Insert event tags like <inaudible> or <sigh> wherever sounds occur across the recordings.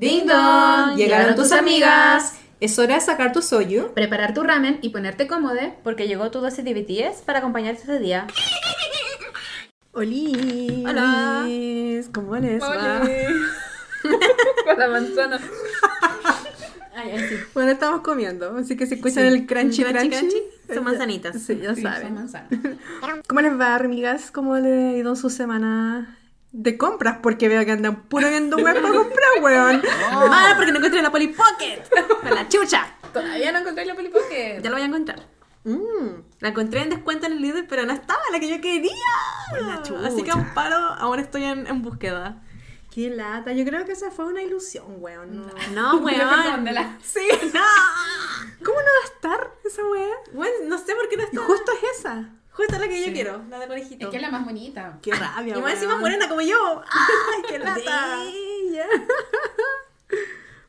¡Ding dong! Llegaron tus amigas. Es hora de sacar tu soyu. Preparar tu ramen y ponerte cómodo. Porque llegó tu dosis de BTS para acompañarte ese día. ¡Oli! Hola. ¿Cómo les va? <laughs> Con la manzana. Ay. Bueno, estamos comiendo, así que si escuchan el crunchy Crunchy, crunchy, crunchy, son manzanitas. Sí, ya Sí, saben. manzanas. <laughs> ¿Cómo les va, amigas? ¿Cómo le ha ido su semana de compras? Porque veo que andan puro viendo web para comprar, weón. Ah, porque no encontré la Polly Pocket. Con la chucha. Todavía no encontré la Polly Pocket. Ya lo voy a encontrar. Mm. La encontré en descuento en el líder, pero no estaba la que yo quería. la chucha. Así que amparo, ahora estoy en, en búsqueda. Qué lata. Yo creo que esa fue una ilusión, weón. No. No, <laughs> weón. Sí. No. ¿Cómo no va a estar esa weá? Bueno, no sé por qué no Y está. justo es esa. Justo la que yo quiero, la de conejito. Es que es la más bonita. Qué rabia, Y más encima morena como yo. <laughs> ¡Ay, qué lata! <laughs>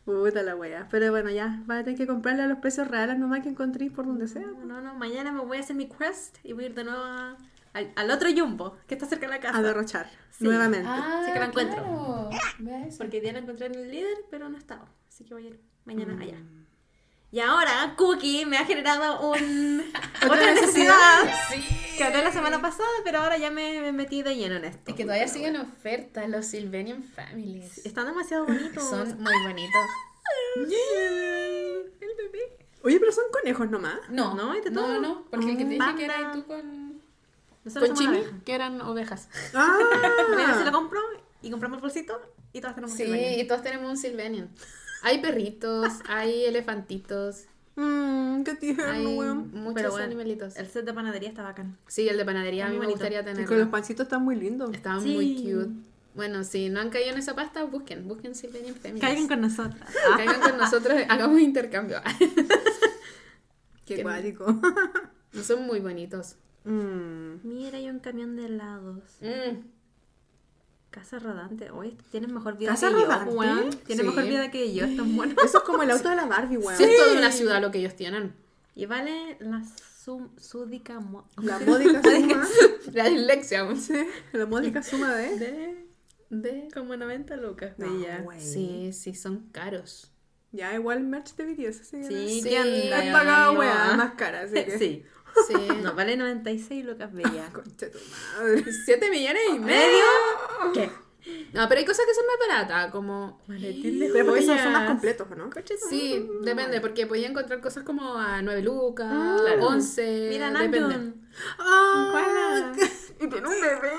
Puta la wea. Pero bueno, ya. Vas a tener que comprarle a los precios reales nomás que encontréis por donde sea. No, no, mañana me voy a hacer mi quest y voy a ir de nuevo a- al, al otro Jumbo, que está cerca de la casa. A derrochar. Sí. Nuevamente. Ah, Sí que la encuentro. claro. Porque ya la encontré en el líder, pero no estaba. Así que voy a ir mañana Mm. allá. Y ahora Cookie me ha generado un... <laughs> ¿Otra otra necesidad? necesidad que hablé la semana pasada, pero ahora ya me, me metí de lleno en esto. Es que todavía siguen ofertas los Sylvanian Families. Están demasiado bonitos. Son muy bonitos. <laughs> <laughs> El bebé. Oye, pero son conejos nomás. No, No, no, todo. no, porque el que te dije Panda. que era tú con, Nosotros con Chimi, que eran ovejas. Mañana se lo Ah. compro y compramos el bolsito y todas tenemos Sí, el baño. y todos tenemos un Sylvanian. Hay perritos, hay elefantitos, Mmm, qué tierno, hay weón. muchos Pero bueno, animalitos. El set de panadería está bacán. Sí, el de panadería a mí Muy me bonito. gustaría Y con los pancitos están muy lindos. Estaba Sí. muy cute. Bueno, si no han caído en esa pasta, busquen, busquen Sylvanian Families. Caigan con nosotras. Caigan con nosotros, <laughs> hagamos intercambio. <laughs> Qué Que- cuático. No son muy bonitos. Mmm. Mira, hay un camión de helados. Mm. Casa rodante. Oye, tienes mejor vida ¿Casa que yo, rodante? weón. Tienes Sí. mejor vida que yo, están <laughs> buenos. Eso es como el auto de la Barbie, weón. Sí, es toda una ciudad lo que ellos tienen. Y vale la sum, súdica mo- La <laughs> módica suma. <laughs> La dislexia. Sí, la módica suma de. de De... como 90 lucas. No, güey. Sí, sí, son caros. Ya, igual merch de BTS, así que Sí, Sí. He pagado weá más cara, así que. Sí. Sí. No, vale 96 lucas, bella. <laughs> Concha tu madre. 7 millones y medio. ¿Qué? No, pero hay cosas que son más baratas, como... Maletín de Pero porque son, son más completos, ¿o ¿no? Sí, depende, porque podía encontrar cosas como a 9 lucas, Claro. 11, Mira, depende. ¡Ah! <laughs> Y tiene un bebé.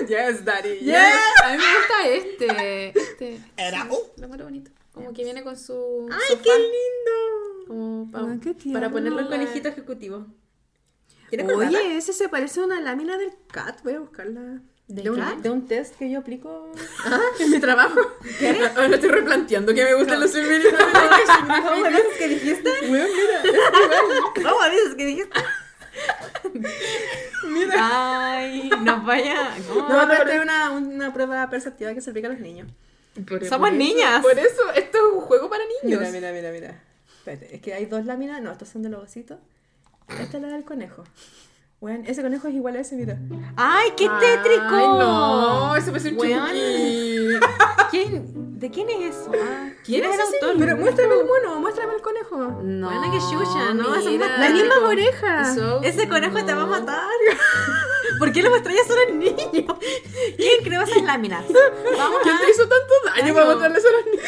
<laughs> Yes, daddy. Yes. A mí me gusta este. Este. Era. Lo encuentro bonito. Como que viene con su. ¡Ay, sofá, qué lindo! Como Ah, qué tierno. para ponerlo Un en conejito ejecutivo. Oye, ese se parece a una lámina del CAT. Voy a buscarla. ¿De un, cat? de un test que yo aplico <laughs> en mi trabajo. <laughs> Ahora estoy replanteando que me gustan los <laughs> silverinos. ¿Cómo dices que dijiste? Weón, mira. ¿Cómo dices que dijiste? Mira. Ay, nos vaya. ¿Cómo? No, pero es una, una prueba perceptiva que se aplica a los niños. Por- Somos por eso- niñas. Por eso, esto es un juego para niños. Mira, mira, mira, mira. Espérate, es que hay dos láminas. No, estos son de los ositos. Esta es la del conejo. Bueno, ese conejo es igual a ese, mira. ¡Ay, qué Ay, tétrico! no, eso parece un. <laughs> ¿Quién? ¿De quién es eso? Ah, ¿Quién es el ese? autor? Pero muéstrame el mono, muéstrame el conejo. No, Bueno, que chucha, ¿no? Mira. más La misma tétrico. oreja. Eso- Ese conejo te va a no. matar. <laughs> ¿Por qué lo mostrarías solo al niño? ¿Quién creó esas láminas? Vamos <laughs> ¿Quién a... te hizo tanto daño Ay, para no. mostrarles a los niños?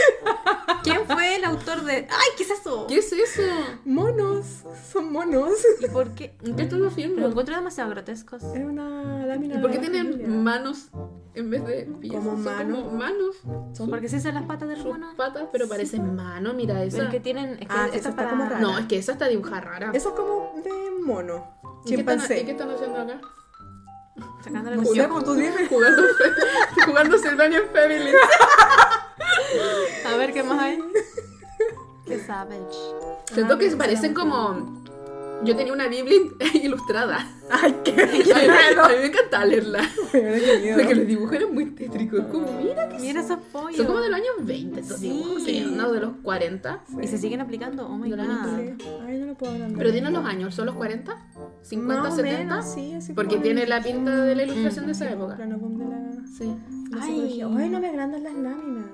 ¿Quién fue el autor de...? ¡Ay, qué es eso! ¿Qué es eso? Monos, son monos. ¿Y por qué? ¿En qué estás haciendo? Lo encuentro demasiado grotescos. Es una lámina. ¿Y por qué de tienen manos en vez de pies? Como Son mano. como manos. Son- ¿Por qué se hacen las patas Sus mono? patas, pero parecen mano, mira esa. El que tienen... Es que Ah, sí, esa es está para... como rara. No, es que esa está dibujada rara. Eso es como de mono. ¿Y qué, están, Chimpancé. ¿Y qué están haciendo acá? Sacándole los ojos. pues tú dime. Jugando, <laughs> jugando Sylvanian Family. <laughs> A ver, ¿qué más hay? Qué savage. Siento Ah, que esa parecen como... Yo tenía una Biblia <laughs> ilustrada. Ay, qué <laughs> A mí, a mí me <laughs> encantaba leerla. Weón, qué miedo. Porque los dibujos eran muy tétricos. Como, mira que Mira esos pollos. Son como de los años 20 estos Sí. dibujos, sí, no de los 40. Y se siguen aplicando. Oh my la god. Sí. Ay, no lo puedo hablar. Pero tienen los años, ¿son los 40? ¿50, Más o 70? menos, sí, así Porque tiene la pinta de la ilustración de esa época. plano boom de la, Sí. la Ay. Ay, no me agrandan las láminas.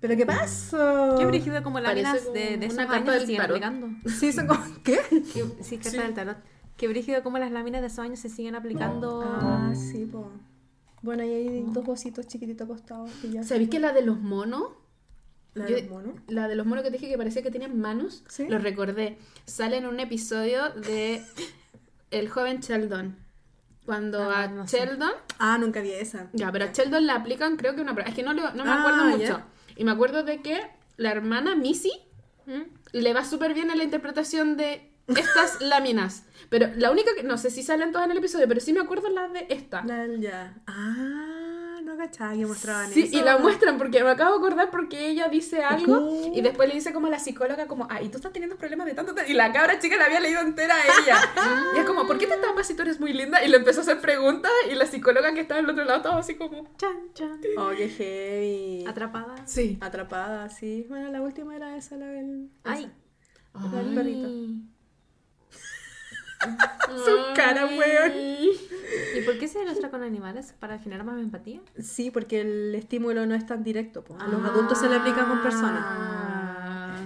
¿Pero qué pasó? Qué brígido como láminas como de, de esos años se siguen tarot. aplicando. Sí, son como... <laughs> ¿Qué? Qué- sí, carta del tarot. Qué brígido como las láminas de esos años se siguen aplicando. Ah, sí, po. Bueno, ahí hay dos ositos chiquititos acostados. ¿Sabéis que la de los monos? ¿La de los monos? La de los monos que te dije que parecía que tenían manos, Sí. lo recordé. Sale en un episodio de El joven Sheldon. Cuando Ah, a no sé. Sheldon, Ah, nunca vi esa. ya, pero a Sheldon le aplican creo que una. Es que no, le- no me Ah, acuerdo mucho. Y me acuerdo de que la hermana Missy ¿Mm? le va súper bien en la interpretación de estas <laughs> láminas. Pero la única que, no sé si salen todas en el episodio, pero sí me acuerdo la de esta. La del ya. Ah, no cachaba que mostraban Sí, eso. y la muestran porque me acabo de acordar porque ella dice algo y después le dice como a la psicóloga como, ay, tú estás teniendo problemas de tanto, tanto". y la cabra chica la había leído entera a ella. <laughs> y es como, ¿por qué te tapas si tú eres muy linda? Y le empezó a hacer preguntas y la psicóloga que estaba al otro lado estaba así como, Chan, chan. Oh, qué heavy. Atrapada. sí. Atrapada, sí. Bueno, la última era esa, la del... Ay. esa, la del perrito. Su cara, weón. ¿Y por qué se ilustra con animales? ¿Para generar más empatía? Sí, porque el estímulo no es tan directo. po. A los adultos se le aplica con personas. Ah.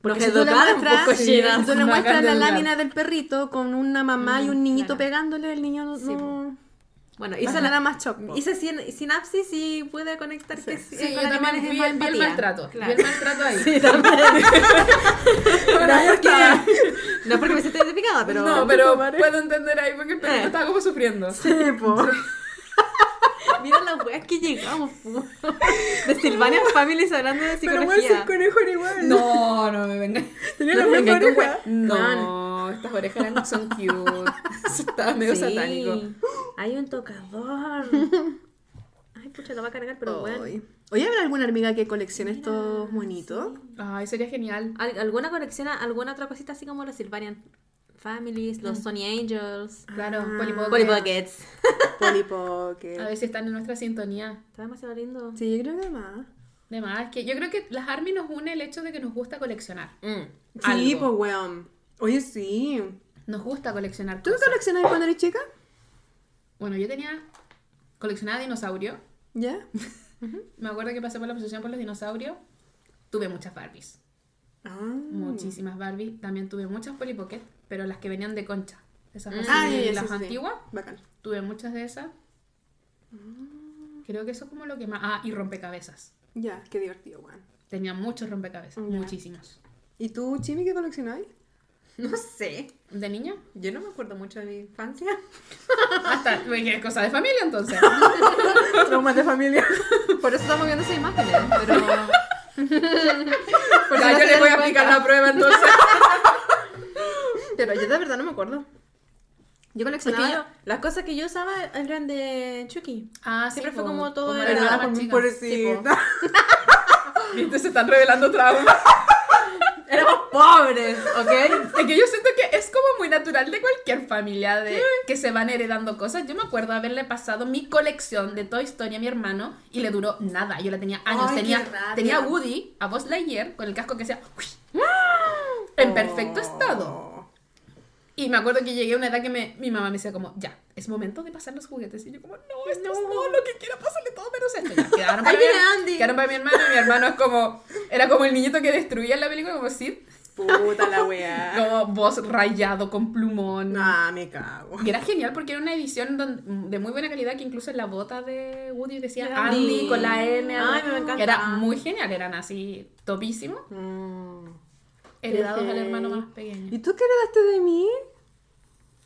Porque si tú le muestras, sí, cochinas. si tú le muestras la lámina del perrito con una mamá y un niñito claro. pegándole, el niño no... Sí, no- Bueno, Hice la, más shock. po. hice sin- sinapsis y pude conectar que sí, Sí, con animales también es vi, vi el maltrato. Claro. Vi el maltrato ahí. <laughs> Sí, también. <laughs> Ahí está. <laughs> No porque me siento identificada, pero... no, pero puedo entender ahí porque el perrito Eh. estaba como sufriendo. Sí, po. <laughs> Mira las weas que llegamos. <laughs> De Silvania Families hablando de Pero bueno, psicología. el conejo era igual. No, <laughs> no me vengas. Tenía No la me misma vengáis con oreja. No, estas orejas eran- son cute. Eso estaba medio Sí. satánico. Hay un tocador. Ay, pucha, lo va a cargar, pero bueno. Oye, ¿habrá alguna hormiga que coleccione estos monitos? Ay, sería genial. Al- ¿Alguna colección, alguna otra cosita así como los Sylvanian Families, los Sony Angels, Claro, Ah. Polly Pocket. Polly Pockets? <laughs> Polly Pocket. A ver si están en nuestra sintonía. Está demasiado lindo. Sí, yo creo que más. De más, que yo creo que las Army nos une el hecho de que nos gusta coleccionar. Mm. Sí, pues weón. Oye, sí. Nos gusta coleccionar ¿Tú cosas. coleccionabas cuando eres chica? Bueno, yo tenía coleccionada dinosaurio. ¿Ya? <laughs> Me acuerdo que pasé por la obsesión por los dinosaurios. Tuve muchas Barbies. Ah. Muchísimas Barbies. También tuve muchas Polly Pocket, pero las que venían de concha. Esas así, Ah, las sí, sí, sí. antiguas. Bacán. Tuve muchas de esas. Creo que eso es como lo que más. Ah, y rompecabezas. Ya, qué divertido, weón. Tenía muchos rompecabezas, Ya. muchísimos. ¿Y tú, Chimi, qué coleccionabas? <laughs> No sé. ¿De niña? Yo no me acuerdo mucho de mi infancia. <laughs> Hasta, es cosa de familia entonces. <laughs> Traumas de familia. Por eso estamos viendo esas imágenes, pero... Por ya, yo le voy a aplicar la prueba entonces. Pero yo de verdad no me acuerdo. Yo coleccionaba... Es que yo- Las cosas que yo usaba eran de Chucky. Ah, Siempre fue como todo como era-. Pobrecita. <laughs> Viste, se están revelando traumas. <laughs> Éramos pobres, ¿ok? Es que yo siento que es como muy natural de cualquier familia de que se van heredando cosas. Yo me acuerdo haberle pasado mi colección de Toy Story a mi hermano y le duró nada. Yo la tenía años. Ay, tenía, tenía a Woody, a Buzz Lightyear, con el casco que sea <gasps> en perfecto estado. Y me acuerdo que llegué a una edad que me, mi mamá me decía como, ya, es momento de pasar los juguetes. Y yo como, no, esto es no, lo que quiera, pasarle todo menos esto. Ya, quedaron para, Ahí viene mi, Andy. quedaron para mi hermano y mi hermano es como, era como el niñito que destruía la película, como Sid. Puta la weá. <laughs> Como voz rayado con plumón. Ah, me cago. Y era genial porque era una edición don- de muy buena calidad que incluso en la bota de Woody decía Andy Andy. con la N. Ay, me encanta. Era muy genial, eran así topísimos, Mm. Heredados al hermano más pequeño. ¿Y tú qué heredaste de mí?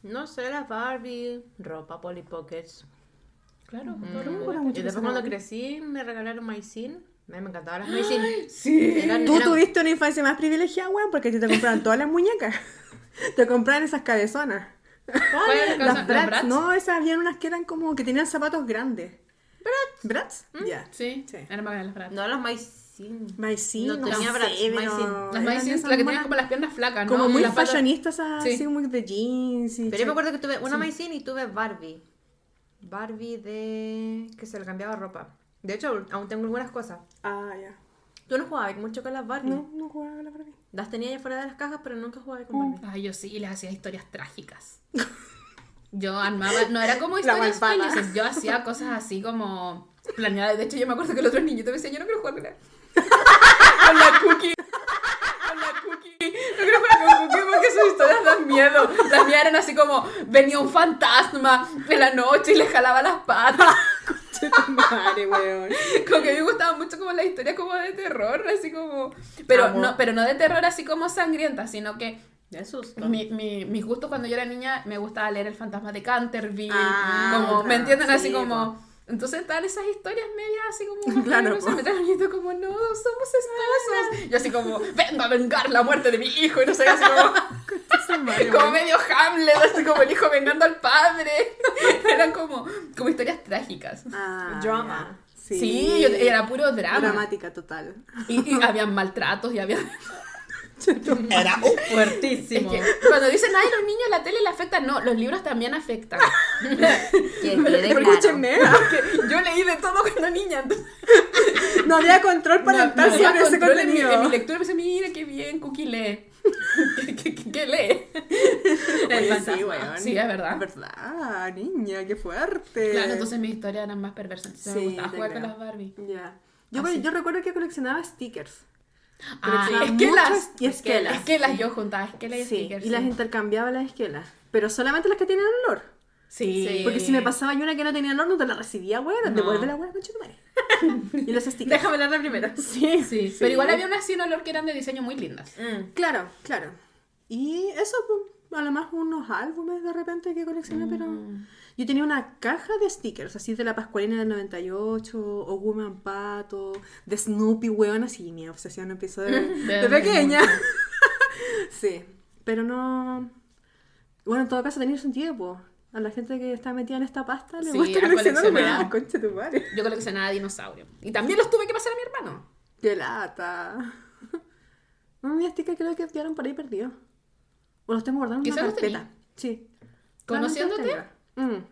No sé, las Barbie, ropa, Polly Pockets. Claro, Mm. todo. Y mucho después cuando crecí me regalaron mí me encantaban las Maicin. Sí. Eran, Tú eran- tuviste una infancia más privilegiada, weón, porque te compraban todas las muñecas. <laughs> Te compraban esas cabezonas. ¿Cuál cosa? Las Bratz. Bratz? No, esas habían unas que eran como que tenían zapatos grandes. ¿Bratz? ¿Bratz? Ya. Sí, Sí. eran bacanas las Bratz. No, las Maicin. Maicin, No no, tenía sé, pero Maicin. Las esas la que tenían monas como las piernas flacas, ¿no? como Y muy las patas- fashionistas, así Sí. como de jeans y Pero yo me acuerdo que tuve una Maicin y tuve Barbie. Barbie de... que se le cambiaba ropa. De hecho, aún tengo algunas cosas. Ah, ya. Tú no jugabas mucho con las Barbie. No, no jugaba con la Barbie. Las tenía ya fuera de las cajas, pero nunca jugaba con Barbie. Ay, yo sí, y les hacía historias trágicas. Yo armaba, no era como <laughs> historias felices, yo hacía cosas así como planeadas. De hecho, yo me acuerdo que el otro niñito me decía, yo no quiero jugar con con la cookie. Con la cookie. Yo creo que con cookie porque sus historias dan miedo. Las mías eran así como, venía un fantasma en la noche y le jalaba las patas. <laughs> Madre, weón. Como que a mí me gustaba mucho como la historia como de terror, así como... Pero no, pero no de terror así como sangrienta, sino que de susto. Mi, mi, mis gustos cuando yo era niña me gustaba leer El fantasma de Canterville. Ah, como, ¿Me entienden? Sí, así como... Entonces estaban esas historias medias así como... Claro, y niñito como, no, somos esposos. Yo así como, vengo a vengar la muerte de mi hijo, y no sé, así como... <laughs> como medio Hamlet, así como el hijo vengando al padre. <laughs> Eran como, como historias trágicas. Ah, Drama. Sí, yo- era puro drama. Dramática total. Y, y habían maltratos y había... <laughs> Era <laughs> Es fuertísimo. que cuando dicen, ay, los niños la tele le afecta, no, los libros también afectan. <laughs> Que escúchenme, Porque yo leí de todo cuando niña. entonces- no había control No, parental no había sobre ese control en mi, contenido. en mi lectura pensé, mira qué bien, Cookie lee. ¿Qué, qué- qué- qué lee? Oye, sí, weón. Sí, es verdad. verdad, niña, qué fuerte. Claro, entonces mis historias eran más perversas. Entonces me Sí, gustaba jugar con creo. las Barbie. Ya. Yo, Así. yo recuerdo que coleccionaba stickers. Ah, Coleccionaba es que las... muchas y esquelas. Es que las yo juntaba, es que las Sí, stickers. y las intercambiaba las esquelas. Pero solamente las que tenían olor. Sí. Sí. Porque si me pasaba yo una que no tenía olor, no te la recibía, weón. No. Devuelve la weón, concha tu madre. <laughs> y los stickers. Déjame leerla primero. Sí, Sí, pero igual había unas sin olor que eran de diseño muy lindas. Mm. Claro, claro. Y eso, pues, a lo más unos álbumes de repente que coleccioné, pero... Mm. Yo tenía una caja de stickers, así de la Pascualina del 98, o Woman Pato, de Snoopy, weón, así mi obsesión empezó de, <laughs> pequeña. <laughs> sí, pero no... Bueno, en todo caso tenía sentido, pues. A la gente que está metida en esta pasta le Sí, gusta coleccionar concha tu madre. Yo coleccionaba dinosaurios. Y también los tuve que pasar a mi hermano. ¡Qué lata! <laughs> Mi sticker creo que quedaron por ahí perdidos. O los tengo guardados en una los carpeta. tenía. Sí. ¿Conociéndote? Los. Mm.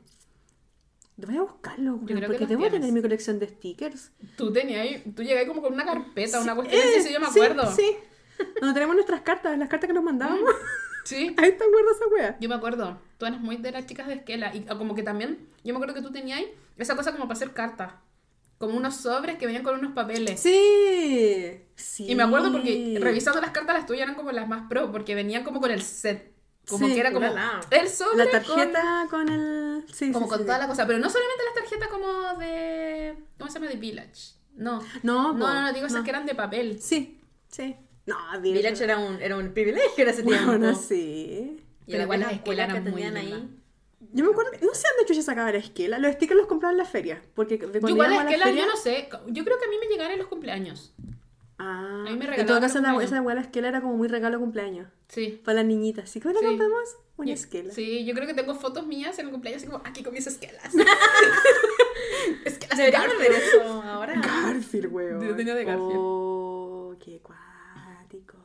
Voy a buscarlo, que porque los debo tienes. tener mi colección de stickers. Tú tenías, tú llegas como con una carpeta, una Sí, cuestión eh, así, sí, yo me sí, acuerdo. Sí, Donde tenemos nuestras cartas, las cartas que nos mandábamos. Sí. <laughs> Ahí están guardadas esa wea. Yo me acuerdo, tú eres muy de las chicas de esquela. Y como que también, yo me acuerdo que tú tenías esa cosa como para hacer cartas. Como unos sobres que venían con unos papeles. Sí. Sí. Y me acuerdo porque revisando las cartas, las tuyas eran como las más pro, porque venían como con el set. Como Sí, que era como ulala. el sobre La tarjeta con, el. Sí, como sí, con toda la cosa. Pero no solamente las tarjetas como de. ¿Cómo se llama? De Village. No. No, No, no, no, digo esas que eran de papel. Sí, sí. No, Village era un, era un privilegio en ese tiempo. Bueno, sí. Y Pero las escuelas escuelas que eran muy tenían ahí. Yo me acuerdo, no sé dónde yo sacaba la esquela. Los stickers los compraba en la feria. Porque de Yo cuando igual es a la que la, feria- yo no sé. Yo creo que a mí me llegaron en los cumpleaños. Ah, A mí me en regalaban todo caso, la, esa abuela esquela era como muy regalo de cumpleaños. Sí. Para las niñitas. ¿Sí? ¿Cómo le Sí. compramos? Una Yo- esquela. Sí, yo creo que tengo fotos mías en el cumpleaños así como aquí con mis esquelas. <laughs> esquelas Garfield. ver eso ahora. Garfield, weón. Yo tenía de Garfield. Oh, qué cuático.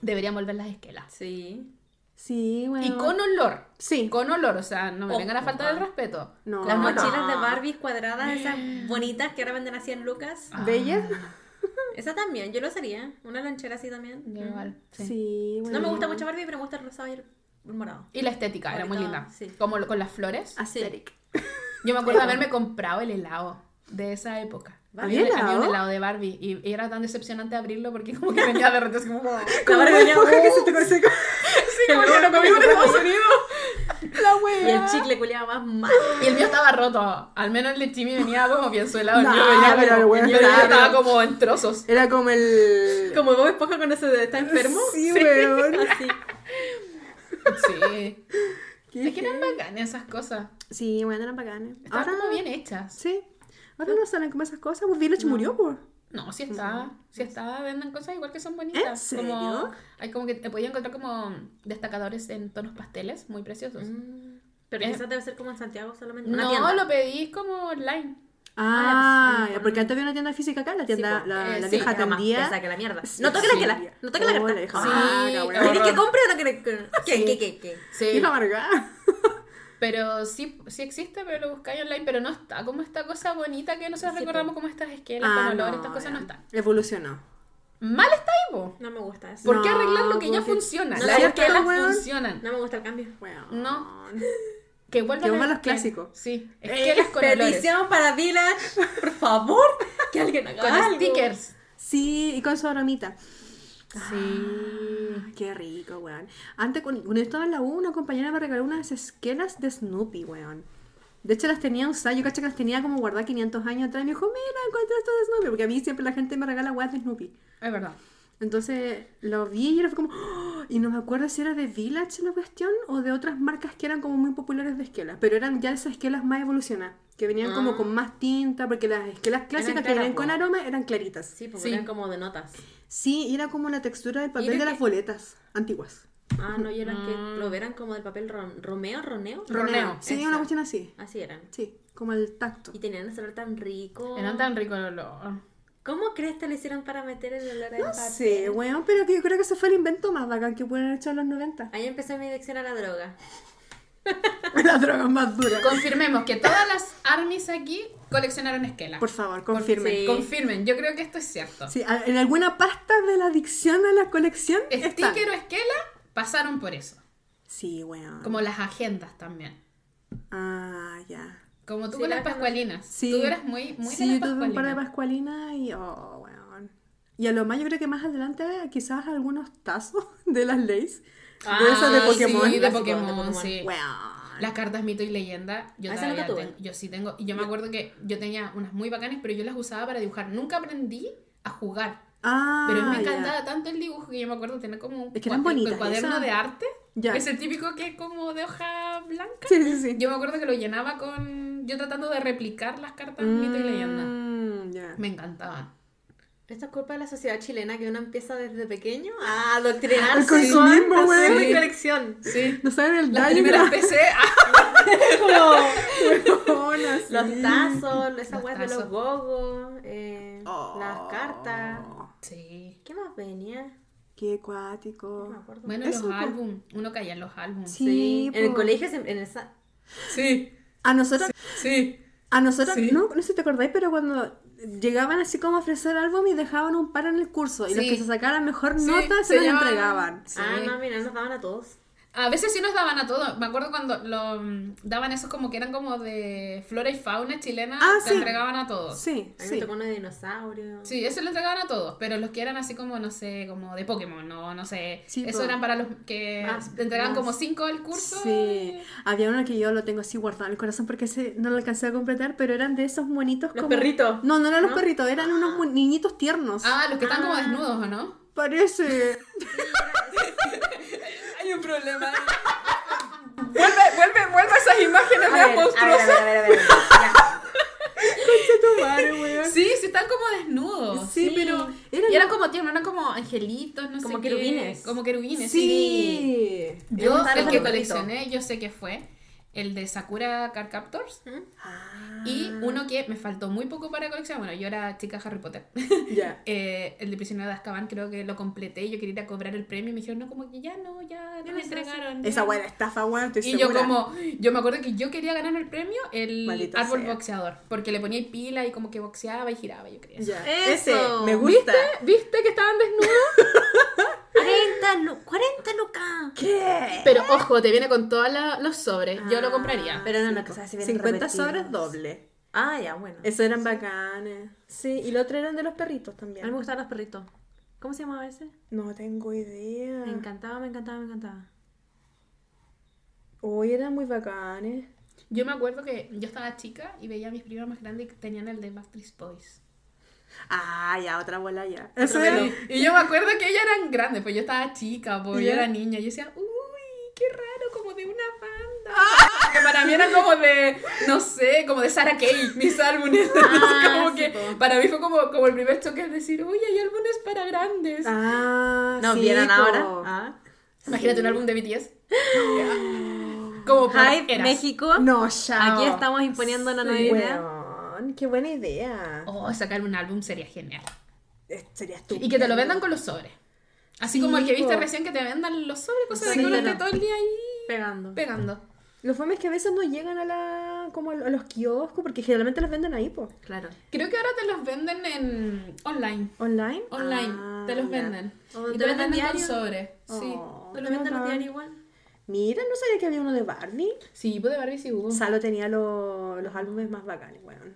Deberíamos ver las esquelas. Sí. Sí, weón. Y con olor. Sí. Con olor, o sea, no me Oh, vengan a faltar el respeto. No. Las no. mochilas de Barbies cuadradas, esas bonitas que ahora venden así en Lucas. ¿Bella? <laughs> Esa también, yo lo usaría. Una lanchera así también. Igual, sí. Sí, No me gusta mucho Barbie, pero me gusta el rosado y el el morado. Y la estética era muy linda. sí. Como lo- con las flores. Aesthetic. Yo me acuerdo de <laughs> haberme comprado el helado de esa época. ¿Había Había, había un helado? de Barbie y, y era tan decepcionante abrirlo porque como que venía derretido así como... <laughs> Como Barbie venía- esponja que se te seca. <laughs> Sí, como que lo comí en Estados Unidos. La wea. Y el chicle culiaba más mal. Y el mío estaba roto. Al menos el de Chimi venía como bien suelado. El Nah, mío venía pero el como, weón el mío estaba- como en trozos. Era como el. Como Bob Esponja cuando se está enfermo. Sí, weón. Así. <laughs> Sí. Es que eran bacanas esas cosas. Sí, bueno, eran bacanes. Estaban Ahora, como bien hechas. sí. Ahora no salen como esas cosas. Pues Village murió, pues. No, sí está. Sí está. Venden cosas igual que son bonitas. ¿En serio? Como, hay como que te podía encontrar como destacadores en tonos pasteles muy preciosos. Pero Eh. quizás debe ser como en Santiago solamente. Una No, lo pedís como online. Ah, pues, ya, porque antes había una tienda física acá, la tienda, po. la, Eh, la sí, vieja más tendía. pesa que la mierda. Sí, No toque la sí. esquela. No toque la Oh, carta. la Sí. ¿Quieres que compre o no que.? ¿Qué, Sí. qué, qué, qué? Sí. Vieja amargada. Pero sí, sí existe, pero lo buscáis online, pero no está como esta cosa bonita que nosotros Sí, recordamos como estas esquelas con olor, estas cosas no están. Evolucionó. Mal está ahí, po. No me gusta eso. ¿Por qué No, arreglar lo que ya funciona? No, Las ¿cierto, esquelas funcionan. No me gusta el cambio. No. <laughs> Que vuelvan, Que los clásicos. Sí, esquelas con olores. Petición para Village. Por favor. Que alguien haga Con algo. stickers. Sí, y con su aromita. Sí. Qué rico, weón. Antes, cuando cuando yo estaba en la U, una compañera me regaló unas esquelas de Snoopy, weón. De hecho, las tenía usadas. Yo caché que las tenía como guardadas 500 años atrás. Y me dijo, mira, encontré esto de Snoopy. Porque a mí siempre la gente me regala weas de Snoopy. Es verdad. Entonces lo vi y era como. ¡oh! Y no me acuerdo si era de Village la cuestión o de otras marcas que eran como muy populares de esquelas. Pero eran ya esas esquelas más evolucionadas. Que venían como Ah. con más tinta. Porque las esquelas clásicas que venían con aroma eran claritas. Sí, porque Sí. eran como de notas. Sí, y era como la textura del papel de que- las boletas antiguas. Ah, no, y eran que lo eran como del papel ron- romeo, roneo. Roneo. Sí, Esa. una cuestión así. Así eran. Sí, como el tacto. Y tenían ese olor tan rico. Eran tan ricos el olor. ¿Cómo crees que le hicieron para meter el olor al No papel? sé, weón, pero que yo creo que ese fue el invento más bacán que pudieron haber hecho en los 90. Ahí empezó mi adicción a la droga. <laughs> La droga más dura. Confirmemos que todas las armies aquí coleccionaron esquela. Por favor, confirmen. sí. Confirmen, yo creo que esto es cierto. Sí, a- en alguna pasta de la adicción a la colección está. Sticker o esquela pasaron por eso. Sí, weón. Como las agendas también. Ah, ya. Como tú Sí, con las pascualinas. Sí. Tú eras muy, muy sí, de las tuve un par de pascualinas. y. Oh, weón. Y a lo más, yo creo que más adelante, quizás algunos tazos <laughs> de las leyes. Ah, de esas de Pokémon. Sí, de Clásico, de Pokémon, Pokémon. sí. Weón. Las cartas mito y leyenda, yo Ah, todavía nunca tuve. tengo. Yo sí tengo. Y yo me acuerdo que yo tenía unas muy bacanas, pero yo las usaba para dibujar. Nunca aprendí a jugar. Ah, Pero me encantaba tanto el dibujo que yo me acuerdo tener como un Es que bonitas cuaderno de arte. Ya. Es el típico que es como de hoja blanca. Sí, sí, sí. Yo me acuerdo que lo llenaba con. Yo tratando de replicar las cartas mito y leyenda. Mm. Me encantaban. Esto es culpa de la sociedad chilena que uno empieza desde pequeño a adoctrinarse con güey. hacer Sí. colección. Sí. No saben el Las daño que primeras PC. <laughs> <laughs> Los tazos, esas weas de los gogos, eh, Oh. las cartas. Sí. ¿Qué más venía? Qué No acuático. me acuerdo. Bueno, Eso, los po. álbum. Uno caía en los álbumes. Sí, Sí, en el po. colegio, se- en esa... Sí. A nosotros, Sí. a nosotros, Sí. no, no sé si te acordáis, pero cuando llegaban así como a ofrecer álbum y dejaban un par en el curso y los Sí. que se sacaran mejor Sí, nota se se los entregaban. Sí. Ah, no, mira, nos daban a todos. A veces sí nos daban a todos. Me acuerdo cuando lo mm, daban esos como que eran como de flora y fauna chilena, Ah, te sí. entregaban a todos. Sí, A mí sí. me tocó uno de dinosaurio. Sí, eso lo entregaban a todos, pero los que eran así como, no sé, como de Pokémon, no, no sé. Sí, eso po. eran para los que Más- te entregaban más. como cinco al curso. Sí, había uno que yo lo tengo así guardado en el corazón porque ese no lo alcancé a completar, pero eran de esos monitos Los como... perritos. No, no eran los ¿No? perritos, eran unos niñitos tiernos. Ah, los que están como Ah. desnudos, ¿o no? Parece. <laughs> <laughs> Hay un problema. vuelve, vuelve, vuelve a esas imágenes A ver, a ver, a ver, a ver, a ver. Weón. Sí, sí, están como desnudos. Sí, sí. pero eran Y eran como tiernos, eran como angelitos, no Como sé qué. querubines. Como querubines, Sí. Yo, Me gustaron el que coleccioné, yo sé que fue el de Sakura Card Captors. Ah, Y uno que me faltó muy poco para coleccionar. Bueno, yo era chica Harry Potter. <laughs> Ya. Eh, el de Prisionero de Azkaban creo que lo completé. y Yo quería ir a cobrar el premio y me dijeron, no, como que ya no, ya no hace. entregaron. Esa ya". buena estafa, weón, estoy Y yo segura. como, yo me acuerdo que yo quería ganar el premio, el Maldita árbol sea. boxeador, porque le ponía ahí pila y como que boxeaba y giraba, yo quería. eso. Ya. Eso. Ese, me gusta. ¿Viste que estaban desnudos? <laughs> 40, lu- 40 lucas. ¿Qué? Pero ojo, te viene con todos los sobres, yo lo compraría. Pero no, no, que sabes si vienen 50 repetidos. sobres doble. Ah, ya, bueno. Esos eran bacanes. Sí, y los otros eran de los perritos A también. mí me gustaban los perritos. ¿Cómo se llamaba ese? No tengo idea. Me encantaba, me encantaba, me encantaba. Hoy eran muy bacanes. Yo me acuerdo que yo estaba chica y veía a mis primas más grandes que tenían el de Backstreet Boys. Ah, ya, otra bola ya. Eso. Y yo me acuerdo que ellas eran grandes, pues yo estaba chica, pues yo era niña. Y yo decía, uy, qué raro, como de una banda. <laughs> Que para mí era como de, no sé, como de Sarah Kay, mis <laughs> álbumes. <laughs> Ah, como sí, que po. para mí fue como, como el primer choque de decir, uy, hay álbumes para grandes. Ah, ¿No sí, vieron po. ahora? Ah. Imagínate un álbum de BTS. <gasps> como por Hype. México. No, ya. Aquí estamos imponiendo una nueva idea. Weón, qué buena idea. Oh, sacar un álbum sería genial. Eh, Sería estúpido. Y que te lo vendan con los sobres. Así Sí, como el que viste po. recién que te vendan los sobres, cosas Sí, de color que claro. todo el día ahí Pegando. pegando. Lo fome es que a veces no llegan a la como a los kioscos porque generalmente los venden ahí, pues. Claro. Creo que ahora te los venden en online. Online. Online, Ah, te los venden. Y te te los venden venden con diario. sobre. Sí. Oh, ¿Te lo qué venden los diarios igual? Mira, no sabía que había uno de Barbie. Sí, pues de Barbie sí hubo. Salo tenía lo- los álbumes más bacanes, weón.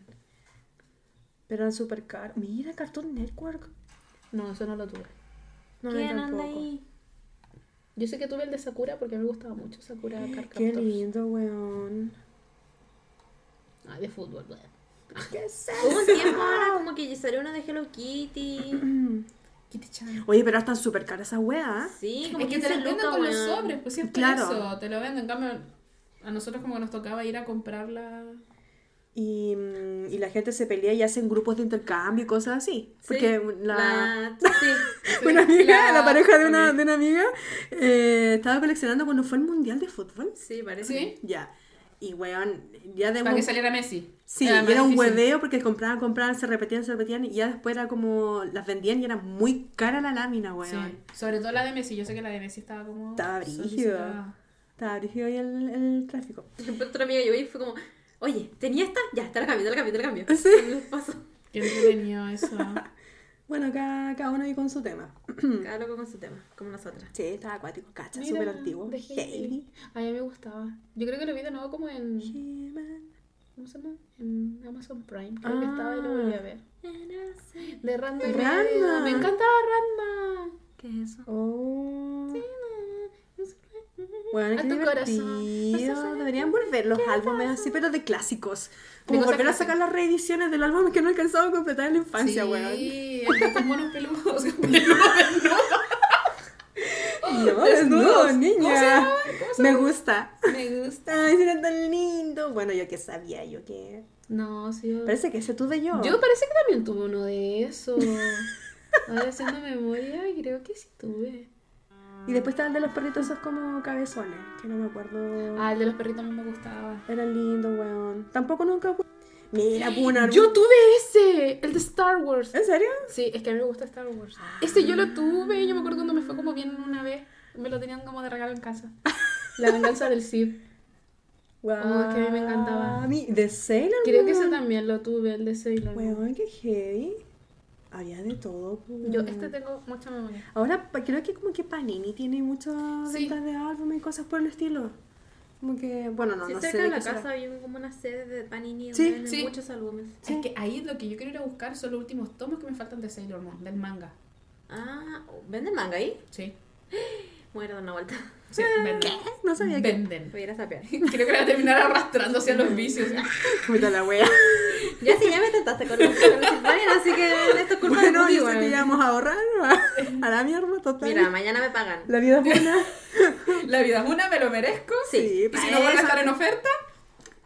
Pero eran súper caros. Mira, Cartoon Network. No, eso no lo tuve. No, ¿Quién anda ahí? Yo sé que tuve el de Sakura porque me gustaba mucho Sakura <gasps> Qué Carcaptors. lindo, weón. Ah, de fútbol, weón. <laughs> Hubo un tiempo ahora como que salió una de Hello Kitty. <clears throat> Kitty-chan. Oye, pero están súper caras esas weas. Sí, como Es que 15 te las venden con los sobres, pues sí es Claro. eso. Te lo venden. En cambio, a nosotros como que nos tocaba ir a comprarla. Y, mm, y la gente se pelea y hacen grupos de intercambio y cosas así. Porque la, La- <laughs> Sí. una amiga, la- la, pareja de una, de una amiga, eh, estaba coleccionando cuando fue el Mundial de Fútbol. Sí, parece. ¿Sí? Ya. Y weón, ya de Para que saliera Messi. Sí, Era y era un hueveo porque compraban, compraban, se repetían, se repetían y ya después era como las vendían y era muy cara la lámina, Sí. weón. Sobre todo la de Messi. Yo sé que la de Messi estaba como. Estaba brígido. Estaba brígido ahí el, el tráfico. Después otra amiga llegó y fue como, oye, ¿tenía esta? Ya, te la cambio, te la cambio, te la cambio. Sí. Me pasó. Qué entretenido eso. <laughs> Bueno, cada, cada uno ahí con su tema. <clears throat> Cada loco con su tema, como nosotras. Sí, estaba acuático, cacha, súper antiguo. de. A mí me gustaba. Yo creo que lo vi de nuevo como en. ¿Cómo se llama? En Amazon Prime. Creo que Ah. estaba y lo volví a ver. De Ranma. medio. Me encantaba Ranma. ¿Qué es eso? Oh. Bueno, A tu corazón. divertido. Deberían volver los álbumes así, pero de clásicos. Como cosas volver a sacar las reediciones del álbum que no alcanzaba a completar en la infancia, sí, weón. de con monos peludos. <laughs> peludos. No, Desnudos. desnudo, ¿Cómo se niña. ¿Cómo se Me gusta. Me gusta. Ay, era tan lindo. Bueno, yo que sabía, yo que. No, sí. Yo, Parece que ese tuve yo. yo parece que también tuve uno de esos. <laughs> Ahora haciendo memoria, creo que sí tuve. Y después estaba el de los perritos esos como cabezones, que no me acuerdo. Ah, el de los perritos mí me gustaba. Era lindo, weón. Tampoco nunca. Mira, Punar. Yo tuve ese, el de Star Wars. ¿En serio? Sí, es que a mí me gusta Star Wars. Este yo lo tuve, yo me acuerdo cuando me fue como bien una vez. Me lo tenían como de regalo en casa. <laughs> La venganza del Sith. Wow. Oh, es que a mí me encantaba. De Sailor Creo que ese también lo tuve, el de Sailor. Weón, qué heavy. Había de todo. Yo weón. este tengo mucha memoria. Ahora creo que como que Panini tiene muchas Sí. ventas de álbumes y cosas por el estilo. Como que, bueno, no, Sí, no cerca sé. de de la qué será. casa había como una sede de Panini donde Sí, venden sí. muchos álbumes. Es que ahí lo que yo quiero ir a buscar son los últimos tomos que me faltan de Sailor Moon, del manga. Ah, ¿venden manga ahí? Sí. <gasps> <gasps> Voy a ir a dar una vuelta. Sí, <laughs> venden. No sabía que. Venden. Voy a ir a sapear. <laughs> Creo que voy a terminar arrastrando hacia los vicios. <laughs> Puta la wea. Ya sí, ya me tentaste con los Silvanian, así que esto es culpa Bueno, de Cookie, yo sé que weón. ya vamos a ahorrar. A la mierda, total. Mira, mañana me pagan. La vida es buena. La vida es una, me lo merezco. Sí, Y si no vuelve a estar en oferta,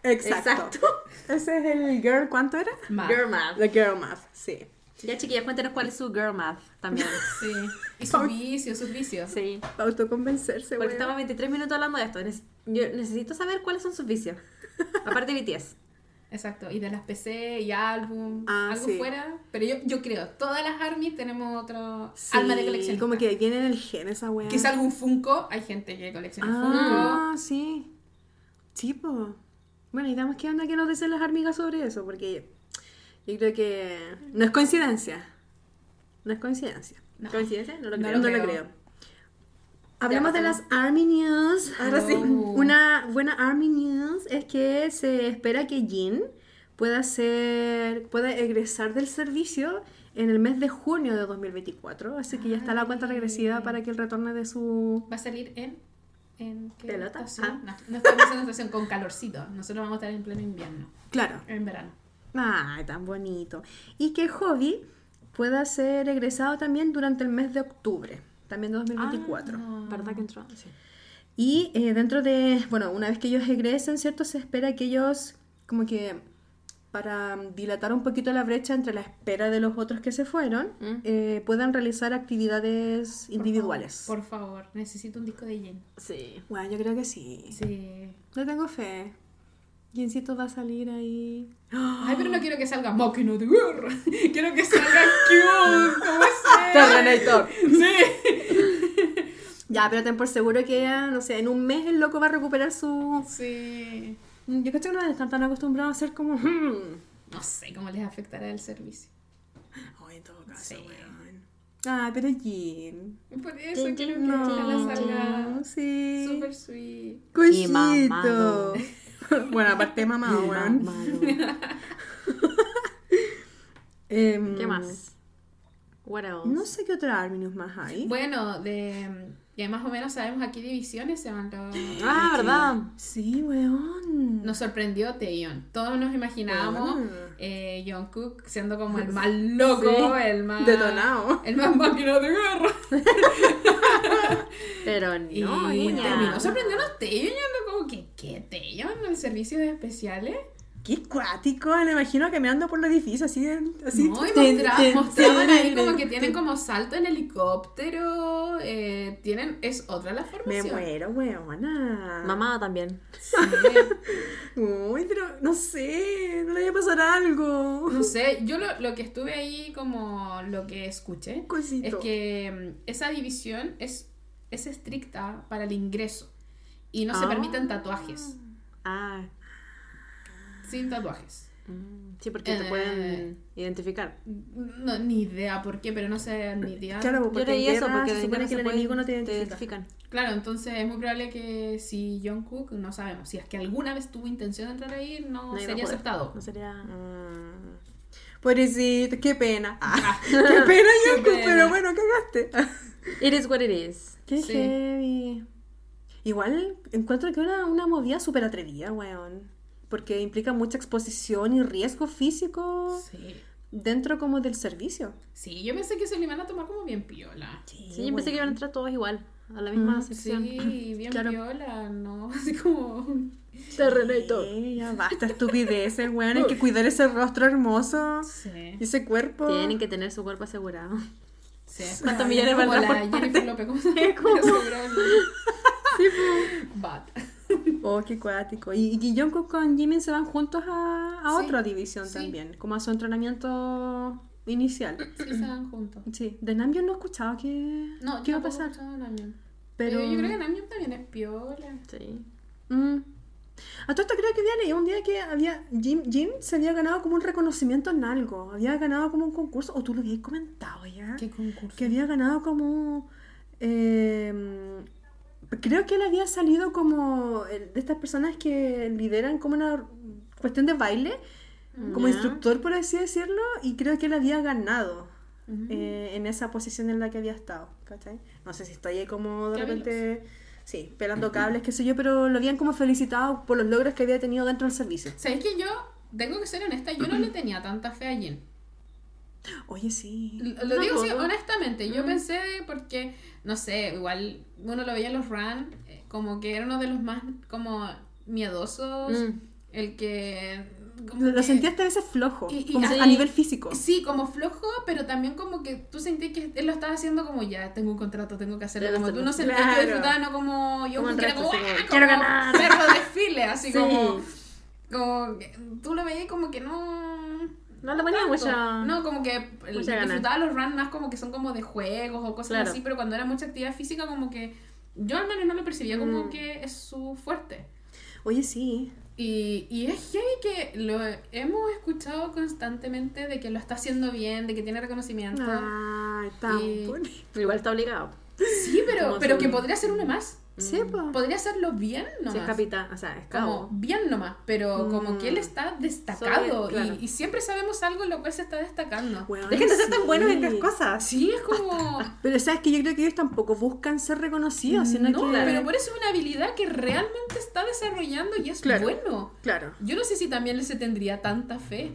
Exacto. Exacto. Ese es el girl, ¿cuánto era? más. Girl math. The girl math, sí. Ya chiquillas, cuéntenos cuál es su girl math también. <laughs> Sí. Y sus vicios, sus vicios. Sí. Para autoconvencerse, Porque estamos 23 minutos hablando de esto. Yo necesito saber cuáles son sus vicios. Aparte de BTS. Exacto. Y de las PC y álbum, Ah, algo sí. fuera. Pero yo, yo creo, todas las armies tenemos otro Sí, alma de colección. Como que viene en el gen esa weá. Quizá algún Funko, hay gente que colecciona Ah, sí. Sí, po. Bueno, y damos qué onda que nos dicen las amigas sobre eso, porque yo creo que no es coincidencia. No es coincidencia. No. ¿Coincidencia? No lo creo. No, lo creo. creo. Hablemos de las. Army News. Ahora sí. Oh. Una buena Army News es que se espera que Jin pueda ser, pueda egresar del servicio en el mes de junio de 2024. Así que ya está la cuenta regresiva para que él retorne de su... Va a salir en. ¿En qué ¿Pelota? estación? Ah. No, no estamos en una estación con calorcito. Nosotros vamos a estar en pleno invierno. Claro. En verano. Ay, tan bonito. Y que Hobby pueda ser egresado también durante el mes de octubre, también de 2024. Ah. ¿Verdad que entró? Sí. Y eh, dentro de, bueno, una vez que ellos egresen, ¿cierto? Se espera que ellos, como que para dilatar un poquito la brecha entre la espera de los otros que se fueron, Mm. eh, puedan realizar actividades individuales. Por favor, necesito un disco de Jen. Sí. Bueno, yo creo que sí. Sí. No tengo fe. Jincito va a salir ahí. Ay, pero no quiero que salga máquina de guerra. Quiero que salga cute. ¿Cómo es? <laughs> Terrenator. Sí. <laughs> Ya, pero ten por seguro que, ah, no sé, en un mes el loco va a recuperar su... Sí. Yo creo que no están tan acostumbrados a ser como... hmm. No sé cómo les afectará el servicio. Oh, en todo caso, Sí. weón. Ah, pero Jin. Por eso Jin, que no. ojalá salga sí. super sweet. Cosito. mamado. <laughs> bueno, aparte mamado, weón. <laughs> Em, ¿Qué más? What else? No sé qué otra Army News más hay. Bueno, de ya más o menos sabemos aquí divisiones se van los... Ah, ¿verdad? Sí, weón. Nos sorprendió Taeyeon. Todos nos imaginábamos eh, Jungkook siendo como el <laughs> más loco, Sí. el más... Detonado. El más máquina de guerra. Pero Y no, niña. terminó sorprendiéndonos Taeyeon. Yo ando como que, ¿qué Taeyeon? ¿El servicio de especiales? Qué cuático, me imagino caminando por los edificios así. así No, y mostra- mostraban ahí tin, como que tienen como salto en helicóptero. eh, tienen, es otra la Me formación. muero, weona. Mamá también. Sí. <laughs> Uy, pero no sé, no le vaya a pasar algo. No sé, yo lo, lo que estuve ahí como lo que escuché Cosito. es que mm, esa división es, es estricta para el ingreso y no se Ah. permiten tatuajes, Ah, sin tatuajes. mm, sí, porque te Eh. pueden identificar. No, ni idea por qué, pero no sé ni idea. Claro, Yo porque leí en eso porque se supone que el enemigo no te te identifica. identifican. Claro, entonces es muy probable que si Jungkook, no sabemos, si es que alguna vez tuvo intención de entrar ahí, no, sería aceptado. No sería. Mm. Pobrecito, qué pena. Ah, <laughs> qué pena, <laughs> Yoko, pena. pero bueno, cagaste. It is what it is. Qué Sí. heavy. Igual encuentro que era una movida súper atrevida, weón. Porque implica mucha exposición y riesgo físico Sí. dentro como del servicio. Sí, yo pensé que se lo iban a tomar como bien piola. Sí, yo pensé que iban a entrar todos igual, a la misma Mm, sección. Sí, <laughs> bien Claro. piola, ¿no? <laughs> Así como... Terrenator. Sí, ya basta estupideces, weón. Hay que <laughs> cuidar ese rostro hermoso Sí. y ese cuerpo. Tienen que tener su cuerpo asegurado. Sí. ¿Cuántos millones Como valdrá por parte? López, ¿cómo <laughs> se llama? Sí, Bat. Oh, qué cuático. Y, y Jungkook con Jimin se van juntos a, a Sí, otra división sí. también, como a su entrenamiento inicial. Sí, se van juntos. Sí, de Namjoon no he escuchado que, No, qué yo iba a pasar. Pero, Pero yo creo que Namjoon también es piola. Sí. Mm. A todo esto creo que había leído un día que había Jim, Jim se había ganado como un reconocimiento en algo, había ganado como un concurso, o tú lo habías comentado ya, ¿Qué concurso? que había ganado como... eh, creo que él había salido como de estas personas que lideran como una cuestión de baile, como instructor por así decirlo, y creo que él había ganado. Eh, en esa posición en la que había estado, ¿cachai? No sé si estoy ahí como de repente, sí, pelando cables, qué sé yo, pero lo habían como felicitado por los logros que había tenido dentro del servicio. ¿Sabes que yo, tengo que ser honesta, yo no le tenía tanta fe a Jin? Oye, sí. Lo lo digo así, Tampoco. honestamente. Yo pensé porque, no sé, igual uno lo veía en los run, eh, como que era uno de los más como miedosos, Mm. el que... como Lo, sentí hasta a veces flojo, Y- y como a nivel físico. Sí, como flojo, pero también como que tú sentías que él lo estaba haciendo como ya, tengo un contrato, tengo que hacerlo. Como tú no sentías Claro. que disfrutaba, no como yo, Como resto, como, así como, ¡ah! "Quiero como ganar". perro de desfile, así Sí. como, como que tú lo veías como que no... No le ponía mucha. No, como que gana. disfrutaba los runs más como que son como de juegos o cosas Claro. así, pero cuando era mucha actividad física como que yo al menos no lo percibía como Mm. que es su fuerte. Oye, sí. Y, y es heavy que lo hemos escuchado constantemente de que lo está haciendo bien, de que tiene reconocimiento. Ay, tan Y- bonito. Igual está obligado. Sí, pero, pero que podría ser uno más. Sí, po. Podría hacerlo bien nomás. Si es capitán, o sea, es como cabo. bien nomás, pero como que él Mm. está destacado claro. y, y siempre sabemos algo en lo cual se está destacando. Weón, Dejen de ser tan sí. buenos en las cosas. Sí, es como... <laughs> Pero sabes que yo creo que ellos tampoco buscan ser reconocidos, sino no, que... pero por eso es una habilidad que realmente está desarrollando y es Claro. bueno. Claro. Yo no sé si también le se tendría tanta fe.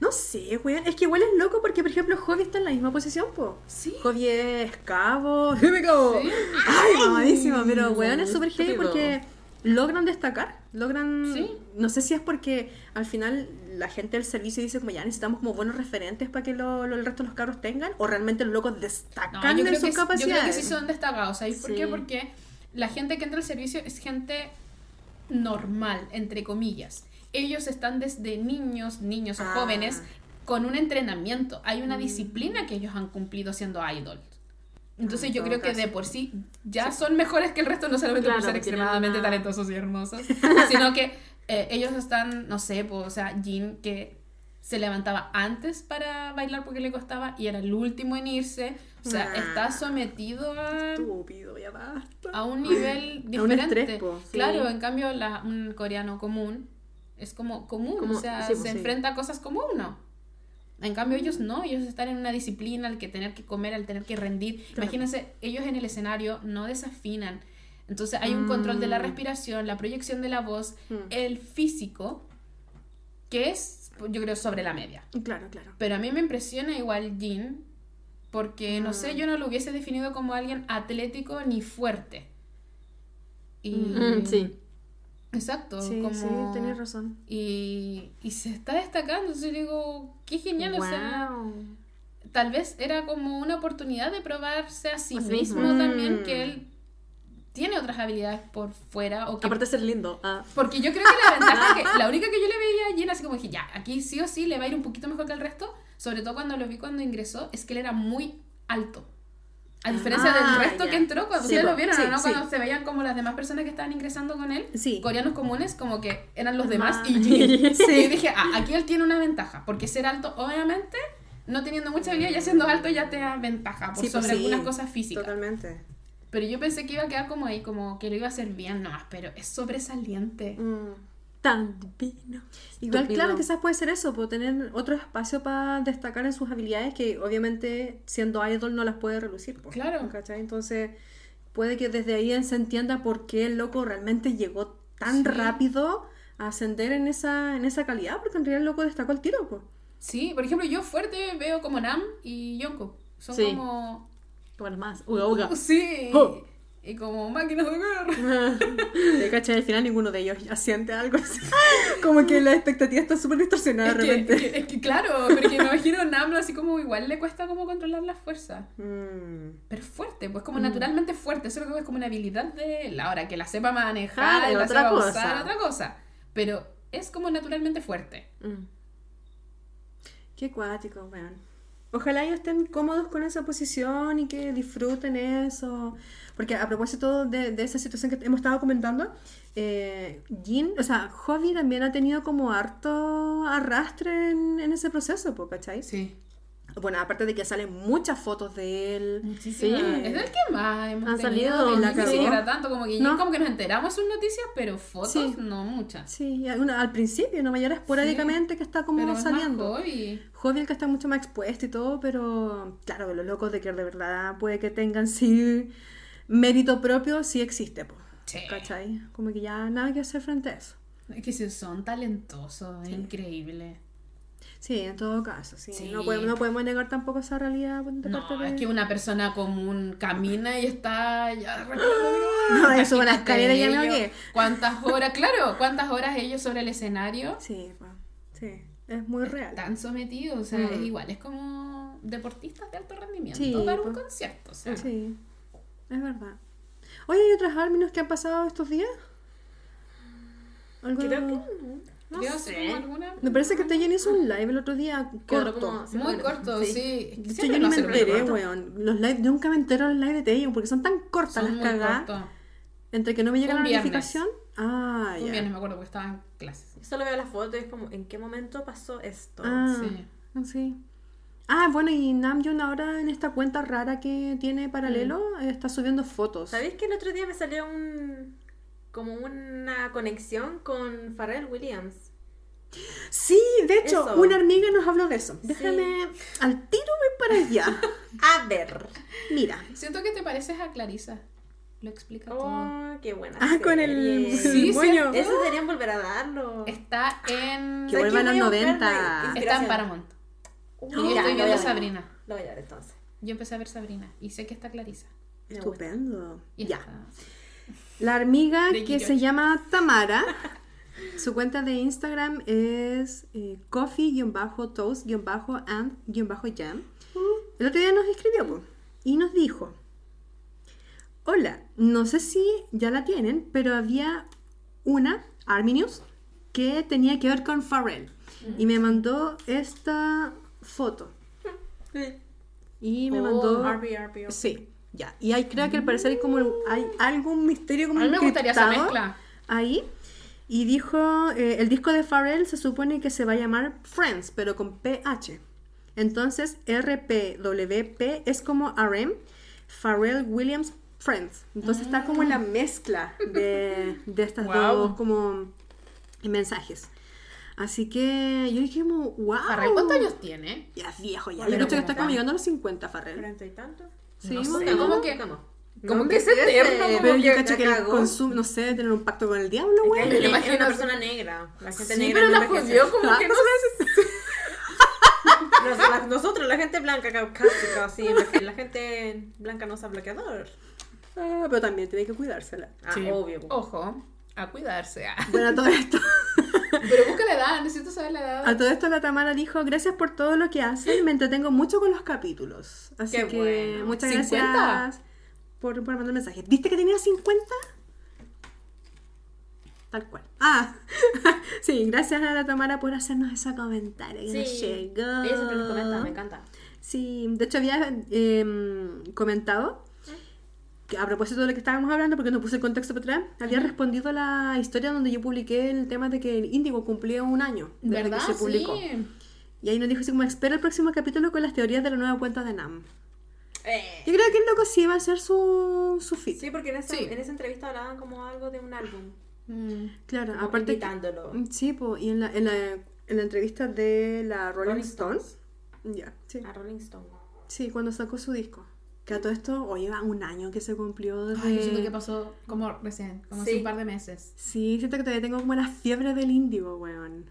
No sé, weón. Es que igual es loco porque, por ejemplo, Hobby está en la misma posición, po. Sí. Es cabo. <laughs> ¡Me cago! Sí. Ay, mamadísima. Pero, weón, es súper heavy porque logran destacar. Logran. Sí. No sé si es porque al final la gente del servicio dice, como ya necesitamos como buenos referentes para que lo, lo- el resto de los carros tengan. O realmente los locos No, destacan yo en creo, sus que, sí- yo capacidades. creo que sí son destacados. ¿Sabéis por qué? Porque la gente que entra al servicio es gente normal, entre comillas. Ellos están desde niños, niños o Ah. jóvenes con un entrenamiento. Hay Mm. una disciplina que ellos han cumplido siendo idol. Entonces Ah, yo creo que caso. de por sí ya son mejores que el resto, no solamente Claro, por ser que extremadamente una- talentosos y hermosos, <laughs> sino que eh, ellos están, no sé, pues, o sea, Jin que se levantaba antes para bailar porque le costaba y era el último en irse. O sea, Ah. está sometido a, Estúpido, ya basta. a un nivel <laughs> A un diferente. estrés, po, sí. Claro, en cambio la, un coreano común es como común, Como- o sea, sí, se pues, sí. enfrenta a cosas como uno. En cambio ellos no, ellos están en una disciplina, al que tener que comer, al tener que rendir. Imagínense, ellos en el escenario no desafinan. Entonces hay un control de la Mm. respiración, la proyección de la voz, Mm. el físico, que es, yo creo, sobre la media. Claro, claro. Pero a mí me impresiona igual Jean, porque no sé, yo no lo hubiese definido como alguien atlético ni fuerte. Y... Mm, sí. Exacto. Sí, como... sí, tenés razón. Y, y se está destacando, entonces digo, qué genial, o sea, Wow. tal vez era como una oportunidad de probarse a sí sí mismo mismo. también, Mm. que él tiene otras habilidades por fuera, o que Aparte de ser lindo. Ah. porque yo creo que la ventaja que <laughs> la única que yo le veía a Jen así como dije, ya, aquí sí o sí le va a ir un poquito mejor que el resto, sobre todo cuando lo vi cuando ingresó, es que él era muy alto. A diferencia Ah, del resto ya. que entró, cuando Sí, ustedes lo vieron, sí, ¿no? sí. Cuando se veían como las demás personas que estaban ingresando con él, coreanos comunes, como que eran los demás Ah. y. <laughs> Y yo dije, ah, aquí él tiene una ventaja, porque ser alto, obviamente, no teniendo mucha habilidad, ya siendo alto ya te da ventaja por pues sobre algunas cosas físicas. Totalmente. Pero yo pensé que iba a quedar como ahí, como que lo iba a hacer bien nomás, pero es sobresaliente. Mm. Tan divino. Igual, Estúpido. claro, quizás puede ser eso, por tener otro espacio para destacar en sus habilidades que obviamente siendo idol no las puede relucir. Claro. ¿cachai? Entonces puede que desde ahí se entienda por qué el loco realmente llegó tan Sí. rápido a ascender en esa, en esa calidad, porque en realidad el loco destacó el tiro. po. Sí, por ejemplo, yo fuerte veo como Nam y Yonko. Son Sí. como... Como más. Uga, uga. Sí. Oh. Y como máquinas de guerra. <laughs> De cachai, al final ninguno de ellos asiente algo así. <laughs> Como que la expectativa está súper distorsionada Es de que, repente. es que- es que claro, porque me imagino Nam así como igual le cuesta como controlar la fuerza. Mm. Pero fuerte, pues como naturalmente fuerte. Eso es como una habilidad de él. Ahora que la sepa manejar, Ah, la otra sepa cosa. usar, otra cosa. Pero es como naturalmente fuerte. Mm. Qué cuático, weón. Ojalá ellos estén cómodos con esa posición y que disfruten eso. Porque a propósito de, de esa situación que hemos estado comentando, eh, Jin, o sea, Hobby también ha tenido como harto arrastre en, ese proceso, ¿cachai? Sí. Bueno, aparte de que salen muchas fotos de él. Muchísimas. Sí. Es del que más hemos Han tenido. salido, y la ni siquiera tanto como que No. como que nos enteramos sus noticias, pero fotos Sí. no muchas. Sí, al principio, no mayor esporádicamente que está como Pero es más saliendo. hobby. Hobby el que está mucho más expuesto y todo, pero claro, los locos de que de verdad puede que tengan sí mérito propio, sí existe, po. Sí. ¿Cachai? Como que ya nada que hacer frente a eso. Es que si son talentosos, es increíble. Sí, en todo caso, sí. Sí. No, podemos, no podemos negar tampoco esa realidad de No, parte de... es que una persona común camina y está ya <gasps> No, eso, una escalera ya me ahogué. ¿Cuántas <laughs> horas? Claro, ¿cuántas horas ellos sobre el escenario? Sí, sí, es muy real. Están sometidos, o sea, Mm. es igual, es como deportistas de alto rendimiento Sí, dar un concierto, o sea. Sí, es verdad. Oye, ¿hay otras Arminos que han pasado estos días? ¿Algo? Creo que no. No Creo sé. como alguna- Me parece que Tejen hizo un live el otro día corto. como- Muy bueno, corto, sí. sí. Es que De hecho, siempre yo ni lo me enteré, weón. Los live, yo nunca me entero de los live de Tejen porque son tan cortas Son las cagadas. Entre que no me llega la viernes. notificación. Ah, Un ya. viernes me acuerdo porque estaba en clases. Yo Solo veo las fotos y es como, ¿en qué momento pasó esto? Ah, Sí. sí. Ah, bueno, y Namjoon ahora en esta cuenta rara que tiene paralelo eh, está subiendo fotos. ¿Sabéis que el otro día me salió un como una conexión con Pharrell Williams? Sí, de hecho, Eso. una amiga nos habló de eso. Déjame, al tiro voy para allá. <laughs> A ver. Mira. Siento que te pareces a Clarisa. Lo explica todo. Oh, qué buena. Ah, con el. <laughs> Sí, moño. Eso deberían volver a darlo. Está en. Que ¿Sabes vuelva a qué? los Voy a buscar 90. de Está en. Paramount. Uh, Y yo ya, estoy a viendo ver. Sabrina. Lo voy a ver entonces. Yo empecé a ver Sabrina y sé que está Clarisa. Estupendo. Y Ya. está- La hormiga que Guilloche. se llama Tamara. <laughs> Su cuenta de Instagram es eh, coffee-toast-and-jam. El otro día nos escribió po, y nos dijo: Hola, no sé si ya la tienen, pero había una, Arminius, que tenía que ver con Pharrell. Y me mandó esta foto. Y me Oh, mandó. RB, RB, RB. Sí, ya. Y hay, creo que al parecer hay como hay algún misterio como A mí me gustaría esa mezcla. Ahí. Y dijo, eh, el disco de Pharrell se supone que se va a llamar Friends, pero con PH. Entonces, RPWP es como RM, Pharrell Williams Friends. Entonces está como la mezcla de, de estas <laughs> dos como mensajes. Así que yo dije como, wow. Farrell, ¿cuántos años tiene? Ya es viejo ya. Yo creo que está como llegando a los 50, Farrell. ¿Cuarenta y tanto? Sí, No sé, como que- no. como No que es eterno, como Pero yo que cacho que el consumo, no sé, tener un pacto con el diablo, Es güey. que es imagino una que- persona negra. La gente Sí, negra pero la jodió como que no Nos- la- nosotros, la gente blanca, caucásica, sí, la, la gente blanca no usa bloqueador. Ah, pero también tiene que cuidársela. Ah, Sí. obvio. Ojo, a cuidarse. ah. Bueno, a todo esto, <laughs> Pero busca la edad, necesito saber la edad. a todo esto la Tamara dijo, gracias por todo lo que hacen, me entretengo mucho con los capítulos. Así Qué que bueno. muchas 50. gracias por, por mandar mensaje. ¿Viste que tenía 50? Tal cual. Ah, <laughs> sí, gracias a la Tamara por hacernos ese comentario que nos llegó. Ella siempre nos comenta, me encanta. Sí, de hecho había em, comentado a propósito de lo que estábamos hablando, porque no puse el contexto para atrás, había respondido a la historia donde yo publiqué el tema de que el Índigo cumplía un año desde ¿Verdad? que se publicó. Sí. Y ahí nos dijo así como, espera el próximo capítulo con las teorías de la nueva cuenta de Nam. Eh. Yo creo que el loco sí va a hacer su, su fit. Sí, porque en esa, Sí. en esa entrevista hablaban como algo de un álbum. Mm. Claro, como aparte... que- invitándolo. Sí, po, y en la, en, la, en la entrevista de la Rolling, Rolling Stones, ya, sí. A Rolling Stone. Sí, cuando sacó su disco. Que a todo esto, oye, va un año que se cumplió desde... Ay, yo siento que pasó como recién, como hace un par de meses. Sí, siento que todavía tengo como la fiebre del índigo, weón.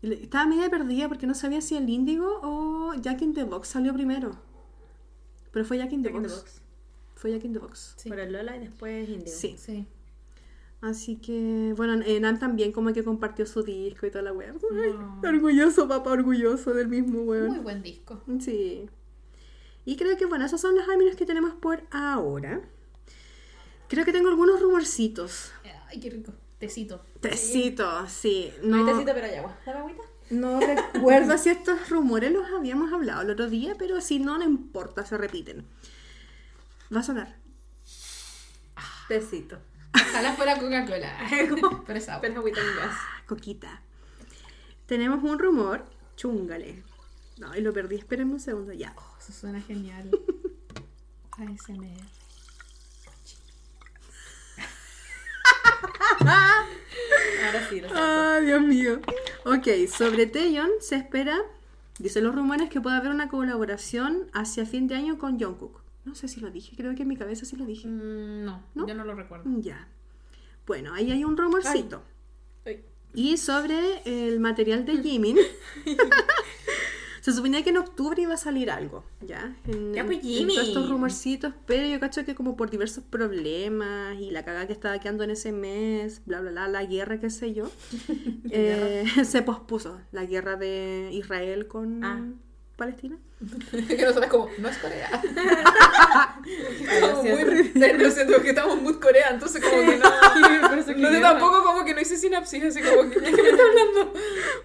Estaba media perdida porque no sabía si el índigo o Jack in the Box salió primero. Pero fue Jack in the, Jack in the Box. Fue Jack in the Box. Sí. Por el Lola y después Indigo. Sí. Sí. Así que, bueno, Nam también como que compartió su disco y toda la. Ay, No. Orgulloso, papá, orgulloso del mismo, weón. Muy buen disco. Sí. Y creo que, bueno, esos son los álbumes que tenemos por ahora. Creo que tengo algunos rumorcitos. Ay, qué rico. Tecito. Tecitos, sí. No hay tecito, pero hay agua. ¿Dame agüita? no <laughs> recuerdo si estos rumores los habíamos hablado el otro día, pero si no, no importa, se repiten. Va a sonar. Tecito. Ojalá fuera Coca-Cola. <laughs> Pero es agua. Pero agüita en gas. Ah, Coquita. Tenemos un rumor. Chúngale. No, y lo perdí. Espérenme un segundo ya. Eso suena genial. <laughs> ASMR. Ahora sí, lo. Ay, Dios mío. Ok, sobre Taeyeon se espera, dicen los rumores, que pueda haber una colaboración hacia fin de año con Jungkook. No sé si lo dije, creo que en mi cabeza sí lo dije. Mm, no, ¿No? yo no lo recuerdo. Ya. Bueno, ahí hay un rumorcito. Ay. Y sobre el material de Jimin. <laughs> Se suponía que en octubre iba a salir algo, ¿ya? En, Ya, pues, en todos estos rumorcitos, pero yo cacho que como por diversos problemas y la cagada que estaba quedando en ese mes, bla, bla, bla, la guerra, qué sé yo, <laughs> eh, <laughs> se pospuso la guerra de Israel con Ah. Palestina. <laughs> que nosotros como, no es Corea. <laughs> Estamos muy, siento. que estamos muy Corea, entonces como que no. No, tampoco como que no hice sinapsis, así como que, ¿de qué me está hablando?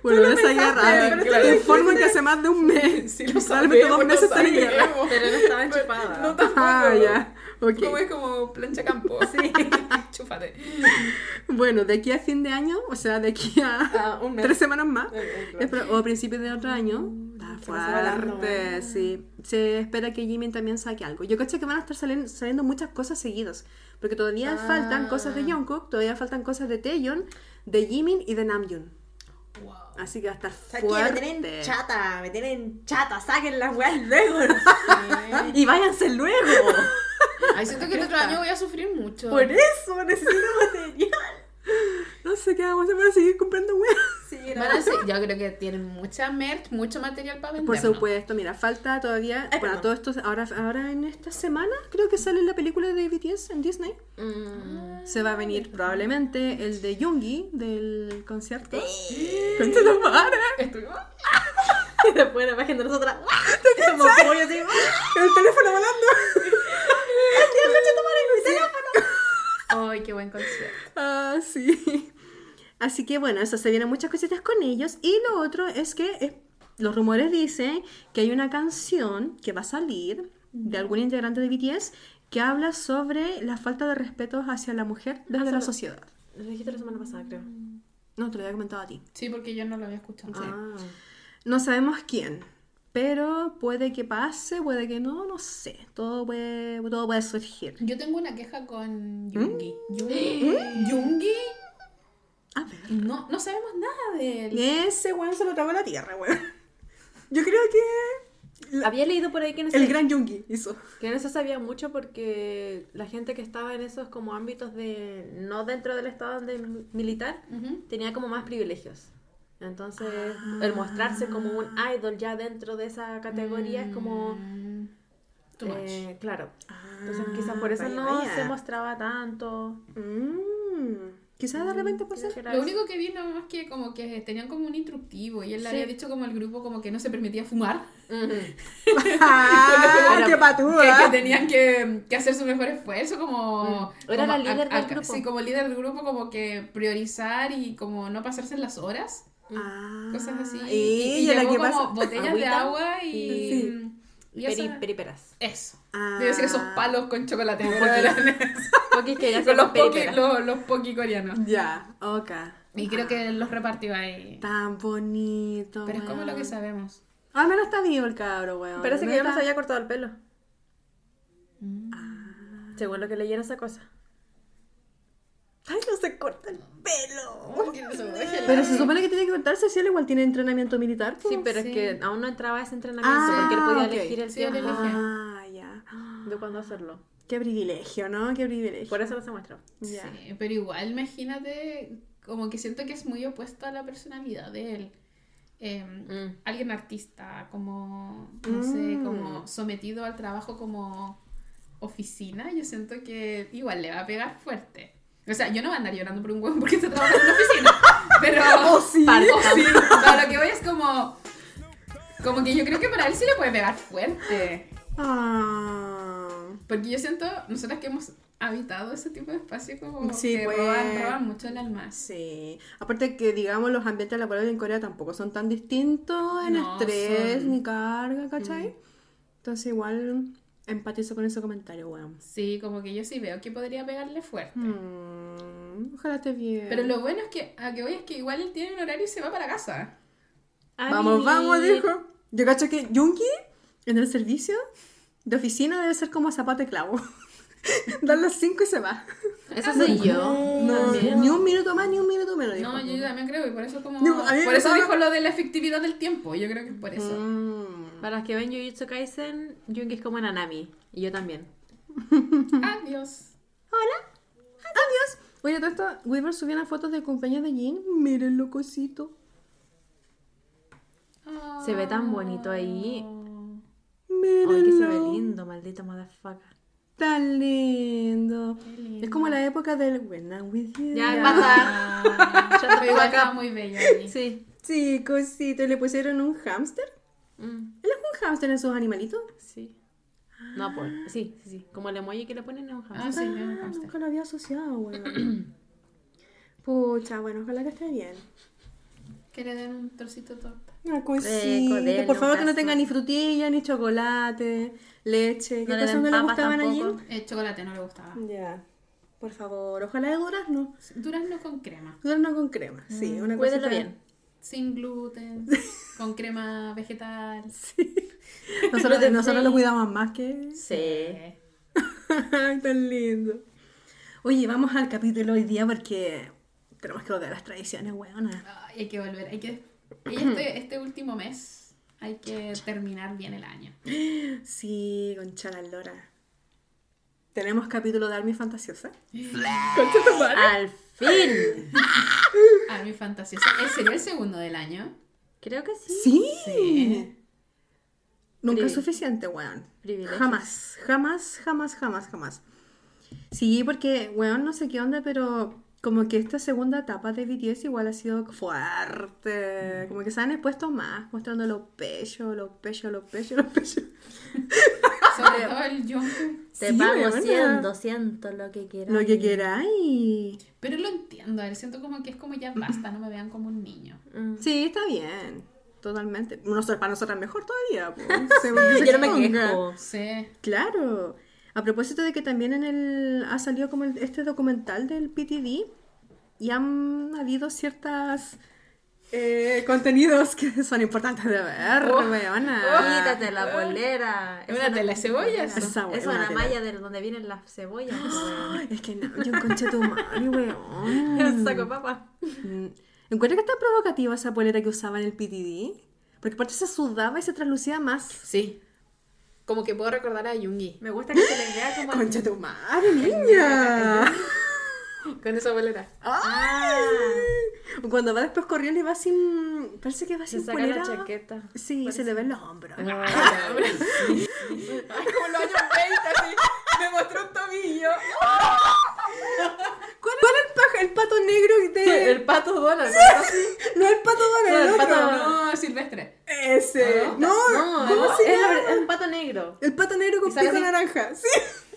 Bueno, esa pensaste, guerra, pero te informo que hace más de un mes. <laughs> Sí, lo Realmente dos meses están en guerra. Pero no estaba enchupada. No tampoco. Ah, ya. Ok. Como es como plancha campo. Sí. Chúfate. Bueno, de aquí a fin de año, o sea, de aquí a Ah, un mes. tres semanas más, claro. es o a principios de otro año, fuerte, sí. Se espera que Jimin también saque algo. Yo caché que van a estar saliendo, saliendo muchas cosas seguidas, porque todavía Ah. faltan cosas de Jungkook, todavía faltan cosas de Taeyeon, de Jimin y de Namjoon. Wow. Así que va a estar que me fuerte. tienen chata, me tienen chata, saquen las weas luego. <laughs> y váyanse luego. Ay, siento que el otro año voy a sufrir mucho. Por eso necesito <laughs> material. No sé qué vamos a hacer para seguir comprando weas. <laughs> Sí, yo creo que tienen mucha merch, mucho material para vender. Por supuesto, mira, falta todavía, Ay, bueno, todo esto, ahora, ahora en esta semana creo que sale la película de BTS en Disney. Mm. Se va a venir probablemente el de Yoongi del concierto. Sí. Madre. Estuvimos- <laughs> Y después la imagen de nosotras. Como pollo así. El teléfono volando. <laughs> Ay, qué buen concierto. Ah, sí. Así que bueno, eso se vienen muchas cositas con ellos. Y lo otro es que eh, los rumores dicen que hay una canción que va a salir de algún integrante de BTS que habla sobre la falta de respeto hacia la mujer desde la sociedad. Lo dijiste la semana pasada, creo. No, te lo había comentado a ti. Sí, porque yo no lo había escuchado. Ah. No sabemos quién, pero puede que pase, puede que no, no sé. Todo puede, todo puede surgir. Yo tengo una queja con Yungi. Yungi. Yungi A ver. No, no sabemos nada de él. Ese weón se lo tragó la tierra, weón. <laughs> Yo creo que la- Había leído por ahí que no, el se, gran Jungi hizo. que no se sabía mucho porque la gente que estaba en esos como ámbitos de no dentro del estado de mi- militar Ujú. tenía como más privilegios. Entonces, Ah. el mostrarse como un idol ya dentro de esa categoría es como Mm, too much. eh, claro. Ah, Entonces, quizás por eso vaya, no vaya. se mostraba tanto. Mm, Quizás de repente puede ser. era Lo único que vi nada más que como que tenían como un instructivo y él le Sí. había dicho como al grupo como que no se permitía fumar. <laughs> ¡Ah, Era- qué Que, patúa! que tenían que, que hacer su mejor esfuerzo como... Mm. Era como la líder del grupo. Sí, como líder del grupo como que priorizar y como no pasarse en las horas. Ah, Cosas así. Y, Y, y la que como pasa. botellas de agua y... Sí. Y esa- Peri- periperas. Eso. Ah. Debe ser esos palos con chocolate. Porque <laughs> que ya se con los poki, los, los poki coreanos. Ya, ok. Y creo que los repartió ahí. Tan bonito. Pero es como lo que sabemos. Al menos está vivo el cabro, weón. Parece que ya no está- se había cortado el pelo. Mm. Ah. Según lo que leí en esa cosa. Ay, no se corta el pelo. Pero Pero se supone que tiene que cortarse si él igual tiene entrenamiento militar. Sí, pues. pero Sí. es que aún no entraba ese entrenamiento Ah, porque él podía ok. elegir el Sí, tiempo. Ah, ya. de cuándo hacerlo. Qué privilegio, ¿no? Qué privilegio. Por eso no se muestra. Sí, pero igual imagínate, como que siento que es muy opuesto a la personalidad de él. Eh, Mm. Alguien artista, como, no sé, Mm. como sometido al trabajo como oficina, yo siento que igual le va a pegar fuerte. O sea, yo no voy a andar llorando por un huevo porque está trabajando en una oficina, <laughs> pero... Oh, sí. Para- sí, pero lo que voy es como... Como que yo creo que para él sí le puede pegar fuerte. Ah. Porque yo siento, nosotras que hemos habitado ese tipo de espacio como Sí, que pues. roban, roban mucho el alma. Sí. Aparte que, digamos, los ambientes laborales en Corea tampoco son tan distintos en No, estrés son- ni carga, ¿cachai? Entonces igual empatizo con ese comentario, weón. Sí, como que yo sí veo que podría pegarle fuerte. Mm, ojalá esté bien. Pero lo bueno es que, a que voy es que igual él tiene un horario y se va para casa. Vamos, vamos, dijo. Yo cacho que Junki en el servicio de oficina debe ser como zapato de clavo. <laughs> Dan las 5 y se va. Eso soy yo. No, ni un minuto más, ni un minuto menos. dijo. No, yo también creo, y por eso como... Digo, a mí me por eso dijo lo de la efectividad del tiempo, yo creo que es por eso. Mm. Para los que ven Jujutsu Kaisen, Jungi es como Nanami. Y yo también. <laughs> Adiós. Adiós. Oye, todo esto, Weaver subió una foto de compañía de Jin. Mírenlo, cosito. Se ve tan bonito ahí. Mírenlo. Ay, que se ve lindo, maldito motherfucker. Tan lindo. Qué lindo. Es como la época del When I'm with you. Ya, the Pero igual fuck estaba up. muy bello ahí. Sí. Sí, cosito. ¿Y le pusieron un hámster? Mm, ¿Él es un hámster en sus animalitos? sí. No, pues. Sí, sí, sí. Como el emoji que le ponen en un Ah, hamster. sí, es un Ah, nunca lo había asociado, weón. <clears throat> Pucha, bueno, ojalá que esté bien. Que le den un trocito de torta. Una cosita. denle Por favor, que no tenga ni frutilla, ni chocolate, leche. ¿Qué No le cosas no le gustaban allí? El chocolate no le gustaba. Ya. Por favor, ojalá de durazno. Durazno con crema. Durazno con crema, sí. Una Cuídalo cosita- bien. Sin gluten. <laughs> con crema vegetal. Nosotros, Gluten nosotros free. lo cuidamos más que... Sí. Ay, <laughs> tan lindo. Oye, vamos al capítulo hoy día porque tenemos que volver a las tradiciones, weona. Ay, hay que volver. Hay que. y este, <clears throat> este último mes hay que terminar bien el año. Sí, concha la lora. Tenemos capítulo de Army Fantasiosa. <gasps> Al fin. <laughs> Army Fantasiosa. ¿Eh, ¿Sería el segundo del año? Creo que sí. Sí. Sí. Nunca es suficiente, weón. Jamás, jamás, jamás, jamás, jamás. Sí, porque, weón, no sé qué onda, pero como que esta segunda etapa de BTS igual ha sido fuerte. Como que se han expuesto más, mostrando los pechos, los pechos, los pechos, los pechos. <laughs> <laughs> Sobre todo el Jungkook. Te Sí, pago weona. 100, 200, lo que quieras. Lo que queráis. Pero lo entiendo. Ver, siento como que es como ya basta, no me vean como un niño. Mm. Sí, está bien. Totalmente. Nosotros, para nosotras mejor todavía. po. <laughs> Se- Yo no me quejo. Sí. Claro. A propósito de que también en el ha salido como el- este documental del PTD y han habido ciertas eh, contenidos que <laughs> son importantes de ver, Oh. weona. Quítate la bolera. Es una tela de cebollas. Esa Es weona una tela. malla de donde vienen las cebollas. <gasps> weón. Es que no, yo enconché tu madre, weón. El <laughs> saco papa. Mm. Encuentro que está provocativa esa polera que usaba en el PTD. Porque aparte se sudaba y se traslucía más. Sí. Como que puedo recordar a Yungi Me gusta que se les vea como. <laughs> Concha tu madre, niña. Con esa bolera. Ah, Cuando va después corriendo y va sin. Parece que va se sin saca polera. la chaqueta. Sí, se le ven los hombros. <laughs> Ay, como los años 20, así. Me mostró un tobillo. ¿Cuál, <laughs> cuál es el, paja- el pato negro de.? <laughs> El pato Donald. No el pato Donald, No, el el pato- No, Silvestre. Ese. ¿Ah, No, No, ¿cómo es, se llama? un pato negro. El pato negro con ¿Y sale pico naranja. Sí.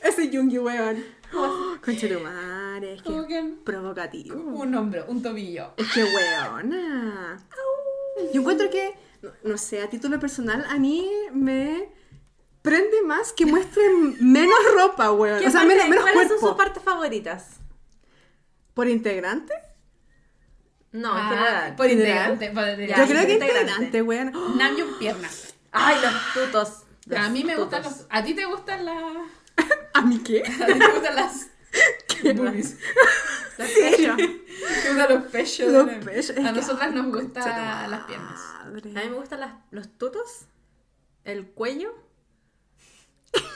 Ese es Yungi, weón. <gasps> Concha tu madre, es que provocativo. un hombro, un tobillo. Es que weona. Yo encuentro que, no, no sé, a título personal, a mí me prende más que muestren <laughs> menos ropa, weón. ¿Qué O sea, parte- menos, menos ¿Cuáles cuerpo. son sus partes favoritas? ¿Por integrante? No, en Ah, general. Por integrante. por Ya, Yo creo que integrante. integrante, weón. Namjoon piernas. <gasps> Ay, los tutos. Los A mí me gustan los. ¿A ti te gustan las. ¿A mí qué? ¿A ti te gustan las. <laughs> boobies? Los pechos. ¿Te gustan los pechos? Los pechos, A nosotras nos gustan las piernas. madre. A mí me gustan las- los tutos, el cuello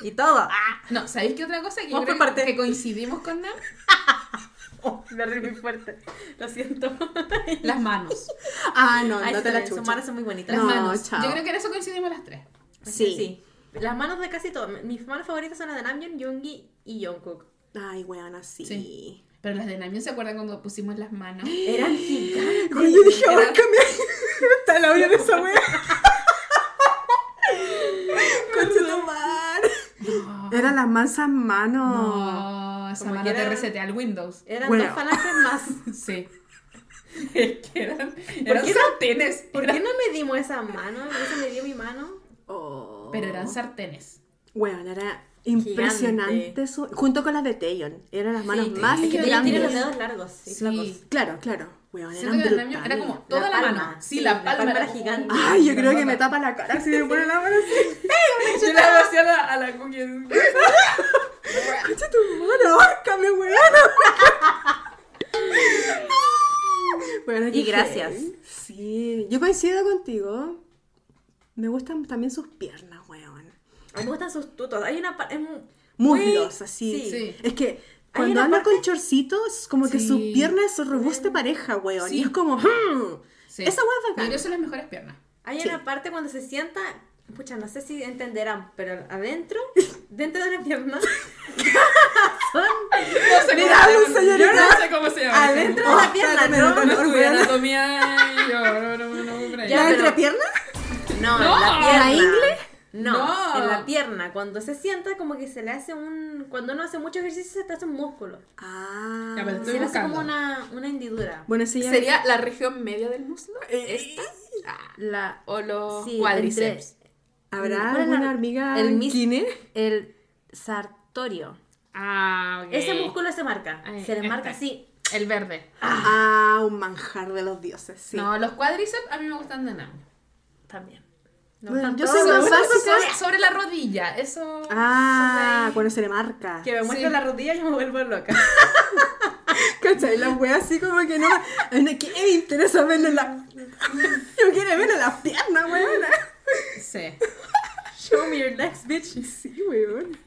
y todo. <laughs> ¡Ah! No, ¿sabéis qué otra cosa? Que yo Vamos creo que, parte. que coincidimos con Nam. <laughs> Oh, me muy fuerte. Lo siento. Las manos. Ah, no, Ay, no te la sus manos son muy bonitas. Las No, manos. chao. Yo creo que en eso coincidimos las tres. Sí. Las manos de casi todo. Mis manos favoritas son las de Namjoon, Yoongi y Jungkook. Ay, weón, así. Sí. Pero las de Namjoon se acuerdan cuando pusimos las manos. <gasps> Eran gigantes. Yo dije, ahora cambia. <laughs> Está la hora de esa wea. Concha tu madre. Eran las mansas manos. No, esa Como mano que te resetea el Windows. Eran Bueno. dos falanges más. <laughs> Sí. Es que eran, eran qué no- sartenes. ¿Por Eran- qué no medimos esa mano? Eso me dio mi mano. Oh. Pero eran sartenes. Weón, era impresionante su... Junto con las de Taeyeon. Eran las manos Sí, más es que grandes. tiene los dedos largos Sí. Claro, claro. Weón, eran la era como toda la, palma, mano. Sí, sí, la la palma, era gigante. Ay, yo creo que me tapa la cara <laughs> si me pone la mano así. <laughs> Yo le hago así a la, a la cookie. <laughs> Tu ahórcame, weón. Bueno, Y gracias. Sí, yo coincido contigo. Me gustan también sus piernas. A mí me gustan sus tutos. Hay una parte. Muslos, así. Sí. Es que cuando anda parte- con chorcitos, como que su pierna es robusta pareja, weón. Sí. Y es como. hmm, Sí. Esa weá es Yo bacán. que son las mejores piernas. Hay Sí. una parte cuando se sienta. Pucha, no sé si entenderán, pero adentro, <laughs> dentro de la pierna, <laughs> No sé Mira, cómo se llama. señorita. Yo no sé cómo se llama. adentro de la pierna, ¿no? No estudié weón. anatomía y yo no, no, no, no, pierna. ¿la ingle? No, No. en la pierna. Cuando se sienta, como que se le hace un. Cuando uno hace mucho ejercicio, se te hace un músculo. Ah. Ya, pero Se Estoy le hace como buscando. una, una hendidura. Bueno, ya. ¿Sería la región media del muslo? Eh, ¿Esta? Ah, La, ¿O los Sí, cuádriceps? ¿Habrá ¿Cuál es la- alguna hormiga el mis- kine? el sartorio. Ah, ok. Ese músculo se marca. Ay, se le marca este. así. El verde. Ah, un manjar de los dioses, sí. No, los cuádriceps a mí me gustan de nada. También. Bueno, yo soy más básica. sobre- la rodilla, eso. Ah, cuando se le marca. Que me muestra Sí. la rodilla y yo me vuelvo loca. <laughs> ¿Cachai? La wea así como que no. ¿Qué me interesa verle la. <laughs> Yo quiero verle las piernas, weona. Sí. <laughs> Show me your legs, bitch. Sí, weón.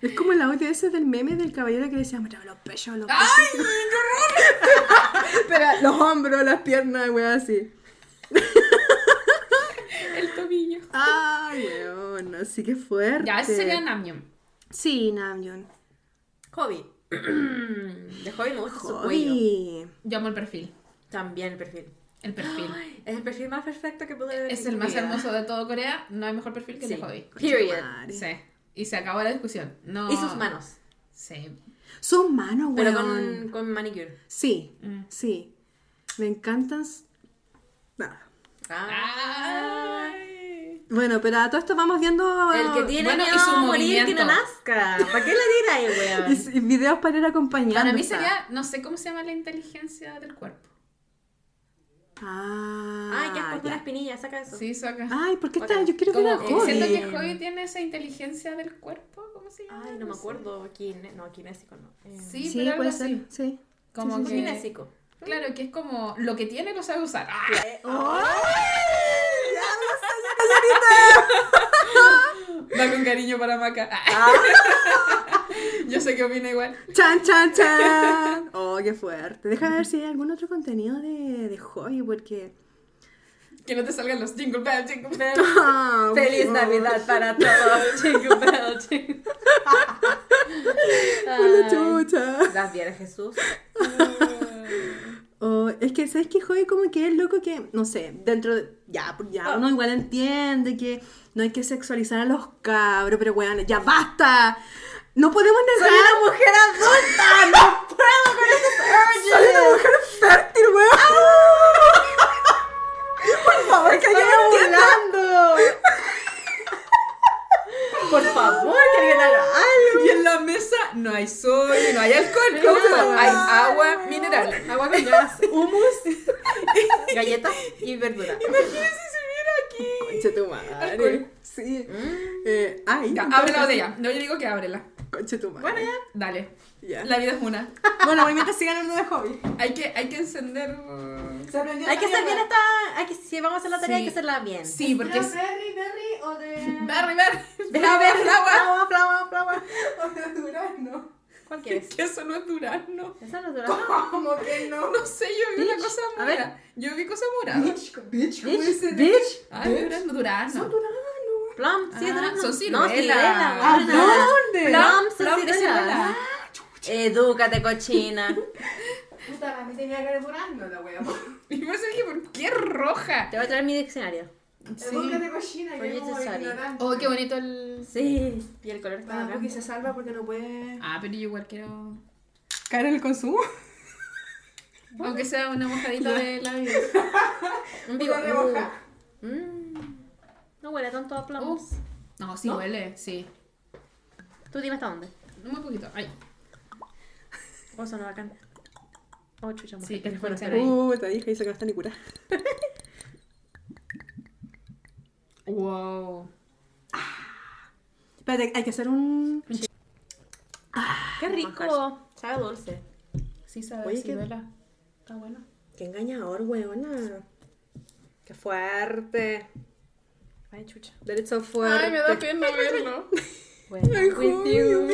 Es como la audio ese del meme del caballero que decía, muéstrame los pechos, los pechos. ¡Ay, qué Pero los hombros, las piernas, weón, así. <laughs> El tobillo. Ay, weón, así que fuerte. Ya, ese sería Namjoon. Sí, Namjoon. Hobby. <clears throat> De hobby me gusta su cuello. Uy. Yo amo el perfil. También el perfil. El perfil. <gasps> Es el perfil más perfecto que pude ver. Es el más hermoso de todo Corea. No hay mejor perfil que el de Hobby. Period. Sí. Y se acabó la discusión. No. Y sus manos. Sí. Sus manos, weón. Pero con, con manicure. Sí, Mm. sí. Me encantan. Ay. Bueno, pero a todo esto vamos viendo El que tiene Bueno, y miedo su a morir que no nazca. ¿Para qué le tiras, y weón? <laughs> y videos para ir acompañando. Para mí sería, no sé cómo se llama la inteligencia del cuerpo. Ah, Ay, que es por una espinilla, saca eso. Sí, saca. Ay, ¿por qué está? Yo quiero ver a Como, Hobby. siento que Hobby tiene esa inteligencia del cuerpo, ¿cómo se llama? Ay, no me sé. acuerdo. Kine... No, kinésico no. Eh, Sí, Sí, pero algo puede así. ser. Sí. Como sí, que... kinésico. Claro, que es como lo que tiene lo sabe usar. ¡Ah! <laughs> Va con cariño para Maca. <laughs> Ah. <laughs> Yo sé que opina igual. Chan, chan, chan. Oh, qué fuerte. Déjame ver si hay algún otro contenido de, de hobby, porque. Que no te salgan los jingle bells, jingle bells. Ah, Feliz oh, Navidad para todos. Jingle bell, jingle. por la Ay, chucha. Las Jesús. Oh, es que, ¿sabes qué? Hobby como que es loco que, no sé, dentro de... Ya, pues ya, uno igual entiende que no hay que sexualizar a los cabros, pero weón, ya basta. No podemos Soy negar... una mujer adulta. No puedo con esos Soy una urges. mujer fértil, weón. <laughs> Por favor, que entienda. hablando. Por favor, que alguien haga algo. Y en la mesa no hay soya, no hay alcohol, No. no, hay agua mineral. Agua con gas, humus, <laughs> galletas y verdura. Imagínense si hubiera aquí. Conche tu madre. Alcohol. Sí. Eh, ay, Ya, abre la botella. No, yo digo que ábrela. Conche tu madre. Bueno, ya. Dale. Ya. La vida es una. <laughs> Bueno, mientras sigan hablando de hobby. Hay que, hay que encender. Hay que hacer bien esta. Hay que, si vamos a hacer la tarea, Sí. hay que hacerla bien. Sí, porque es. berry, berry o de... Berry, berry. Flower, Flower. flower, flower, flower. o de durazno. ¿Cuál quieres? Que eso no es durazno. ¿Esa no es durazno? ¿Cómo que no? No sé, yo vi una Bitch. cosa A ver. morada. Yo vi cosa morada. Bitch, bitch, ¿cómo Bitch, dice? bitch. Ay, durazno, durazno. Plum, sí, Ah, durazno. son No, ciruelas. ¿A dónde? Plum, son ciruelas. ciruela. Edúcate, cochina. <laughs> Puta, a mí tenía que de durazno la wea. <laughs> Y por eso dije, ¿por qué roja? Te voy a traer mi diccionario. Sí. de cochina, que ignorante. Oh, qué bonito el. Sí. Y el color está Ah, porque se salva porque no puede Ah, pero yo igual quiero. caer en el consumo. Aunque sea una mojadita de labio. <laughs> Un vivo. Una remoja. Mm. No huele tanto a. Uh. No, sí ¿No? huele, sí. Tú dime hasta dónde. Muy poquito. Ay. Oh, son bacán. Oh, chucha, Sí, mujer, que que fuera fuera ahí. Uh, te dije, dice que no está ni curada. <laughs> Wow. Espérate, hay que hacer un... ¡Qué rico! Sabe dulce. Sí, sabe, Oye, sí qué- duela. Está bueno. Qué engañador, weona. Qué fuerte. Ay, chucha. So fuerte. Ay, me da pena verlo. Bueno, Ay, with you.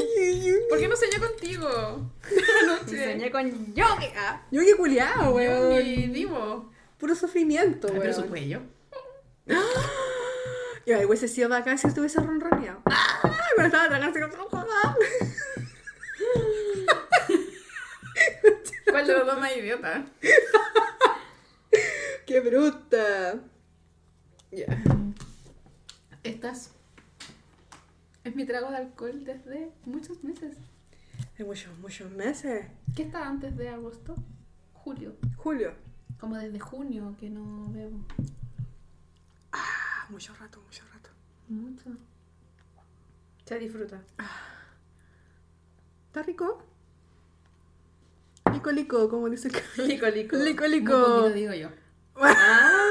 ¿Por qué no soñé contigo? <laughs> Me Anoche. soñé con Yogi. Ah. Yo qué culiado, weón. Y Divo. Puro sufrimiento, Ay, weón. pero su cuello. Y ahí hubiese sido bacán si estuviese ronroneado. ¡Ah! Cuando estaba tragando así como... <laughs> ¿Cuál de los dos más idiota? <laughs> ¡Qué bruta! Ya. Estas. Es mi trago de alcohol desde muchos meses. Hay muchos, muchos meses. ¿Qué está antes de agosto? Julio. Julio. Como desde junio que no bebo. Ah, mucho rato, mucho rato. Mucho. Se disfruta. ¿Está rico? Lico, lico, como dice el <laughs> Lico, lico. Lico, Muy lico. poquito digo yo. <laughs> Ah.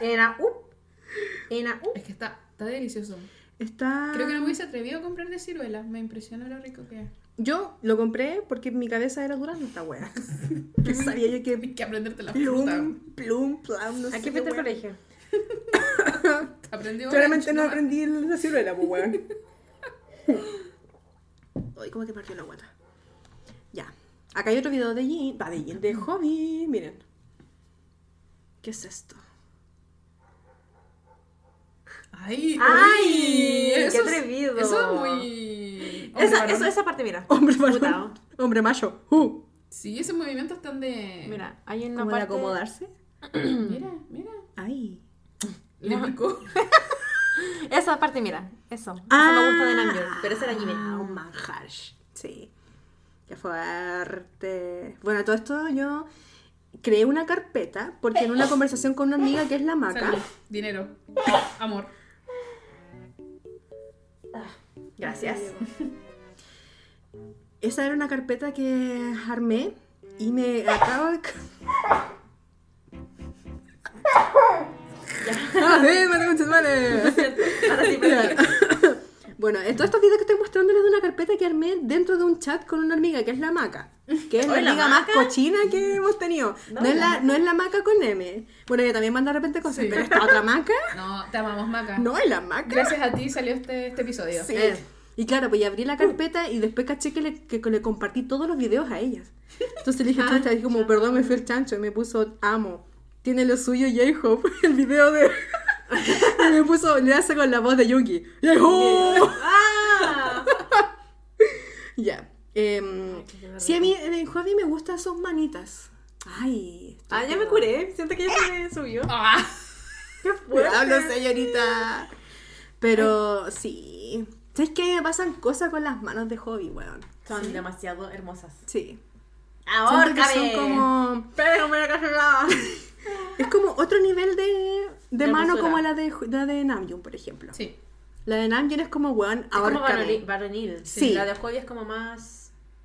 Ena, Ena, up. Es que está, está delicioso. Está... Creo que no me hubiese atrevido a comprar de ciruela. Me impresiona lo rico que es. Yo lo compré porque en mi cabeza era durando esta wea. <laughs> que sabía yo que... Hay que aprenderte la fruta. Plum, plum, plum, no sé Aquí qué fuiste al colegio. <laughs> Aprendí Claramente no aprendí la ciruela, pues weón. <laughs> Ay, como que partió la guata. Ya. Acá hay otro video de Jin, va de Jin, de hobby, miren. ¿Qué es esto? Ay, ¡Ay! ¡Qué es- atrevido! Eso es muy. Esa, Hombre, eso, varón. esa parte, mira. Hombre macho. Hombre macho. Uh. Sí, esos movimientos están de. Mira, hay una ¿Cómo de parte... acomodarse? <clears throat> mira, mira. Ay. Le picó. <laughs> Esa parte, mira. Eso. Eso me gusta de Namjoon. Pero ese era Jimmy. Ah, un manjar. Sí. Qué fuerte. Bueno, todo esto yo creé una carpeta porque en una <laughs> conversación con una amiga que es la maca. Salud, dinero, amor. Ah, gracias. Esa era una carpeta que armé y me acabo de... Ah, ahora sí, pero... <laughs> Bueno, todos estos videos que estoy mostrando es de una carpeta que armé dentro de un chat con una hormiga, que es la maca. Que es <laughs> la ¿la amiga más cochina que hemos tenido. No, es, la, no es la maca con M. Bueno, ella también manda de repente cosas, pero esta otra maca, <laughs> No, te amamos, Maca. no es la maca. Gracias a ti salió este, este episodio. Sí. Eh. Y claro, pues ya abrí la carpeta y después caché que le, que le compartí todos los videos a ellas. Entonces le dije, <laughs> Ah, chucha, dije como, perdón, me fui el chancho. Y me puso, amo. Tiene lo suyo J-Hope, el video de... y me puso, le hace con la voz de Yungi. ¡J-Hope! ¡Ah! Ya. Em, sí, a mí en hobby me gustan sus manitas. Ay. Ah, ya me curé. Siento que ya se me subió. Ah, <laughs> ¡Qué Hablo, señorita. Pero sí. ¿Sabes qué? Me pasan cosas con las manos de hobby, weón. Son demasiado hermosas. Sí. Ahora, son como... Pero me. <laughs> Es como otro nivel de, de mano hermosura. como la de, la de Namjoon, por ejemplo. sí. La de Namjoon es como, weón, Es como varonil. Sí. La de hobby es como más.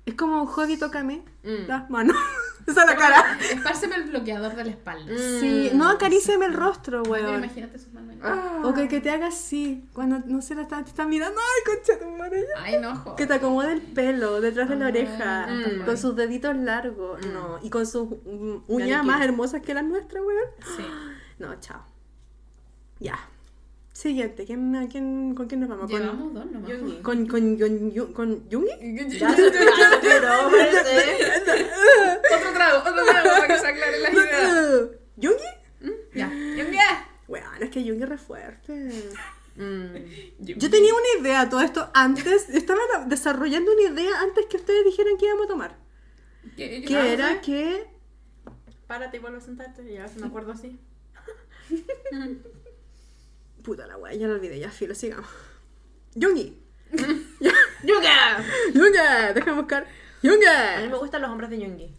Es como, hobby, tócame Mm. las manos. <laughs> Esa es la cara. Espárceme el bloqueador de la espalda. Mm. Sí, no, acaríciame el rostro, weón. imagínate sus manos. Ah. O que, que te haga así, cuando no se la está, te está mirando, ay, concha tu madre. Ay, no, joder. Que te acomode el pelo detrás de la Ah, oreja, mm. con sus deditos largos, no, y con sus mm, uñas más hermosas que las nuestras, weón. Sí. <gasps> No, chao. Ya. Siguiente, ¿quién, a quién, ¿con quién nos vamos? ¿Con, Llevamos dos nomás. Yungi. con, con, con, con Yungi? <laughs> Ya se <laughs> pero <laughs> parece. Otro trago, otro trago para que se aclaren las ideas. ¿Yungi? Ya. Yungi. Bueno, es que Yungi es re fuerte. Mm. Yo tenía una idea, todo esto antes, estaba desarrollando una idea antes que ustedes dijeran que íbamos a tomar. ¿Qué, Que era que Párate y vuelve a sentarte. Ya se me acuerdo así. Puta la wea, ya lo olvidé, ya filo, sigamos. Yungi. <laughs> ¡Yuga! Yunga, déjame buscar. A mí Yunga. me gustan los hombres de Yungi.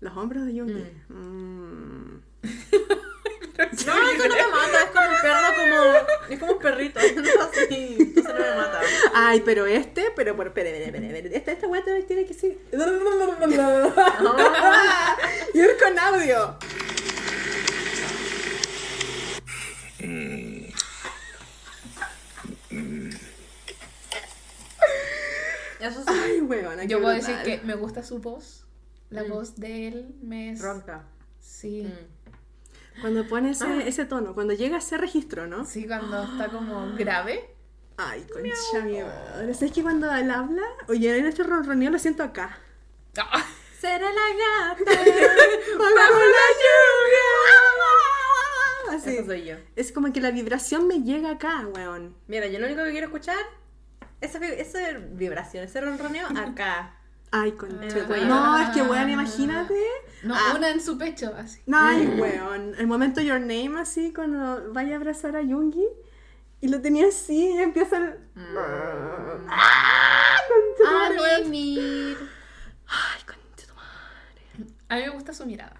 Los hombros de Yungi. Mm. No, eso no me mata, es como un perro, como. Es como un perrito. <laughs> No así. Entonces no me mata. Ay, pero este, pero por, espere, espere, espere, espere. Esta, esta también tiene que ser. <laughs> y es con audio. Eso sí. Ay, qué Yo puedo brutal. decir que me gusta su voz. La Mm. voz de él me es... Ronca. Sí. Mm. Cuando pone Ah. ese, ese tono, cuando llega a ese registro, ¿no? Sí, cuando está como grave. Ay, concha mi madre. ¿Sabes que cuando él habla? Oye, en este ronroneo lo siento acá. Ah, Será la gata. <laughs> ¡Bajo la lluvia! Así. Eso soy yo. Es como que la vibración me llega acá, weón. Mira, yo lo único que quiero escuchar. Esa, esa vibración, ese ronroneo <laughs> acá. Ay, concha. Ah. tu madre. No, es que weón, imagínate. No, Ah. una en su pecho, así. Ay, weón. El momento Your Name, así, cuando vaya a abrazar a Yungi. Y lo tenía así y empieza el... ¡Ah! Concha tu madre, weón. Mimir. Ay, concha tu madre. A mí me gusta su mirada.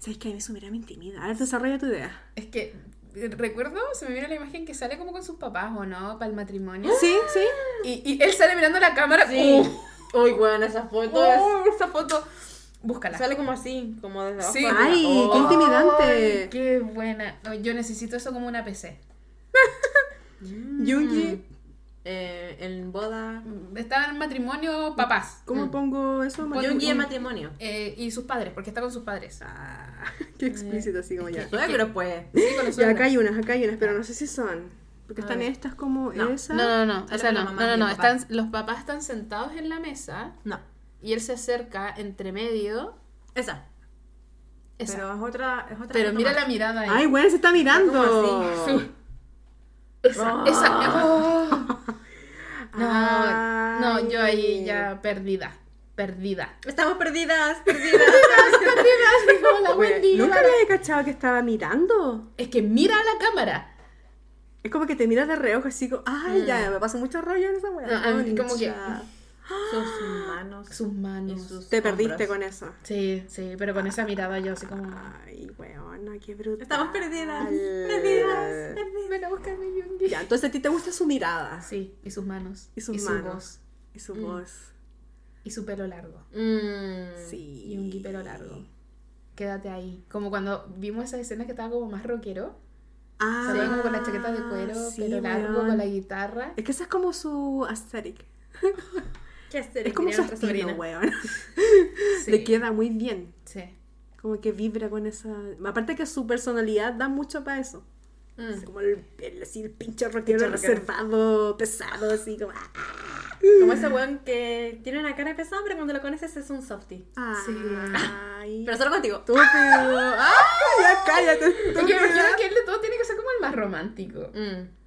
¿Sabes que a mí eso mira me intimida? A ver, desarrolla tu idea. Es que recuerdo, se me viene la imagen que sale como con sus papás o no, para el matrimonio. ¿Sí? ¿Sí? Y, y él sale mirando la cámara. Sí. ¡Uh! Uy, bueno, esa foto ¡Oh, esa foto! Búscala. Sale como así, como desde abajo. Sí. Ay, Oh. qué intimidante. ¡Qué buena! No, yo necesito eso como una PC. <laughs> Yungi, Eh, en boda. Está en matrimonio papás. ¿cómo pongo eso? Yungi en matrimonio. eh, y sus padres, porque está con sus padres. Ah, <laughs> qué explícito, así como ya. Suegro, pues. Sí, con los <laughs> Ya, acá suegros. hay unas, acá hay unas, pero no sé si son. Porque A están ver. estas como No. esa. No, no, no, con la no, mamá no, no, y no, están, los papás están sentados en la mesa No. y él se acerca entre medio. Esa. Esa. Pero es otra. Es otra Pero mira más. la mirada ahí. Ay, bueno, se está mirando. como así. Sí. Esa, esa. oh. <laughs> No, Ay. no, yo ahí ya perdida. Perdida. Estamos perdidas, perdidas. <laughs> Perdida, como la Güey, Wendy. Nunca me había cachado que estaba mirando. Es que mira a la cámara. Es como que te miras de reojo así como, ay, ya, me pasa mucho rollo en esa weá. Ah, como que-. Sus manos. Sus manos. Y sus Te perdiste con eso. Sí, sí, pero con esa mirada yo así como. Ay, weona, qué brutal. Estamos perdidas. Perdidas. Ven a buscarme Yungi. Ya, entonces a ti te gusta su mirada Sí, y sus manos. y sus su manos voz. y su Mm. voz. Y su pelo largo. Mm. Sí. Yungi pelo largo. Quédate ahí. Como cuando vimos esa escena que estaba como más rockero. Ah, Salía como con la chaqueta de cuero, sí, pero largo, con la guitarra. Es que esa es como su aesthetic. <laughs> Es como su estilo, weón. <laughs> Sí. Le queda muy bien. Sí. Como que vibra con esa... Aparte que su personalidad da mucho para eso. Mm. Así como el, el- así, el pinche rockero reservado, pesado, así como... ah. Como ese weón que tiene una cara pesada, pero cuando lo conoces es un softie. Sí. Ay, Pero solo contigo. estúpido. <laughs> ¡Ay, ya cállate, Porque me imagino que él de todo tiene que ser como el más romántico. Mm.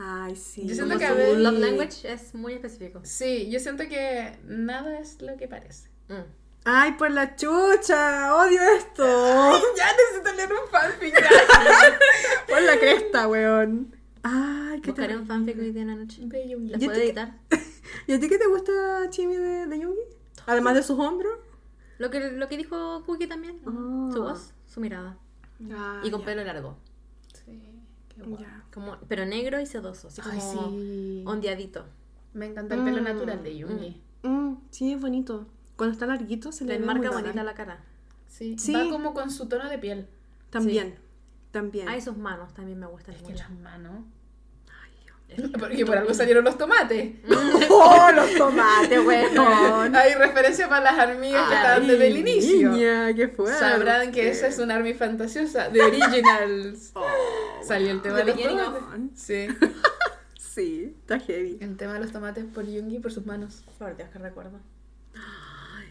Ay, sí. Yo siento Como que a su ver- love language es muy específico. Sí, yo siento que nada es lo que parece. Mm. Ay, por la chucha, odio esto. <laughs> Ya necesito leer un fanfic. <laughs> Por la cresta, weón. Ay, qué Buscaré te... un fanfic hoy día en la noche. De Jungi. ¿Las Yo puedo te- editar? <laughs> ¿Y a ti qué te gusta, Chimi, de, de Yungi? Además de sus hombros. Lo que, lo que dijo Cookie también. Ah. Su voz, su mirada. Ah, y con pelo largo. Sí, qué guay. Ya. Como, pero negro y sedoso. Así como Ay, sí. ondeadito. Me encanta el pelo Mm. natural de Jungi. Mm, sí, es bonito. Cuando está larguito se le Le marca bonita la cara. Sí. Sí. Va como con su tono de piel. También, también. Ay, sus manos también me gustan Es que mucho. las manos. <laughs> Porque por algo salieron los tomates. <laughs> ¡Oh, los tomates, weón! Hay referencia para las hormigas que estaban desde el inicio. Niña, qué fuerte. Sabrán que esa es una army fantasiosa de Originals. <laughs> Oh, Salió el tema de los tomates. Sí. Sí, está heavy. El tema de los tomates por Jungi por sus manos. Por Dios, que recuerdo.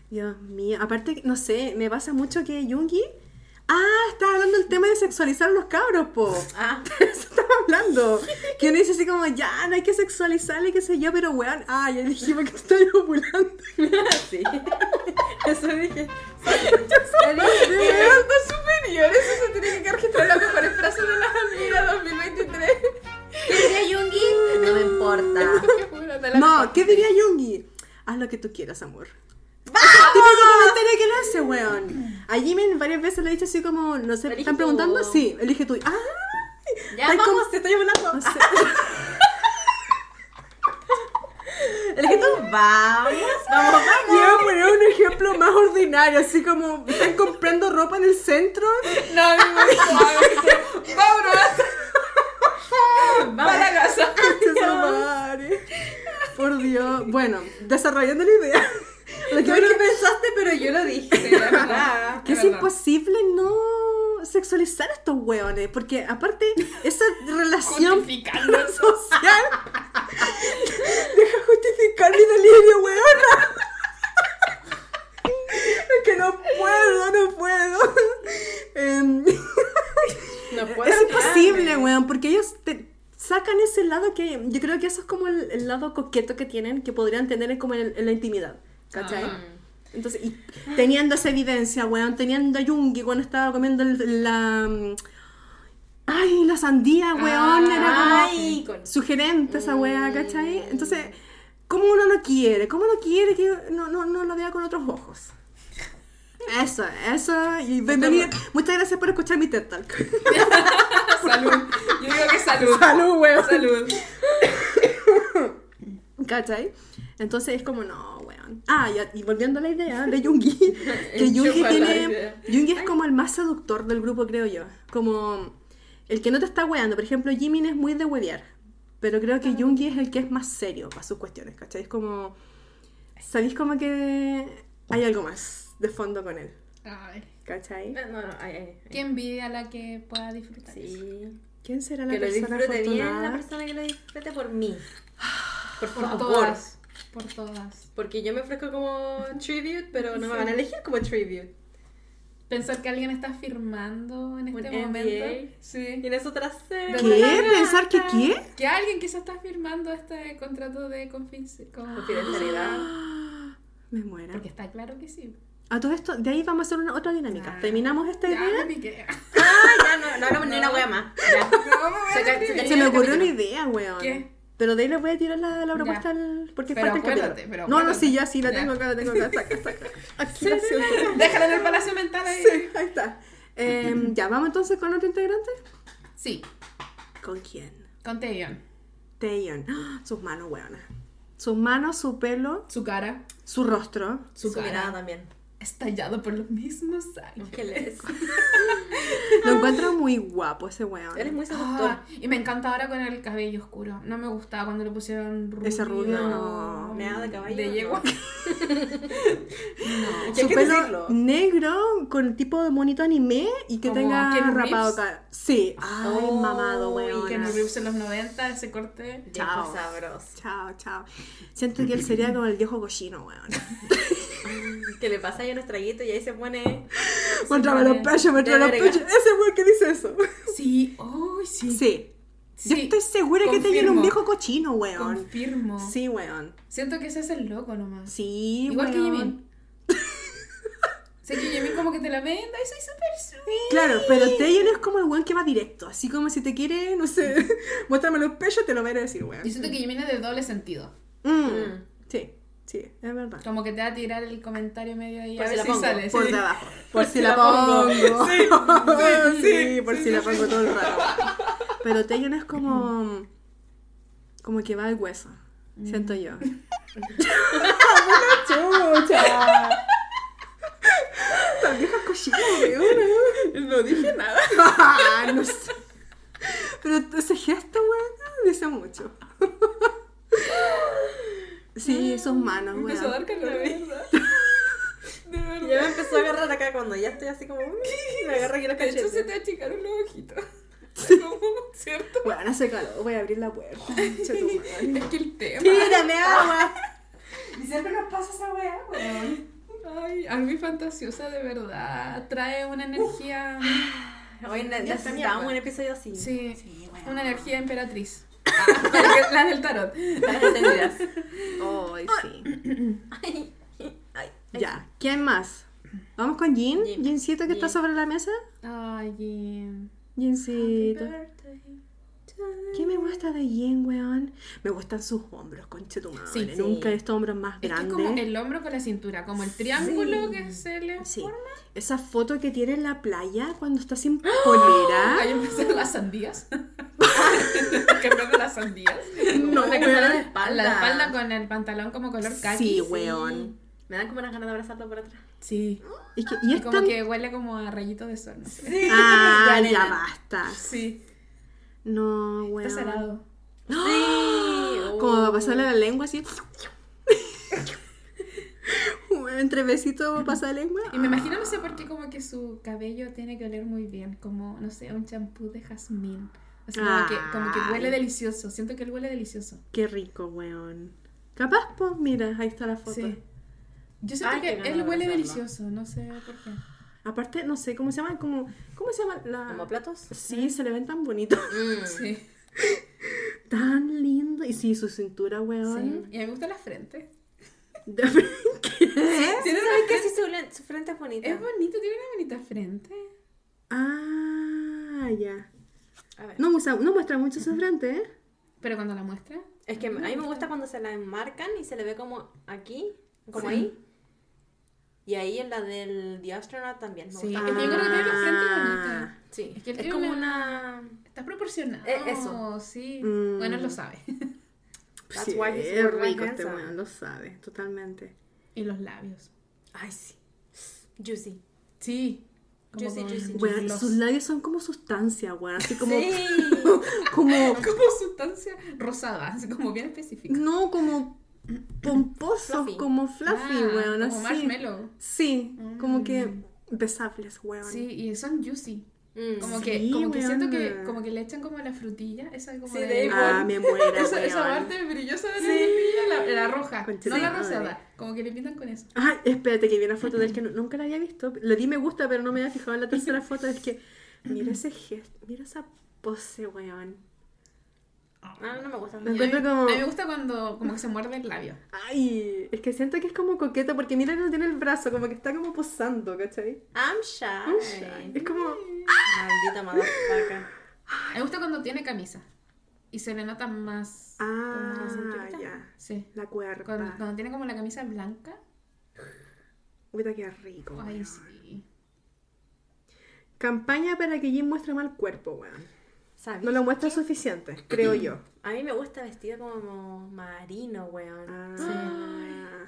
Dios mío. Aparte, no sé, me pasa mucho que Yungi. Ah, estaba hablando del tema de sexualizar a los cabros, po. Ah, <laughs> Eso estaba hablando. Que uno dice así como, ya, no hay que sexualizarle, qué sé yo, pero weón, ah, ya dijimos que te estás ovulando. <laughs> sí. Eso dije. Alto superior, eso se tiene que quedar registrado en la mejor frase de las amigas 2023. ¿Qué diría Yungi? No me importa. <laughs> De la- No, ¿qué diría Yungi? Haz lo que tú quieras, amor. Hace, weón. A Jimin varias veces le he dicho así como, no sé, Elige ¿están tú. preguntando? Sí, elige tú. ¡Ah! Ya vamos, te estoy hablando. No sé. <laughs> El que tú, vamos, vamos, voy a poner un ejemplo más ordinario, así como están comprando ropa en el centro. No, a me dijo, <laughs> vámonos <laughs> vamos. la casa. Por Dios. Bueno, desarrollando la idea. Lo que que, pensaste, pero yo lo dije. Verdad. <laughs> que es verdad. imposible no sexualizar a estos hueones, porque aparte esa relación <laughs> social deja justificar mi delirio, hueona. Es que no puedo, no puedo. Em, <laughs> No puedo es imposible, weón, porque ellos te sacan ese lado que yo creo que eso es como el, el lado coqueto que tienen, que podrían tener como en, en la intimidad, ¿cachai? Ah. Entonces, y teniendo esa evidencia, weón, teniendo a Yungi cuando estaba comiendo el- la... Ay, la sandía, weón, era como con- sugerente esa weá, Mm. ¿cachai? Entonces, ¿cómo uno no quiere? ¿Cómo no quiere que no, no, no lo vea con otros ojos? Eso, eso, y bienvenida. Muchas gracias por escuchar mi TED Talk. <laughs> Salud. Yo digo que salud. Salud, weón. Salud. ¿Cachai? Entonces es como, no, weón. Ah, ya, y volviendo a la idea de Yungi, <laughs> que la tiene. Yungi es como el más seductor del grupo, creo yo. Como el que no te está weando. Por ejemplo, Jimin es muy de wedear. Pero creo que Yungi es el que es más serio para sus cuestiones, ¿cachai? Es como. ¿Sabéis como que hay algo más de fondo con él? Ay. ¿Cachai? No, no, ay, ay, ay. Qué envidia la que pueda disfrutar. eso. Sí. ¿Quién será la Que lo persona disfrute bien la afortunada? persona que lo disfrute por mí. Por, Por favor. todas. Por todas. Porque yo me ofrezco como tribute, pero no me van a elegir como tribute. Pensar que alguien está firmando en este momento. Sí. Tiene su trasero. ¿Qué? ¿Pensar que qué? Que alguien quizás está firmando este contrato de confidencialidad. <gasps> Me muero. Porque está claro que sí. A todo esto, de ahí vamos a hacer una otra dinámica. Ah. Terminamos esta Ya idea. me. Ah, ya, no, no hablamos ni una wea más. Ya. Se ca- se Se termina me el ocurrió Pero de ahí les voy a tirar la, la propuesta al, porque Pero falta el capítulo. pero no, no, sí, ya sí, la Ya. tengo acá, la tengo acá, está acá, está acá. <laughs> Aquí siento. Déjala en el palacio mental ahí. Sí, ahí está. Em, ya, ¿vamos entonces con otro integrante? Sí, ¿Con quién? con Taeyeon. Taeyeon. ¡Ah! Sus manos, weona. Sus manos, su pelo, Su cara. su rostro. Su, Su cara. mirada también. Estallado por los mismos años. ¿Qué lees? Lo encuentro muy guapo ese weón. Eres muy seductor. Ah, y me encanta ahora con el cabello oscuro. No me gustaba cuando le pusieron rubio. Ese rubio, no. Meado de caballo, De yegua. <laughs> no. ¿Qué hay Su pelo negro con tipo de monito anime y que Como tenga Keanu rapado acá. Sí. Ay, Oh, mamado, weón. Que no Reeves en los 90, ese corte. Chao. Viejo sabroso. Chao, chao. Siento que él sería como el viejo cochino, weón. <laughs> <laughs> Que le pasa ahí unos traguitos y ahí se pone. Muéstrame los pechos, muéstrame los pechos. Ese weón que dice eso. Sí, oh, sí. Sí. Yo estoy segura que te viene confirmo. un viejo cochino, weón. Confirmo. Sí, weón. Siento que ese es el loco nomás. Sí, Igual que. Jimin. sé que Jimin como que te la venda y soy súper sweet. Claro, pero Taeyeon es como el weón que va directo. Así como si te quiere, no sé, <laughs> muéstrame los pechos, te lo ir a decir, weón. Yo siento que Jimin es de doble sentido. Mm, Mm. Sí, es verdad. Como que te va a tirar el comentario medio ahí. Por a si ver la si pongo, sale. Por sí. debajo. <laughs> Por si la la pongo. pongo. Sí, Sí, <laughs> por si la pongo todo el rato. Pero Taeyeon es como. Como que va al hueso. Siento yo. chucha! <laughs> Tan viejas cochinas, weón. No dije nada. Ah, no sé. Pero ese gesto, weón, dice mucho. Sí, sus manos, Me empezó a dar calor, <laughs> de verdad. De verdad. Ya me empezó a agarrar acá cuando ya estoy así como. <laughs> Me agarra aquí los De hecho, cachetes. se te achicaron los ojitos. <laughs> Como, ¿Cierto? Weón, hace calor, voy a abrir la puerta. Es que el tema. ¡Tírame agua! Y siempre nos pasa esa weá, weón. Ay, Army fantasiosa de verdad. Trae una energía. Hoy ne- Ya está necesitamos un episodio así. Sí, Sí, weón. una energía emperatriz. Ah, <laughs> la del tarot. Las entendidas. Ay, sí. Ay, ay. Ya, ¿quién más? ¿Vamos con Jin? Jin. ¿Jincito que está Jin. sobre la mesa? Ay, Jim. Jincito. To ¿Qué me gusta de Jin, weón? Me gustan sus hombros, conche tu madre. Sí, sí. Nunca he visto hombros más Es que es grandes. como el hombro con la cintura, como el triángulo que se le Sí. forma. Esa foto que tiene en la playa cuando está sin polera. <gasps> Ahí empezaron las sandías. <laughs> que en vez de las sandías. No, cosa weón. de espalda. La espalda con el pantalón como color kaki. Sí, weón. Me dan como unas ganas de abrazarlo por atrás. Sí. Es que, y Y es como tan- que huele como a rayito de sol. No, sé. Sí. Ah, <laughs> Ya, basta. sí. No, weón. Está cerrado. Sí. Como Oh. va a pasarle la lengua así. Entre besitos pasa la lengua. Y me imagino, no sé por qué, como que su cabello tiene que oler muy bien. Como, no sé, un champú de jazmín. O sea, como, que, como que huele delicioso. Siento que él huele delicioso. Qué rico, weón. Capaz, pues, mira, ahí está la foto. Sí. Yo siento Ay, que él huele delicioso. No sé por qué. Aparte, no sé, ¿cómo se llama? Como, ¿Cómo se llama la...? ¿Homoplatos? Sí, se le ven tan bonitos. Mm. <laughs> Sí. Tan lindo. Y sí, su cintura, sí. weón. Y a mí me gusta la frente. <laughs> ¿Qué? Tiene ¿Sabes que sí su, frente es bonita? Es bonito, tiene una bonita frente. Ah, ya. A ver. No, muestra, no muestra mucho su frente, ¿eh? Pero cuando la muestra. Es que a mí me gusta cuando se la enmarcan y se le ve como aquí, como Sí. ahí. Y ahí en la del The Astronaut también. me Sí. gusta. Es que yo creo que tiene la frente Ah. bonita. Sí. Es que como una- una... Está proporcionado. Eh, eso. Sí. Mm. Bueno, él lo sabe. That's sí, why he's es rico este weón, lo sabe, totalmente. y los labios. Ay, sí. Juicy. Sí. Como Juicy, juicy, juicy. Sus labios son como sustancia, weón. Así como. Sí. <laughs> como <laughs> Como sustancia rosada, así como bien específica. no, como <clears throat> pomposos, Fluffy. como fluffy, Ah, weón. Como Así. marshmallow. Sí, como que Mm. besables, weón. Sí, y son juicy. Mm. Como Sí, que, como que siento que, como que le echan como la frutilla, esa como Sí, de, de Ah, me muero, <laughs> esa, esa parte brillosa de la frutilla, la, la roja, Concha no la madre. rosada, como que le pintan con eso. Ay, espérate que vi una foto del que <clears throat> nu- nunca la había visto. Le di me gusta, pero no me había fijado en la tercera foto. Es que, mira ese gesto, mira esa pose, weón. Ah, no me gusta. Me encuentro a, mí, como- a mí me gusta cuando como que se muerde el labio. Ay, es que siento que es como coqueta porque mira que no tiene el brazo, como que está como posando, ¿cachai? I'm shy. Es como, Maldita motherfucker. Me gusta cuando tiene camisa y se le nota más ah, ya, Sí. la cuerpa. Cuando, cuando tiene como la camisa blanca, Puta que rico, ay weón. sí. Campaña para que Jim muestre mal cuerpo, weón. ¿Sabes? No lo muestra suficiente, creo yo. A mí me gusta vestido como marino, weón. Ah,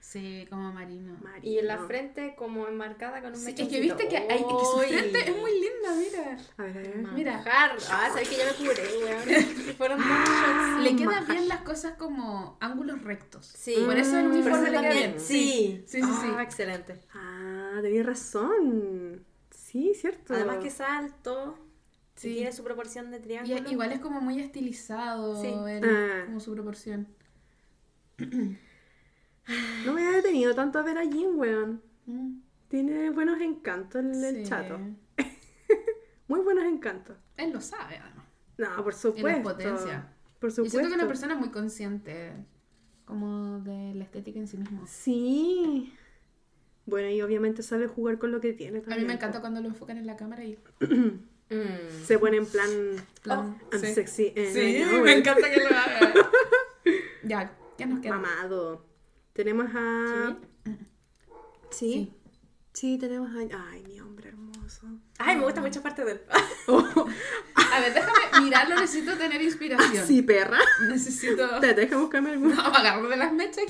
Sí, como marino. Marino. Y en la frente como enmarcada con un Sí, es que viste que, hay, es que su frente es muy linda, mira. A ver, a ver. Mira. Manjar. Ah, sabes que ya me curé, weón. <laughs> Fueron shots. Le queda maja. bien las cosas como ángulos rectos. Sí. Por eso el uniforme le queda bien. Sí. Sí, sí, sí. Ah, excelente. Ah, tenías razón. Sí, cierto. Además que es alto. Sí. Y tiene su proporción de Y triángulo. igual es como muy estilizado, Sí. el- Ah. como su proporción. No me había detenido tanto a ver a Jin, weón. Mm, Tiene buenos encantos el, el sí. chato. <laughs> Muy buenos encantos. Él lo sabe, además. No, por supuesto. potencia. Por Yo supuesto. siento que es una persona muy consciente como de la estética en sí mismo. Sí. Bueno, y obviamente sabe jugar con lo que tiene A mí también, me encanta cuando lo enfocan en la cámara y... <clears throat> Mm. Se pone en plan... plan, I'm sí. sexy. I Sí, me encanta que lo haga. <laughs> ya, ¿qué nos queda? Mamado. Tenemos a... Sí. Sí. Sí, tenemos a... Ay, mi hombre hermoso. Ay, me gusta mucho parte del. <laughs> A ver, déjame mirarlo, necesito tener inspiración. Sí, perra. Necesito... <laughs> Espérate, déjame buscarme algún... No, agarro de las mechas.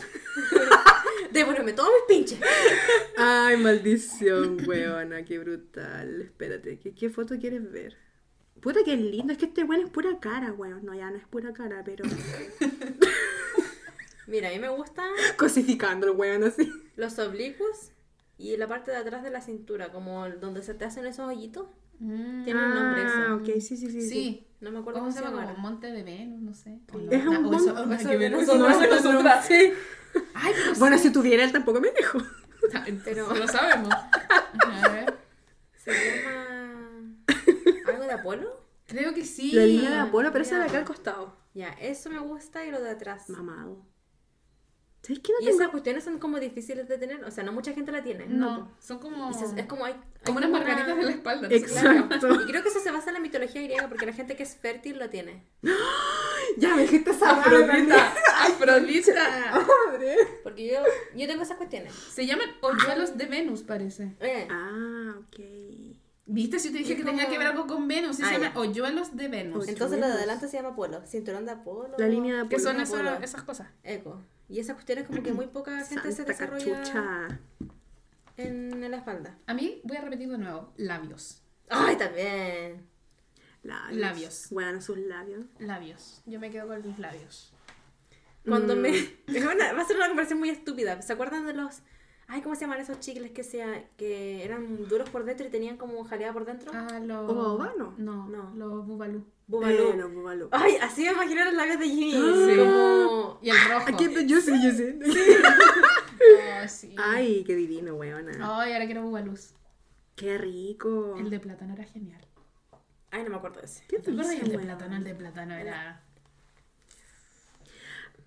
<laughs> Devuélveme todos mis pinches. Ay, maldición, weona, qué brutal. Espérate, ¿qué, qué foto quieres ver? Puta que es lindo, es que este weón es pura cara, weón. No, ya no es pura cara, pero. Mira, a mí me gustan Cosificando el weón así. los oblicuos y la parte de atrás de la cintura, como donde se te hacen esos hoyitos. Tiene un nombre Ah, eso. ok, sí, sí, sí. sí. Sí. No me acuerdo ¿Cómo cómo se llama? Como. Monte de Venus, no sé. No. Es un Ah, o mon- eso- o nada eso que de ver. nosotros, No, eso nosotras. no- sí. Ay, <laughs> Bueno, sí. si tuviera él tampoco me dejo. Pero- Lo sabemos. A ver. Se llama. ¿Algo de Apolo? Creo que sí. La línea de Apolo, pero esa de acá al costado. Ya, eso me gusta y lo de atrás. Mamado. ¿Sabes qué no Y tengo? esas cuestiones son como difíciles de tener, o sea, no mucha gente la tiene. No, son como... Se- es como hay, hay como unas margaritas de la espalda. Exacto. Y creo que eso se basa en la mitología griega porque la gente que es fértil lo tiene. <gasps> Ya me dijiste esa Afrodita. Afrodita. <laughs> madre. Porque yo, yo tengo esas cuestiones. Se llaman hoyuelos de Venus, parece. Eh, Ah, ok. ¿Viste? Si te dije que como- tenía que ver algo con Venus. Sí, Ah, se llaman ya. hoyuelos de Venus. entonces lo de adelante se llama Apolo. Cinturón de Apolo. La línea de ¿Qué son Apolo. eso- Apolo. esas cosas? Eco. Y esas cuestiones como que muy poca <clears throat> gente se desarrolla cachucha. en la espalda. A mí, voy a repetir de nuevo, labios. Ay, también. Labios. Labios. Bueno, sus labios. Labios. Yo me quedo con los labios. Cuando Mm. me... <laughs> es una- va a ser una conversación muy estúpida. ¿Se acuerdan de los... Ay, ¿cómo se llaman esos chicles que, sea, que eran duros por dentro y tenían como jaleada por dentro? Ah, los... ¿Como? No, No. los bubalú. Bubalú. Eh, bubalú. Ay, así me imagino los labios de Jimmy. Sí. Como... Y el rojo. Aquí, yo sé, yo sé. Oh, sí. Ay, qué divino, weona. Ay, ahora quiero bubalús. Qué rico. El de plátano era genial. Ay, no me acuerdo de ese. ¿Qué ¿Te acuerdas? dice, El de plátano, el de plátano era...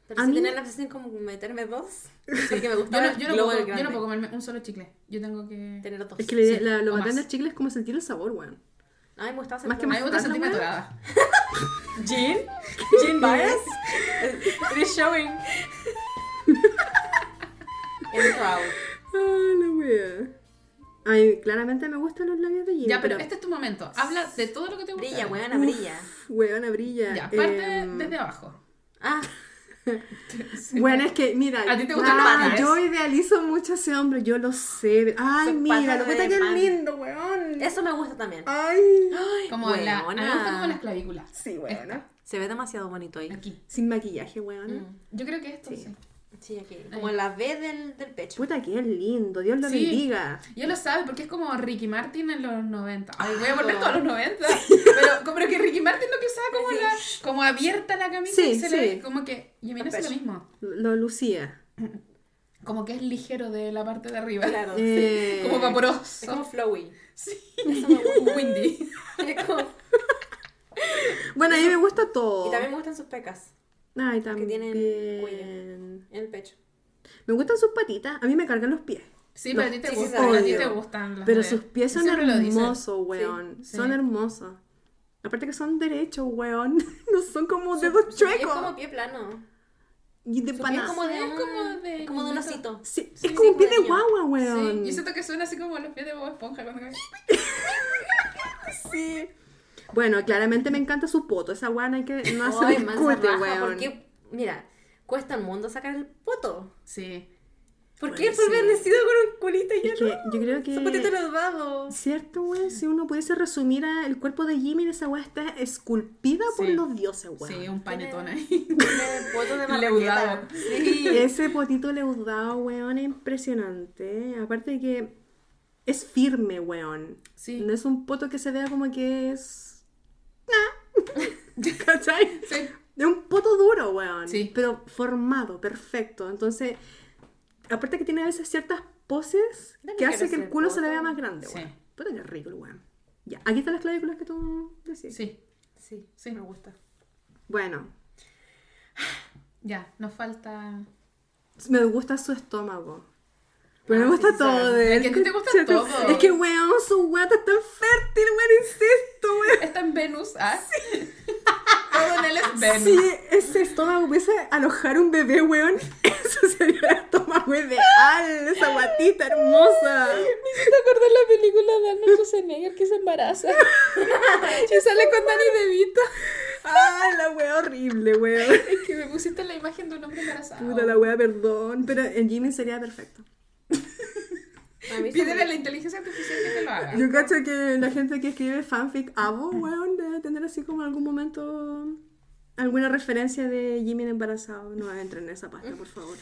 Pero A si mí- tenía la obsesión como meterme dos. <laughs> Porque me Yo gustaba no, yo, no puedo, del yo no puedo comerme un solo chicle. Yo tengo que... Tener dos. Es que la Sí, la- lo bacán del chicle es como sentir el sabor, weón. Ay, me gustaba Más que me gusta ¿Bastante sentirme atorada. <laughs> Jean? Jean Bias? It is showing. In crowd. Ah, la wea. Ay, claramente me gustan los labios de Jim. Ya, pero este es tu momento. Habla de todo lo que te gusta. Brilla, weona, brilla. Weona brilla. Ya, parte Em, desde abajo. Ah, <laughs> Bueno, es que, mira, ¿A ti te gustan ah, los yo idealizo mucho a ese hombre, yo lo sé. Ay, Sus mira, lo que es pan. lindo, weón. eso me gusta también. Ay. Como la... A mí me gusta como las clavículas. Sí, weona. Se ve demasiado bonito ahí. Aquí. Sin maquillaje, weona. Mm. Yo creo que esto sí. Sí, aquí. Como la B del, del pecho. Puta que es lindo, Dios lo Sí. bendiga. Yo lo sabe porque es como Ricky Martin en los 90. Ay, voy a volver todos los 90. Pero como que Ricky Martin lo que usaba como la como abierta la camisa Sí, y se le sí. ve como que y a mí no hace lo mismo. Lo lucía. Como que es ligero de la parte de arriba. Claro. Eh, Como vaporoso. Es como flowy. Sí. Me gusta. Windy. Es como- Bueno, a mí me gusta todo. Y también me gustan sus pecas Ay, también. tienen cuello. en el pecho. Me gustan sus patitas, a mí me cargan los pies. Sí, pero a ti te Sí, sí, gustan, a ti odio. te gustan las Pero de- sus pies son hermosos, weón. Sí, Son sí. hermosos. Aparte que son derechos, weón. <laughs> No son como Su- dedos pie Es chuecos. como pie plano. Y de Su pie es como de Es un, como de como de un osito. Sí, Sí, es como sí, un pie de guagua, Sí, weón. yo siento que suena así como los pies de Bob Esponja cuando. <laughs> Sí. Bueno, claramente me encanta su poto. Esa weón hay que no se Ay, discute, raja, weón. Porque, mira, cuesta un mundo sacar el poto. Sí. ¿Por Bueno, qué fue sí. bendecido con un culito y yo Es que no? yo creo que... Son patitos leudado. Cierto, weón, si uno pudiese resumir a- el cuerpo de Jimmy, esa weá está esculpida por los dioses, weón. Sí, un panetón ahí. Tiene <laughs> poto de Leudado. Sí. Ese potito leudado, weón, es impresionante. Aparte de que es firme, weón. Sí. No es un poto que se vea como que es... Nah. <laughs> ¿Cachai? Sí. Es un poto duro, weón. Sí. Pero formado, perfecto. Entonces, aparte que tiene a veces ciertas poses que hace que el culo se le vea más grande, Sí. weón. Puta que rico weón. Ya, aquí están las clavículas que tú decías. Sí. Sí, Sí. me gusta. Bueno, Ya, nos falta. me gusta su estómago. Pero me gusta sí, todo sí. de él. Es que te gusta todo. Es que, weón, su guata es tan fértil, weón, insisto, weón. Está en Venus, ¿ah? <laughs> Todo en él es Venus. Si ese estómago pudiese alojar un bebé, weón, <laughs> eso sería el estómago ideal, esa guatita hermosa. Me hiciste acordar la película de Arnold Schwarzenegger que se embaraza. <laughs> y sale con Danny DeVito. Ay, la wea horrible, weón. Es que me pusiste la imagen de un hombre embarazado. Puta la wea, perdón. Pero en Jimmy sería perfecto. Pídele a la inteligencia artificial que te lo haga. Yo cacho que la gente que escribe fanfic abo, weón, debe tener así como algún momento alguna referencia de Jimmy el embarazado. No entren en esa pasta, por favor.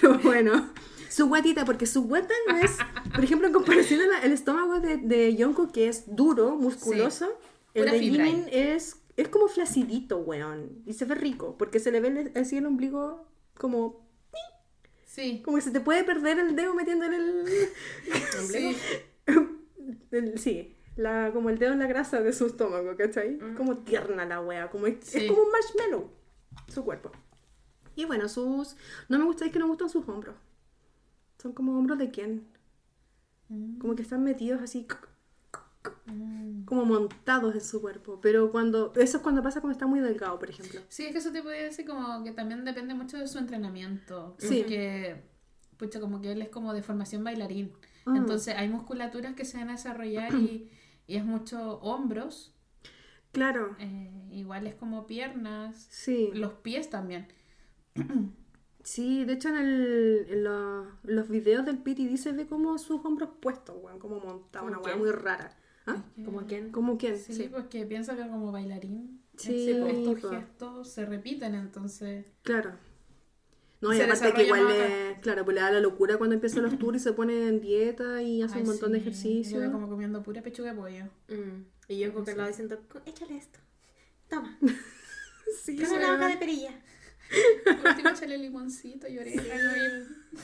Pero bueno, su guatita, porque su guata no es, por ejemplo, en comparación al estómago de, de Yonko, que es duro, musculoso, el de Jimin es, es como flacidito, weón. Y se ve rico, porque se le ve el- así el ombligo como, Sí. como que se te puede perder el dedo metiéndole el... <laughs> Sí. <laughs> El- sí, la, como el dedo en la grasa de su estómago, ¿cachai? Como tierna la wea, como es, como un marshmallow, su cuerpo. Y bueno, sus... No me gusta, es que no me gustan sus hombros. Son como hombros de quién. Como que están metidos así, Mm. como montados en su cuerpo. Pero cuando... Eso es cuando pasa cuando está muy delgado, por ejemplo. Sí, es que eso te podría decir como que también depende mucho de su entrenamiento. Sí. Porque, pucha, como que él es como de formación bailarín. Mm. Entonces hay musculaturas que se van a desarrollar y, <clears throat> y es mucho hombros. Claro, eh, igual es como piernas. sí. Los pies también. <clears throat> Sí, de hecho en, el, en los videos del PTD se ve como sus hombros puestos, weón, como montados, una ¿Como weá muy rara. ¿Ah? ¿Como quién? ¿Como quién? Sí, Sí, pues que piensa que como bailarín Sí, ese- estos gestos se repiten, entonces... claro. No, y aparte que igual le, claro, pues le da la locura cuando empieza los tours y se pone en dieta y hace ay, un montón de ejercicio. yo como comiendo pura pechuga de pollo. Mm. Y yo con que lado diciendo, échale esto. Toma. <laughs> Sí, Toma una hoja de perilla. Por último, échale limoncito y orégano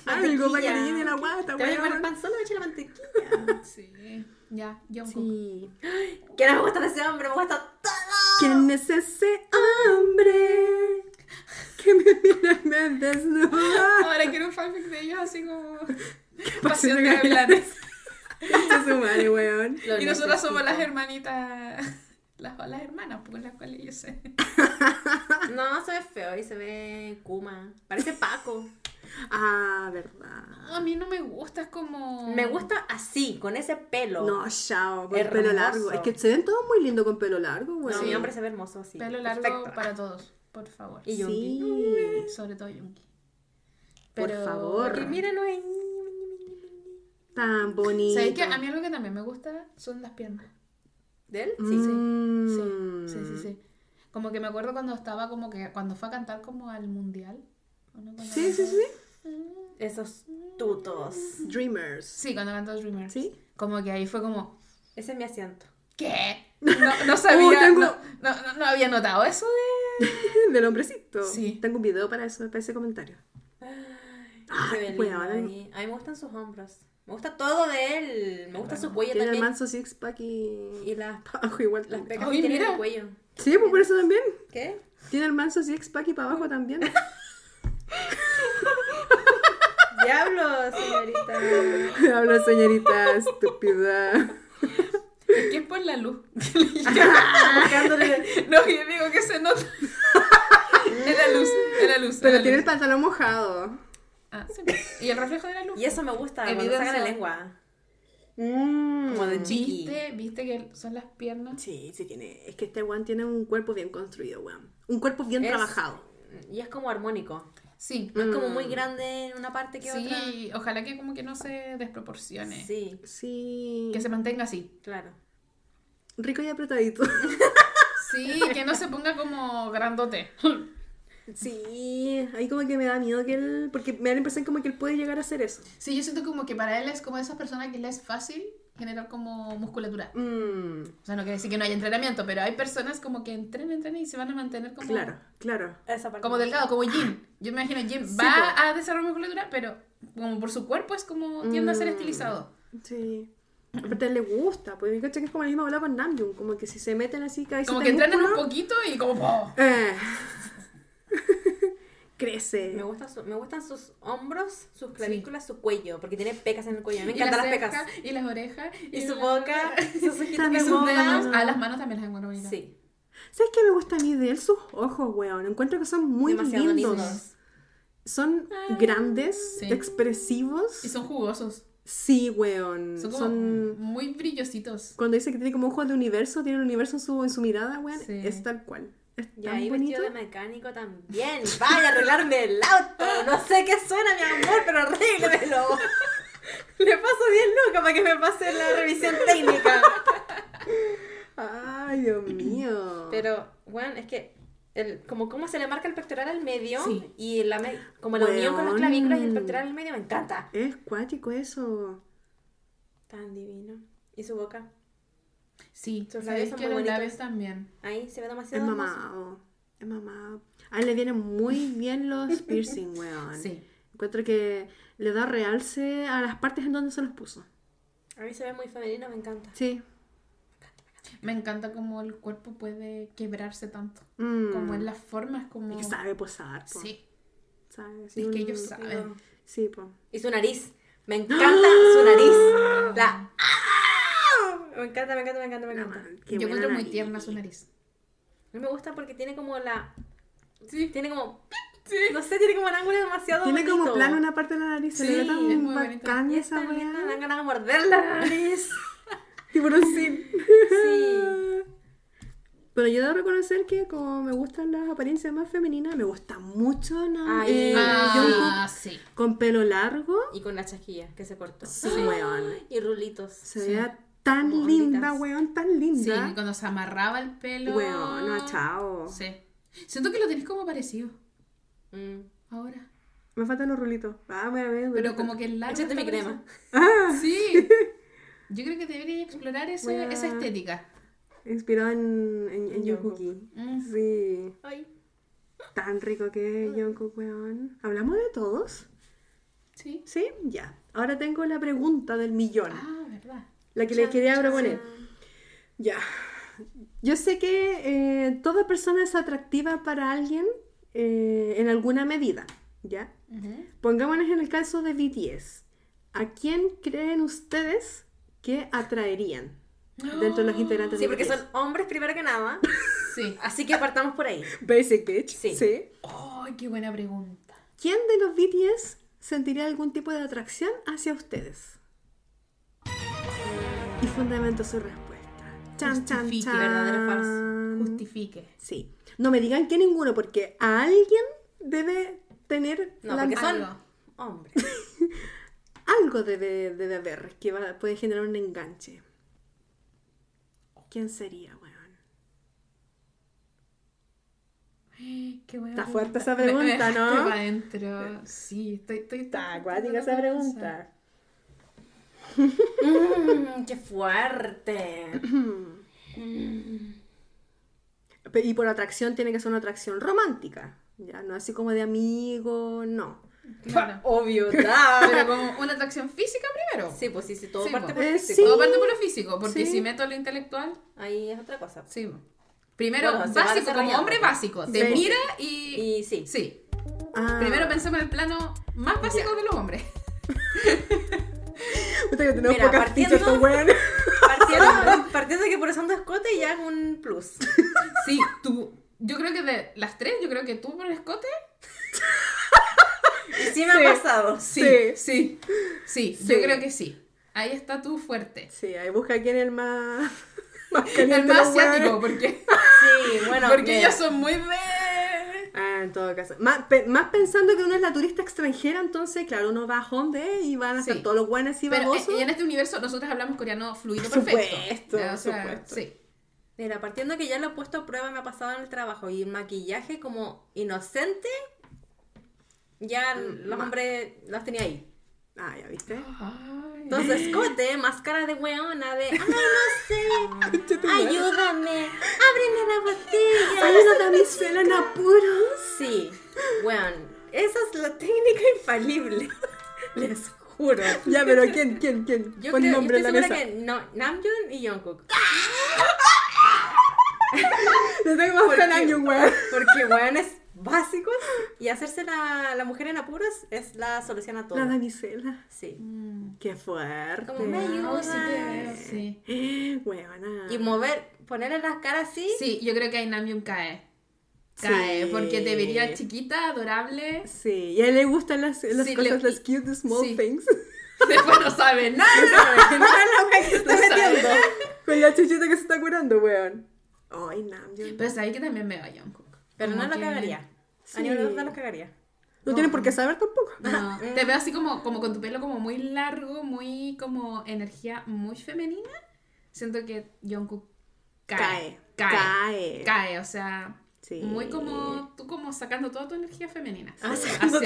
Algo para que le llene la guata, Te voy a weón. pan solo, echa la mantequilla. <laughs> Sí, ya, John Sí. que no me gusta de ese hombre, me gusta todo. ¿Quién es ese hombre que me mira y me desnuda? Ahora quiero un fanfic de ellos así como... <laughs> Pasión Pasión de gavilanes. Su madre, weón. Lo y nosotras somos las hermanitas... Las, las hermanas, pues las cuales yo sé. <laughs> No, se ve feo y se ve Kuma. Parece Paco. Ah, verdad. A mí no me gusta, es como... Me gusta así, con ese pelo. No, chao, con Hermoso. pelo largo. Es que se ven todos muy lindos con pelo largo, No, weón. mi hombre se ve hermoso así. Pelo largo Perfecto. para todos, por favor. Y. Sí. Sobre todo Yunki. Por favor. Porque míralo ahí. Tan bonito. ¿Sabes qué? A mí algo que también me gusta son las piernas. ¿De él? Sí, Sí, sí. Sí, sí, sí. Como que me acuerdo cuando estaba como que cuando fue a cantar como al mundial. ¿o no? Sí, sí, sí. Esos tutos. Dreamers. Sí, cuando cantó Dreamers. Sí. Como que ahí fue como, Ese es mi asiento. ¿qué? No, no <laughs> sabía, Oh, tengo- no, no, no- no había notado eso de... <laughs> Del hombrecito. Sí. Tengo un video para eso, para ese comentario. Weón. ahí. A mí me gustan sus hombros. Me gusta todo de él. Me gusta su cuello Tiene el también. manso six pack y. Y las, <laughs> igual. las pecas Ay, que tiene en el cuello. Sí, pues por eso también. ¿Qué? Tiene el manso six pack y para abajo también. <laughs> Diablo, señorita. Habla señorita estúpida. Es que es por la luz. No, yo digo que se nota. Es la luz, es la luz. Pero la tiene el pantalón mojado. Ah, sí. Y el reflejo de la luz. Y eso me gusta, cuando Evidencia. sacan la lengua. Mm. Como de chiqui. ¿Viste? ¿Viste que son las piernas? Sí, sí tiene. Es que este weón tiene un cuerpo bien construido, weón. Un cuerpo bien Es- trabajado. Y es como armónico. Sí. No es como muy Mm. grande en una parte que otra. Sí, ojalá que como que no se desproporcione. Sí, Sí. Que se mantenga así. claro. <laughs> Rico y apretadito. Sí, que no se ponga como grandote. <laughs> Sí, ahí como que me da miedo que él, porque me da la impresión como que él puede llegar a hacer eso. Sí, yo siento como que para él es como esa persona que le es fácil generar como musculatura. Mm, O sea, no quiere decir que no haya entrenamiento, pero hay personas como que entrenan, entrenan y se van a mantener como, claro, claro. Esa parte. como delgado, como Jim. Yo me imagino Jim Sí, va po. a desarrollar musculatura, pero como por su cuerpo es como tiende a ser Mm. estilizado. Sí. Aparte le gusta, pues mi caché que es como la misma bola con Namjoon, como que si se meten así cabecita Como que entrenan un poquito y como... eh, <laughs> crece. Me, gusta su- me gustan sus hombros, sus clavículas, su cuello, porque tiene pecas en el cuello. Me encantan las pecas. Y las orejas. Y su boca, y sus ojitos de sus dedos. Ah, las manos también las encuentro bonitas. Sí, ¿Sabes qué me gusta a mí de él? Sus ojos, weón. Encuentro que son muy demasiado lindos. lindos. Son grandes, Sí. expresivos. Y son jugosos. Sí, weón. Son muy brillositos. Cuando dice que tiene como ojos de universo, tiene el universo en su, en su mirada, weón. Sí. Es tal cual. Es Y tan ahí bonito. vestido de mecánico también. Vaya a arreglarme el auto. No sé qué suena, mi amor, pero arréglemelo. <laughs> Le paso 10 lucas para que me pase la revisión técnica. Ay, Dios mío. Pero, bueno, es que el, como cómo se le marca el pectoral al medio Sí. y la me- como la unión con las clavículas y el pectoral al medio me encanta. Es cuático eso. Tan divino. Y su boca. Sí, Sus labios son que muy los bonitos. labios también. Ahí se ve Es demasiado. hermoso. mamado. Es mamado. A él le vienen muy bien los <laughs> piercing, weón. Sí. Encuentro que le da realce a las partes en donde se los puso. A mí se ve muy femenino, me encanta. Sí. Me encanta cómo el cuerpo puede quebrarse tanto. Mm. Como en las formas, como... Y que sabe posar, po. Sí. Sabe, Es que ellos saben. Sí, po. Y su nariz. Me <gasps> encanta su nariz. La. Me encanta, me encanta, me encanta, me No, encanta. man, Yo encuentro muy nariz. tierna su nariz. A mí me gusta porque tiene como la. Sí. Tiene como. No sé, tiene como un ángulo demasiado. Tiene como bonito. plano una parte de la nariz. Se Sí, le ve es tan muy bonito. bacán Y es esa weá. dan ganas de morder la nariz. <laughs> Tiburoncín. Sí. Pero yo debo reconocer que como me gustan las apariencias más femeninas, me gusta mucho ¿no? Ay, Eh, Ah, sí. con pelo largo. Y con la chasquilla que se cortó. Sí, weón. Y rulitos. Se Sí. Tan Como linda, onditas. weón, tan Sí, linda. cuando se amarraba el pelo. Weón, no, chao. Sí. Siento que lo tenés como parecido Mm. ahora. Me faltan los rulitos. Ah, me ve. Pero como que el largo. Échate mi crema. Ah, <laughs> Sí. <laughs> Yo creo que debería explorar ese- esa estética. inspirado en, en, en Jungkook. Jungkook. Mm. Sí. Ay. Tan rico que es Jungkook, weón. ¿Hablamos de todos? Sí. Sí, ya. Ahora tengo la pregunta del millón. Ah, verdad. La que les quería chan. proponer. Ya. Yo sé que eh, toda persona es atractiva para alguien eh, en alguna medida, ¿ya? Pongámonos en el caso de BTS. ¿A quién creen ustedes que atraerían dentro de los integrantes Sí, de porque BTS? son hombres primero que nada. <laughs> Sí. Así que partamos por ahí. Basic bitch. Sí. ¡Ay, qué buena pregunta! ¿Quién de los BTS sentiría algún tipo de atracción hacia ustedes? Y fundamento su respuesta. Chan, chan, Justifique, chan. verdadero o falso. Justifique. Sí. No me digan que ninguno, porque a alguien debe tener No, la- porque son Algo. hombres. <laughs> algo debe, debe haber que va- puede generar un enganche. ¿Quién sería, weón? <gasps> Qué buena Está fuerte esa Me- me pregunta, ¿no? adentro. Sí, estoy, estoy Está acuática esa pregunta. Mm, ¡Qué fuerte! Pe- Y por atracción tiene que ser una atracción romántica. Ya, no así como de amigo, no. Claro. <laughs> Obvio, Pero como una atracción física primero. Sí, pues sí, sí, todo Sí, parte po. por Eh, físico. sí. Todo parte por lo físico, porque Sí. si meto lo intelectual, Ahí es otra cosa. sí. Primero, Bueno, básico, como hombre básico. Te Sí. mira y... Y sí. Sí. Ah, Primero pensemos en el plano más básico de los hombres. <laughs> <laughs> puta que tenemos Mira, pocas partiendo- fichas, estos weones. <laughs> Partiendo, <laughs> partiendo de que por usando escote ya es un plus. Sí, tú... Yo creo que de las tres, yo creo que tú por el escote... Y sí me Sí. ha pasado. Sí, Sí. sí, sí, Sí. yo creo que sí. Ahí está tú fuerte. Sí, ahí busca quién es el más, más El más asiático, porque, Sí, bueno. porque ellos son muy de... Ah, en todo caso. Más, pe- más pensando que uno es la turista extranjera, entonces, claro, uno va a Honda y van a Sí. estar todos los buenos y Pero babosos. eh, y en este universo nosotros hablamos coreano fluido Por perfecto. supuesto, o sea, supuesto. Sí. Mira, partiendo que ya lo he puesto a prueba, me ha pasado en el trabajo. Y el maquillaje como inocente, ya los ma- los los tenía ahí. Ah, ya viste. Entonces, escote, máscara de weona, de, ay, no sé, <laughs> ayúdame, ábreme la botella. Hay una damisela en apuros. Sí, weón, esa es la técnica infalible, <laughs> les juro. Ya, pero ¿quién, quién, quién? Yo, Pon creo, yo nombre estoy en la mesa. que no, Namjoon y Jungkook. <laughs> Le tengo más ¿Por fe a? Namjoon, weón. Porque weones básicos y hacerse la, la mujer en apuros es la solución a todo. La damisela. Sí. Qué fuerte. Como me ayuda. Oh, sí sí. <gasps> Weona. Y mover, ponerle las caras así. Sí, yo creo que ahí Namjoon cae. Cae, Sí. porque te vería chiquita, adorable. Sí, y a él le gustan las, las Sí, cosas, le- las cute small sí. things. <laughs> Después no sabe nada. No la wea que estoy No sabe. metiendo. Con la chichita que se está curando, weón. Ay, Namjoon. Pero sabéis que también veo a Jungkook. Pero no lo que- cagaría. Sí. A nivel de verdad lo cagaría. No tienen por qué saber tampoco. No, te veo así como, como con tu pelo como muy largo, muy como energía muy femenina. Siento que Jungkook cae. Cae. Cae. Cae. Cae, o sea, Sí. muy como tú como sacando toda tu energía femenina. Ah, hacia <laughs> como-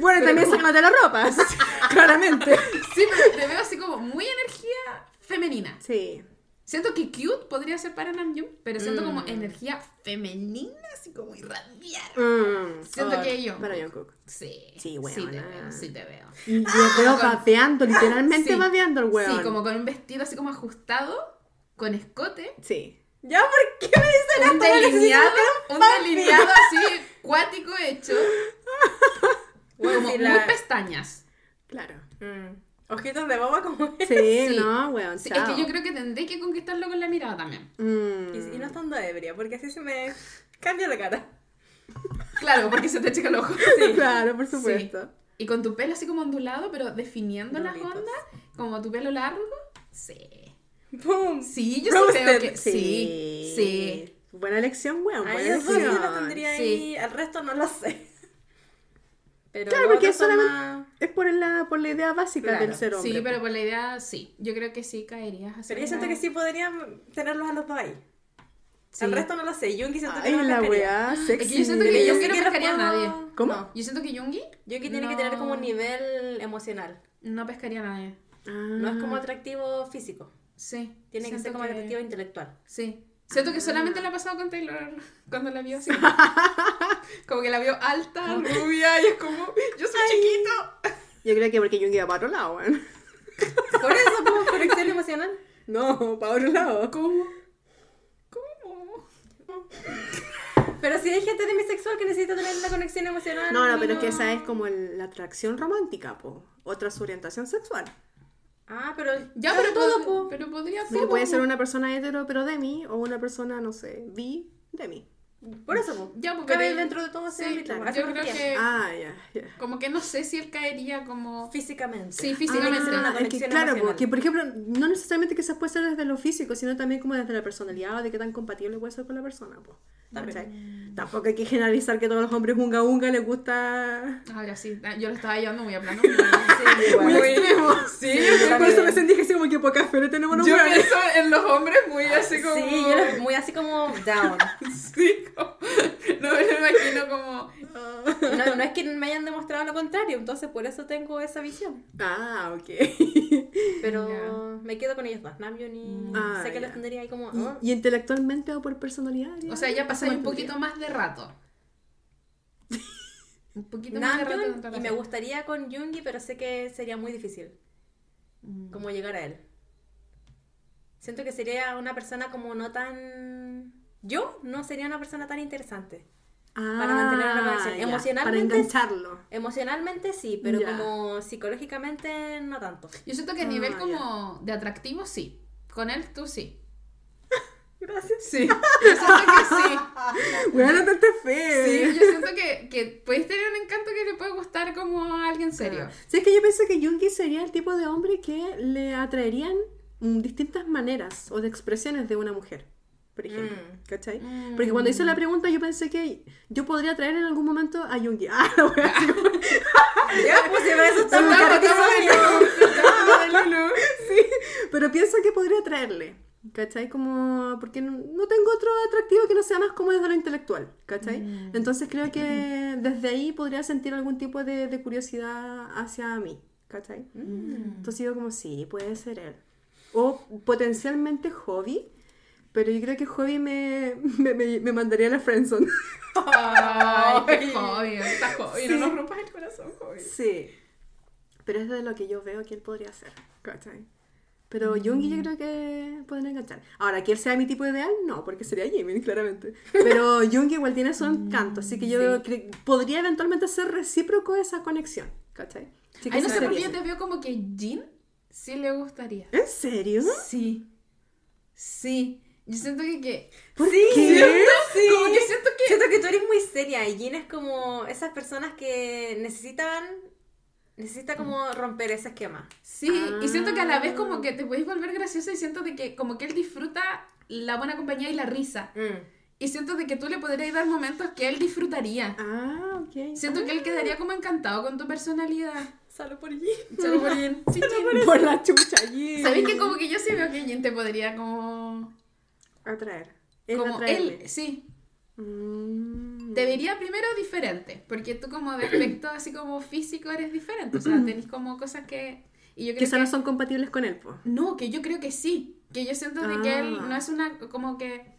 Bueno, también sácate la ropa. <laughs> Claramente. sí, pero te veo así como muy energía femenina. Sí. Siento que cute podría ser para Namjoon, pero siento como Mm. energía femenina, así como irradiar. Mm. Siento Oh, que yo. Para Jungkook. Sí. Sí, Sí, weona. te veo, sí te veo. Y yo veo babeando, literalmente <laughs> Sí. babeando el weón. Sí, como con un vestido así como ajustado, con escote, Sí. ¿Ya por qué me dicen un esto? Delineado, un delineado <laughs> así cuático hecho, Bueno, <laughs> como sí, muy la- pestañas. Claro. Mm. Ojitos de boba como. Sí, <laughs> Sí. no, weón. Sí, es que yo creo que tendré que conquistarlo con la mirada también. Mm. Y, y no estando ebria, porque así se me cambia la cara. <laughs> Claro, porque se te checa el ojo. <laughs> Claro, por supuesto. Y con tu pelo así como ondulado, pero definiendo las ondas, como tu pelo largo. Sí. ¡Pum! Sí, yo sí creo que sí. Sí. Buena elección, weón. Buena sí elección. los tendría Sí. ahí, al resto no lo sé. Pero Claro, porque solamente- más- Es por la, por la idea básica Claro. del ser hombre. Sí, pero por la idea, sí. Yo creo que sí caerías así. Pero yo siento que sí podrían tenerlos a los dos ahí. Sí. El resto no lo sé. Yungi siento que Ay, no lo la pescaría. weá Es sexy. que yo siento que Yo quiero que los pescaría a puedo- nadie. ¿Cómo? No. Yo siento que Yungi Yungi tiene que No. tener como un nivel emocional. no pescaría a nadie. Ah. No es como atractivo físico. Sí. Tiene que siento ser como atractivo intelectual. Sí. Siento que solamente le ha pasado con Taylor cuando la vio así. <laughs> como que la vio alta, rubia, y es como, yo soy chiquito. Yo creo que porque yo iba para otro lado, weón. <laughs> Por eso, como conexión emocional. No, para otro lado. ¿Cómo? ¿Cómo? Pero si hay gente demisexual que necesita tener la conexión emocional. No, no, pero es que esa es como el- la atracción romántica, po. Otra es su orientación sexual. Ah, pero. Ya, pero todo, po. pero podría ser. puede ser una persona hetero pero demi, o una persona, no sé, bi, demi. Por eso. Ya, pues, Cabe dentro de todo ese Sí, eso yo me creo que. Ah, ya, ya. Como que no sé si él caería como. Físicamente. Sí, físicamente. Que ser una Ah, es que claro, porque por ejemplo, no necesariamente que se puede ser desde lo físico, sino también como desde la personalidad o de qué tan compatible puede ser con la persona, po. ¿Cachai? Tampoco hay que generalizar que a todos los hombres unga unga les gusta Ahora sí, ah, yo lo estaba llevando muy a plano. <laughs> Sí, igual. muy extremo. Sí, yo por eso también. me sentí así como que pocas pero tenemos los Yo pienso en los hombres muy así como. Sí, yo muy así como down. <laughs> Sí, <laughs> No me lo imagino como. No, no es que me hayan demostrado lo contrario, entonces por eso tengo esa visión. Ah, ok. Pero me quedo con ellos dos, Namjoon y Ah, sé que ya. los tendría ahí como... ¿Y, ah. y intelectualmente o por personalidad? O sea, ya pasáis <laughs> un poquito más de rato. Un poquito más de rato. Y me gustaría con Jungi, pero sé que sería muy difícil Mm. como llegar a él. Siento que sería una persona como no tan... Yo no sería una persona tan interesante. Ah, Para mantener la conexión. ya, Emocionalmente- Para engancharlo. Emocionalmente sí, pero Ya. como psicológicamente no tanto. Yo siento que a Ah, nivel ya. como de atractivo, sí. Con él, tú sí. <laughs> Gracias. Sí. Yo siento que sí. <laughs> Bueno, no te fe. Sí, yo siento que, que puedes tener un encanto que le puede gustar como a alguien serio. Sí, es que yo pienso que Jungi sería el tipo de hombre que le atraerían mm, distintas maneras o de expresiones de una mujer. Por ejemplo. Mm. ¿Cachai? Mm. Porque cuando hice la pregunta yo pensé que yo podría traer en algún momento a Jungi. <laughs> Ah, la wea, <laughs> Ya, pues si eso está episodio. <laughs> sí, pero pienso que podría traerle. ¿Cachai? Como, porque no, no tengo otro atractivo que no sea más como desde lo intelectual, ¿cachai? Mm. Entonces creo que desde ahí podría sentir algún tipo de, de curiosidad hacia mí, ¿cachai? Entonces digo como, sí, puede ser él. O potencialmente hobby, pero yo creo que hobby me, me, me, me mandaría a la friendzone. Ay, qué joven, está joven, no nos rompas el corazón, joven. Sí. Pero es de lo que yo veo que él podría hacer, ¿cachai? Pero Jungi yo creo que pueden enganchar. Ahora, que él sea mi tipo ideal, no, porque sería Jimin, claramente. Pero <laughs> Jungi igual tiene su encanto, así que yo cre- podría eventualmente ser recíproco esa conexión, ¿cachai? Que Ay, no sé por qué yo te veo como que Jin sí le gustaría. ¿En serio? Sí. Sí. Yo siento que, que Sí, ¿Qué? sí. como que siento que Siento que tú eres muy seria y Jean es como esas personas que necesitan necesita como romper ese esquema. Sí, y siento que a la vez como que te puedes volver graciosa y siento de que como que él disfruta la buena compañía y la risa. Mm. Y siento de que tú le podrías dar momentos que él disfrutaría. Ah, ok. Siento que él quedaría como encantado con tu personalidad. Solo por Jean. Solo por Jin. <laughs> Sí, Jin. Por la chucha, Jin. ¿Sabéis que como que yo sí veo que Jin te podría como... Atraer. Él Como atraerme. él, sí. Mm. Te vería primero diferente, porque tú como de aspecto así como físico eres diferente, o sea, tenés como cosas que... Y yo creo Quizás que... no son compatibles con él, pues. No, que yo creo que sí, que yo siento de que él Ah. no es una, como que,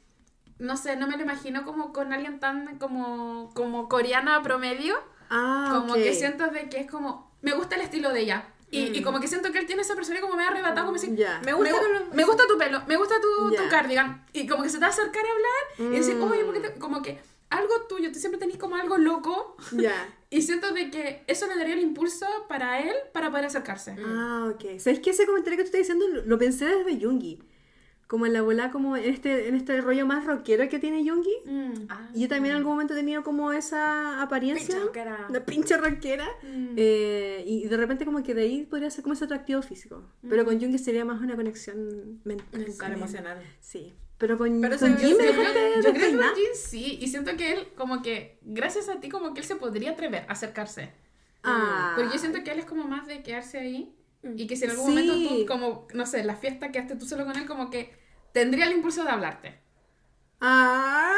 no sé, no me lo imagino como con alguien tan como, como coreana promedio, Ah, como que siento de que es como, me gusta el estilo de ella. Y, y como que siento que él tiene esa personalidad como me ha arrebatado, como si, Ya. Me gusta me, me gusta tu pelo, me gusta tu, tu Ya. cardigan. Y como que se te va a acercar a hablar y decir, Mm. oye, ¿por qué te-?" como que algo tuyo, tú siempre tenés como algo loco. Ya. <laughs> Y siento de que eso le daría el impulso para él para poder acercarse. Ah, ok. ¿Sabes qué? Ese comentario que tú estás diciendo lo pensé desde Jungi. Como en la bola, como en este, en este rollo más rockero que tiene Jungi. Mm. Ah. Y yo también en algún momento he tenido como esa apariencia. Pinche rockera. Una pinche rockera. Mm. Eh, y de repente como que de ahí podría ser como ese atractivo físico. Pero con Jungi sería más una conexión mental. Mental, emocional. Sí. Pero con, Pero con Jim me yo- Yo, creo- yo creo que con Jin sí, y siento que él, como que, gracias a ti, como que él se podría atrever a acercarse. Ah. Porque yo siento que él es como más de quedarse ahí, y que si en algún Sí. momento tú, como, no sé, la fiesta que haces tú solo con él, como que tendría el impulso de hablarte. Ah.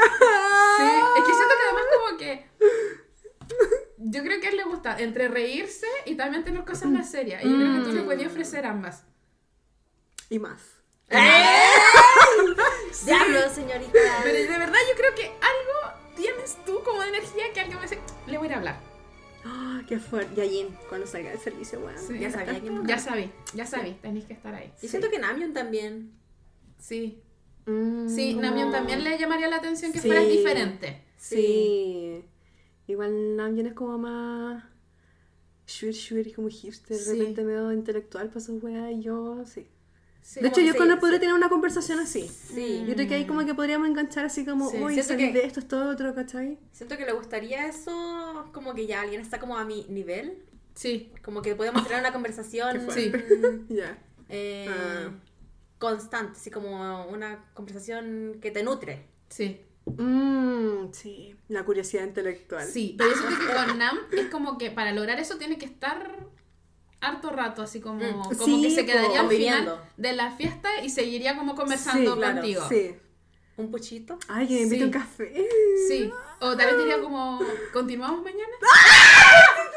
Sí, es que siento que además como que... Yo creo que a él le gusta entre reírse y también tener cosas más serias. Y yo creo que tú le podías ofrecer ambas. Y más. <laughs> Diablo, señorita. Pero de verdad yo creo que algo tienes tú como de energía que alguien me dice, le voy a ir a hablar. Ah, qué fuerte. Y Jin, cuando salga del servicio, bueno. Sí, ya sabía que- Ya sabí, ya sabí, tenéis que estar ahí. Y siento que Namjoon también. Sí. Mm, Sí, como- Namjoon también le llamaría la atención que Sí. fueras diferente. Sí. Igual Namjoon es como más. Shuir, shuir, como hipster, de Sí. repente medio intelectual para sus weas. Y yo, sí. Sí, de hecho, yo que con él sí, podría sí. tener una conversación así. Sí. Yo creo que ahí como que podríamos enganchar así como, Sí, uy, salí que- de esto, esto, otro, ¿cachai? Siento que le gustaría eso, como que ya alguien está como a mi nivel. Sí. Como que podemos tener una conversación <laughs> Sí. <laughs> Ya. eh, Ah. Constante, así como una conversación que te nutre. Sí. Mm, sí. La curiosidad intelectual. Sí, pero yo siento que con Nam es como que para lograr eso tiene que estar harto rato, así como, Mm. como Sí, que se quedaría al final de la fiesta y seguiría como conversando Sí, claro, contigo. Sí. Un puchito. Ay, que me invite Sí. un café. Sí. O tal vez diría como, ¿continuamos mañana? <laughs>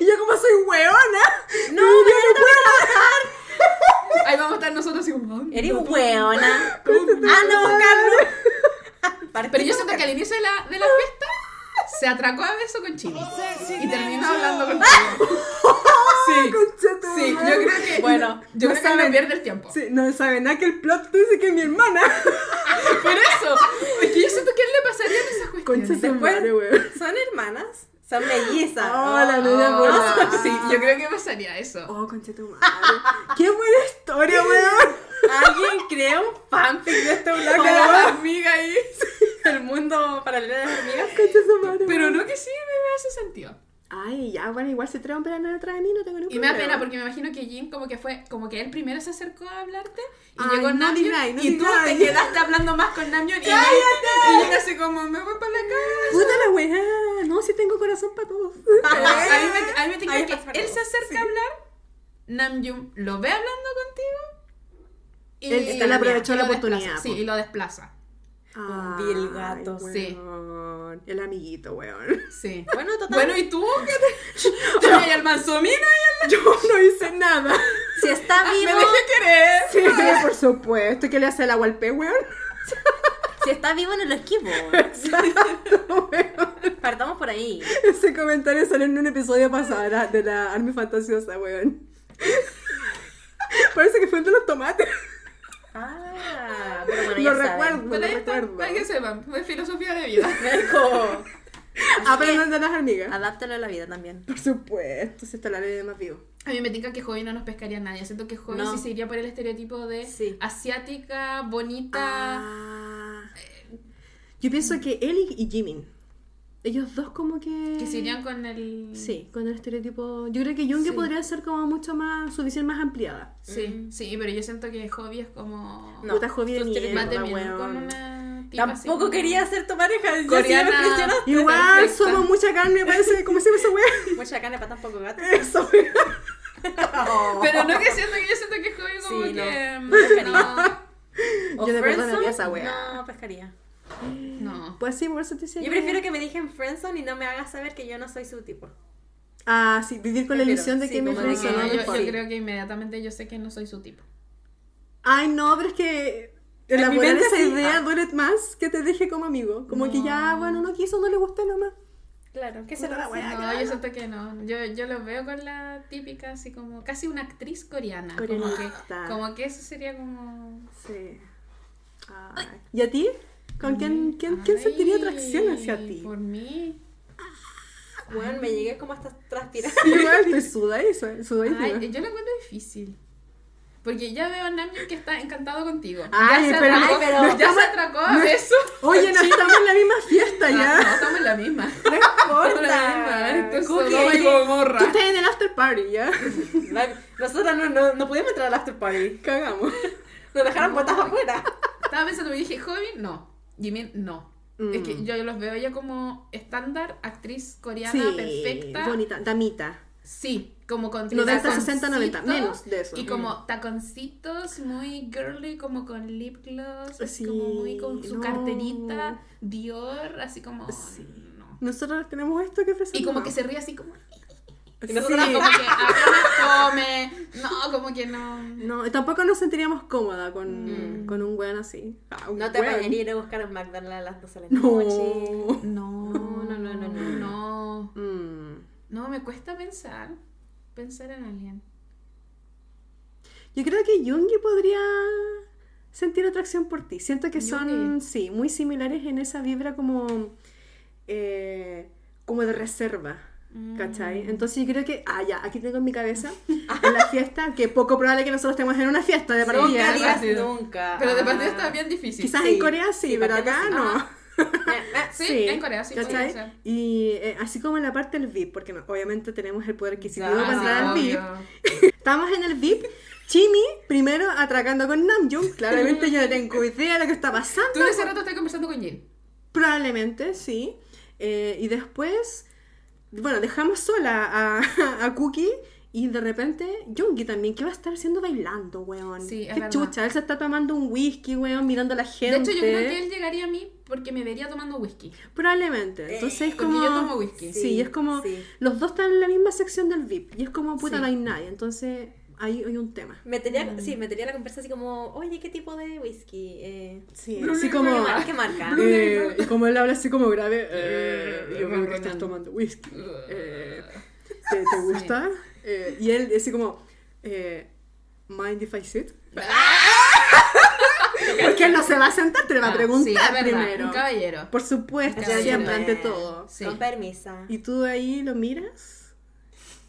Y yo como soy weona. No, mañana voy a trabajar. Ahí vamos a estar nosotros así como... "Ay, Eres no, weona. Anda a buscarlo. Pero yo siento que al inicio de la, de la fiesta se atracó a beso con Chimi. Y terminó hablando contigo. <laughs> <laughs> Sí. Concha tu Sí, yo creo que. Bueno, yo no creo que no pierde el tiempo. Sí, no saben nada que el plot dice que es mi hermana. <laughs> Por eso. Es que yo siento que a él le pasarían esas Concha cuestiones. su madre, weón. ¿Son hermanas? Son mellizas. <laughs> Oh, la media Oh, bola. <laughs> sí, yo creo que pasaría eso. Oh, concha tu madre. Qué buena historia, <laughs> weón. Alguien crea un fanfic de este blog de Como la amiga ahí. el mundo paralelo de las hormigas. Concha su madre. Pero no que sí me hace sentido. Ay, ya, bueno, igual se trae un verano detrás de mí, no tengo ningún Y me da pena porque me imagino que Jin como que fue, como que él primero se acercó a hablarte y Ay, llegó no Namjoon no y tú te quedaste hablando más con Namjoon y, y Jin así como, me voy para la casa. Puta la weá, no, si tengo corazón para todos. <laughs> a mí me, a mí me que él se acerca a hablar, Namjoon lo ve hablando contigo y Él- él aprovechó la desplaza. oportunidad, Sí, y lo desplaza. Vil gato. Sí. El amiguito, weón. Sí. <laughs> Bueno, total. Bueno, ¿y tú? ¿Qué te... <laughs> Yo y el manzomino Yo no hice nada. si está me vivo, dejé querer. Sí, por supuesto. ¿Qué le hace el agua al pez, weón? <laughs> si está vivo no lo esquivo. Exacto, weón. Partamos por ahí. Ese comentario salió en un episodio pasado de la, de la Army Fantasiosa, weón. Parece que fue el de los tomates. Ah, pero bueno, Lo saben. recuerdo. Ahí está, recuerdo. para que sepan, es filosofía de vida. Merco. Aprendan de las hormigas. Adáptalo a la vida también. Por supuesto, si está la ley de más vivo. A mí me tinca que Joey no nos pescaría a nadie. Siento que Joey No. sí se iría por el estereotipo de Sí. asiática, bonita. Ah. Yo pienso que él y, y Jimin. Ellos dos como que... Que se irían con el. Sí, con el estereotipo... Yo creo que Sí. podría ser como mucho más... Su visión más ampliada. Sí, sí, pero yo siento que Joey es como. No, Puta Jovi de mierda, Más de estereotipos. miedo weón. con una. así Tampoco como- quería ser tu pareja. Coreana. Igual Perfecta. somos mucha carne, parece... ¿Cómo se llama esa wea? <laughs> Mucha carne para tan poco gato. Eso, wea. <laughs> <laughs> Pero no que siento que yo siento que Joey como Sí, no. que. No pescaría. No. O Yo de verdad haría esa wea. No, pescaría. No. Pues sí, por eso te decía Yo prefiero que me dejen friendzone y no me hagas saber que yo no soy su tipo. Ah, sí, vivir con la Prefiero, ilusión de sí, que me que No, yo, yo creo que inmediatamente yo sé que no soy su tipo. Ay, no, pero es que elaborar mente esa sí. idea Ah. duele más que te deje como amigo. Como que ya, No. bueno, no quiso, no le gustó nomás. Claro, ¿qué Puta será la wea. No, yo siento que no. Yo, yo lo veo con la típica, así como casi una actriz coreana. Como que, como que eso sería como. Sí. Ay. ¿Y a ti? ¿Con quién, quién, quién Ay, sentiría atracción hacia ti? Por mí. Bueno, me llegué como hasta transpirar. Igual estoy sudadiza, sudadísima. Ay, yo lo encuentro difícil. Porque ya veo a Namjoon que está encantado contigo. Ay, ya se pero- atracó, ay, pero- ya estamos- se atracó a besos. Oye, no estamos en la misma fiesta Ah, ya. no, estamos en la misma. <laughs> No Estamos en la importa. misma. Esto es Cookie, Sodoma y oye, Tú estás en el after party, ¿ya? <laughs> Nosotras no, no, no pudimos entrar al after party. Cagamos. Nos dejaron botas afuera. Estaba pensando, me dije, Joven, no. Jimin, no. Es que Mm. yo los veo ya como estándar, actriz coreana Sí, perfecta. bonita, damita. Sí, como con 90, 60, 90, taconcitos menos de eso. Y como taconcitos muy girly, como con lip gloss, así Sí, como muy con su no. carterita, Dior, así como... Sí. no. Nosotros tenemos esto que ofrecer. Y como que se ríe así como... Y nosotras Sí. Como que apenas come. No, como que no... No, tampoco nos sentiríamos cómoda con, Mm. con un weón así. Ah, un No te weón. bañaría ir a buscar un McDonald's a las 12 de la No. noche. No, no, no, no, no. No, Mm. no, me cuesta pensar. Pensar en alguien. Yo creo que Yoongi podría sentir atracción por ti. Siento que son, sí, muy similares en esa vibra como, eh, como de reserva. ¿Cachai? Mm. Entonces yo creo que, ah, ya, aquí tengo en mi cabeza, en la fiesta, que poco probable que nosotros estemos en una fiesta de Nunca partida. digas rápido. nunca. Pero de Ah. partida está bien difícil. Quizás Sí, en Corea sí, sí, pero acá no. Ah. Sí, en Corea sí ¿Cachai? ser. Y eh, así como en la parte del VIP, porque no- obviamente tenemos el poder adquisitivo para sí, entrar al VIP. <laughs> Estamos en el VIP. Chimi, primero atracando con Namjoon. Claramente yo no tengo <laughs> idea de lo que está pasando. Tú de ese rato estás conversando con Jin. Probablemente, sí. Eh, y después, bueno, dejamos sola a, <laughs> a Cookie. Y de repente, Yoongi también, ¿qué va a estar haciendo bailando, weón? Sí, es Qué verdad. chucha, él se está tomando un whisky, weón, mirando a la gente. De hecho, yo creo que él llegaría a mí porque me vería tomando whisky. Probablemente. Entonces es porque como. yo tomo whisky. Sí, Sí, es como. sí. Los dos están en la misma sección del VIP. Y es como, puta, Sí. no hay nadie. Entonces ahí hay un tema. Metería, Mm. Sí, metería la conversa así como, oye, ¿qué tipo de whisky? Eh, Sí, Blue así como. ¿Qué marca? ¿Qué marca? eh, y como él habla así como grave, <laughs> eh, Eh, yo veo que estás tomando whisky. <laughs> Eh, ¿te, te gusta? Eh, y él así como, eh, mind if I sit? <laughs> Porque él no se va a sentar, te le va a Ah, preguntar sí, primero. Un caballero. Por supuesto, Caballero. siempre, ante todo. Sí. Con permisa. ¿Y tú ahí lo miras?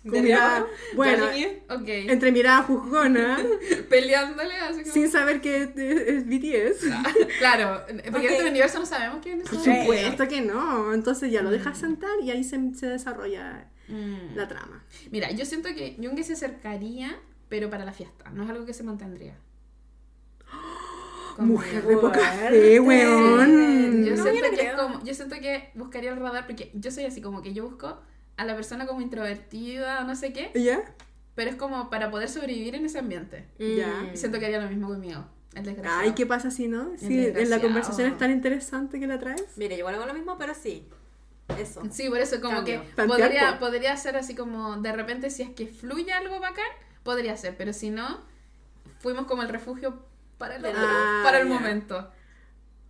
Con ¿De mirada- bueno, ¿Ya llegué? Ok. entre mirada juzgona, <laughs> Peleándole así como... sin saber que es, es BTS. Claro, porque en Ok. este universo no sabemos quién es. Por supuesto que no. Entonces ya lo dejas sentar y ahí se, se desarrolla Mm. la trama. Mira, yo siento que Jungi se acercaría, pero para la fiesta. No es algo que se mantendría. Como- Mujer de poca fe, weón. Yo, No, siento yo no que es creo. como, yo siento que buscaría el radar porque yo soy así como que yo busco a la persona como introvertida o no sé qué, ¿Ya? pero es como para poder sobrevivir en ese ambiente. Ya. Y siento que haría lo mismo conmigo. El desgraciado. Ay, ¿qué pasa si no? Si en la conversación es tan interesante que la traes. Mire, yo igual hago lo mismo, pero sí. Eso. Sí, por eso como Cambio. que podría, po. podría ser así como de repente si es que fluye algo bacán, podría ser, pero si no, fuimos como el refugio para el, Ah, para el ya. momento.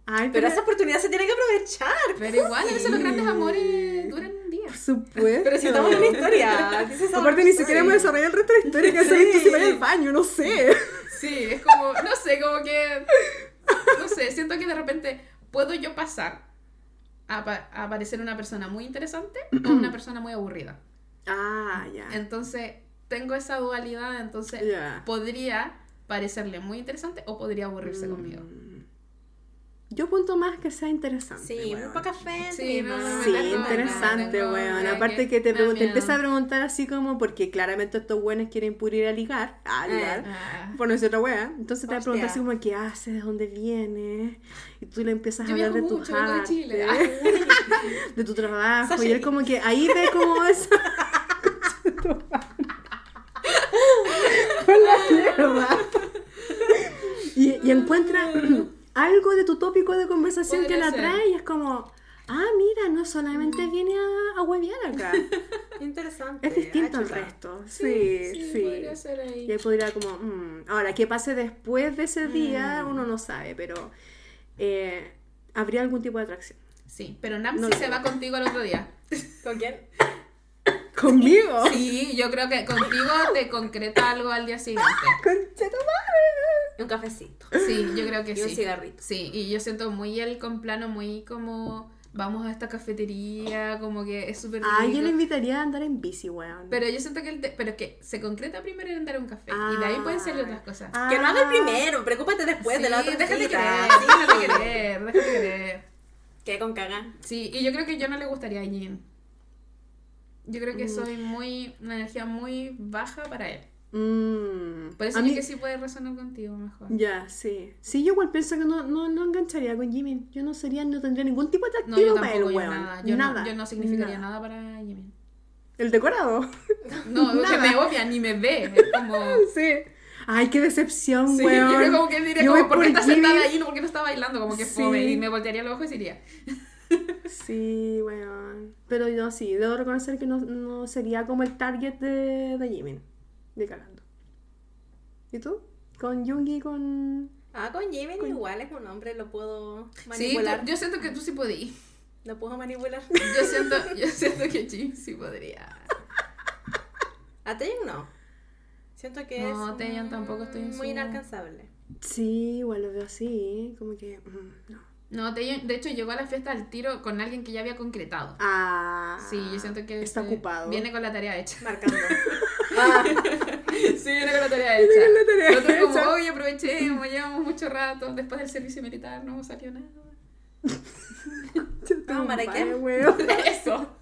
Ay, Pero esa oportunidad se tiene que aprovechar. Pero igual, a veces los grandes Sí. amores duran. Supuesto. Pero si estamos en una historia. <laughs> Aparte, ni siquiera hemos desarrollado el resto de la historia que has visto si vaya al baño, no sé. Sí, es como, no sé, como que, no sé, siento que de repente puedo yo pasar a, pa- a parecer una persona muy interesante o <clears throat> una persona muy aburrida. Ah, ya. Entonces, tengo esa dualidad, entonces podría parecerle muy interesante o podría aburrirse conmigo. Yo punto más que sea interesante. Sí, weón. muy poca fe. Sí, no, no, Sí, interesante, tengo- weón. Aparte que que te, me da pregun- te miedo. empieza a preguntar así como, porque claramente estos buenos quieren puro ir a ligar, a ligar, Ah. por no decir otra wea. Entonces te va a preguntar así como, ¿qué haces? ¿De dónde vienes? Y tú le empiezas a hablar de tu de arte, Chile. <laughs> de tu trabajo. Y él como que ahí ve como <laughs> eso. <laughs> Por la mierda. Y, y encuentra algo de tu tópico de conversación que la trae y es como, ah, mira, no solamente viene a, a huevear acá. <laughs> Interesante. Es distinto Ah, al resto. Sí, sí. podría ser ahí. Y ahí podría como, mm. ahora, ¿qué pase después de ese día? Mm. Uno no sabe, pero eh, habría algún tipo de atracción. Sí, pero No sí lo se va contigo el otro día. ¿Con quién? ¿Conmigo? Sí, yo creo que contigo te concreta algo al día siguiente. <laughs> Madre. Un cafecito. Sí, yo creo que Y un sí. cigarrito. Sí, y yo siento muy él con plano, muy como vamos a esta cafetería, como que es súper Ah, yo le invitaría a andar en bici, weón. Pero yo siento que él te- pero que se concreta primero en dar un café y de ahí pueden salir otras cosas. Ah. Que lo haga el primero, preocúpate después sí, de la otra déjate cita. querer, Sí. déjate querer, déjate querer. Que con caga. Sí, y yo creo que yo no le gustaría a Jin. Yo creo que Mm. soy muy, una energía muy baja para él. Mm, Por eso a mí- que sí puede resonar contigo mejor. Ya, sí. Sí, yo igual pienso que no, no, no engancharía con Jimmy. Yo no sería, no tendría ningún tipo de No, atractivo para él, weón. nada. Yo, No, yo no significaría nada, para Jimin. El decorado. <laughs> No, que Nada. me obvia, ni me ve. Es como... <laughs> sí. Ay, qué decepción, Sí, <laughs> weón. yo creo como que diría Yo como, voy ¿por qué por está sentada ahí? No, ¿por qué no está bailando? Como que Sí. fome. Y me voltearía los ojos y diría... Sí, weón. Pero yo sí, debo reconocer que no, no sería como el target de, de Jimin. De cagando. ¿Y tú? Con Jungi, con. Ah, con Jimmy igual es un hombre, lo puedo Sí, manipular. tú- yo siento que tú sí podías. Lo puedo manipular. <laughs> Yo siento, yo siento que Jim sí podría. A Taeyong no. Siento que No, es Taeyong tampoco estoy muy su- inalcanzable. Sí, igual lo veo así. Como que. mm, no. No, Taeyong, de hecho llegó a la fiesta al tiro con alguien que ya había concretado. Ah. Sí, yo siento que Está se- ocupado. Viene con la tarea hecha. Marcando. <laughs> ah, <laughs> Sí, viene con la tarea hecha. con la tarea Nosotros como, hecha. oye, aprovechemos, llevamos mucho rato. Después del servicio militar no salió nada. <laughs> Ah, ¿para qué? <laughs> Eso.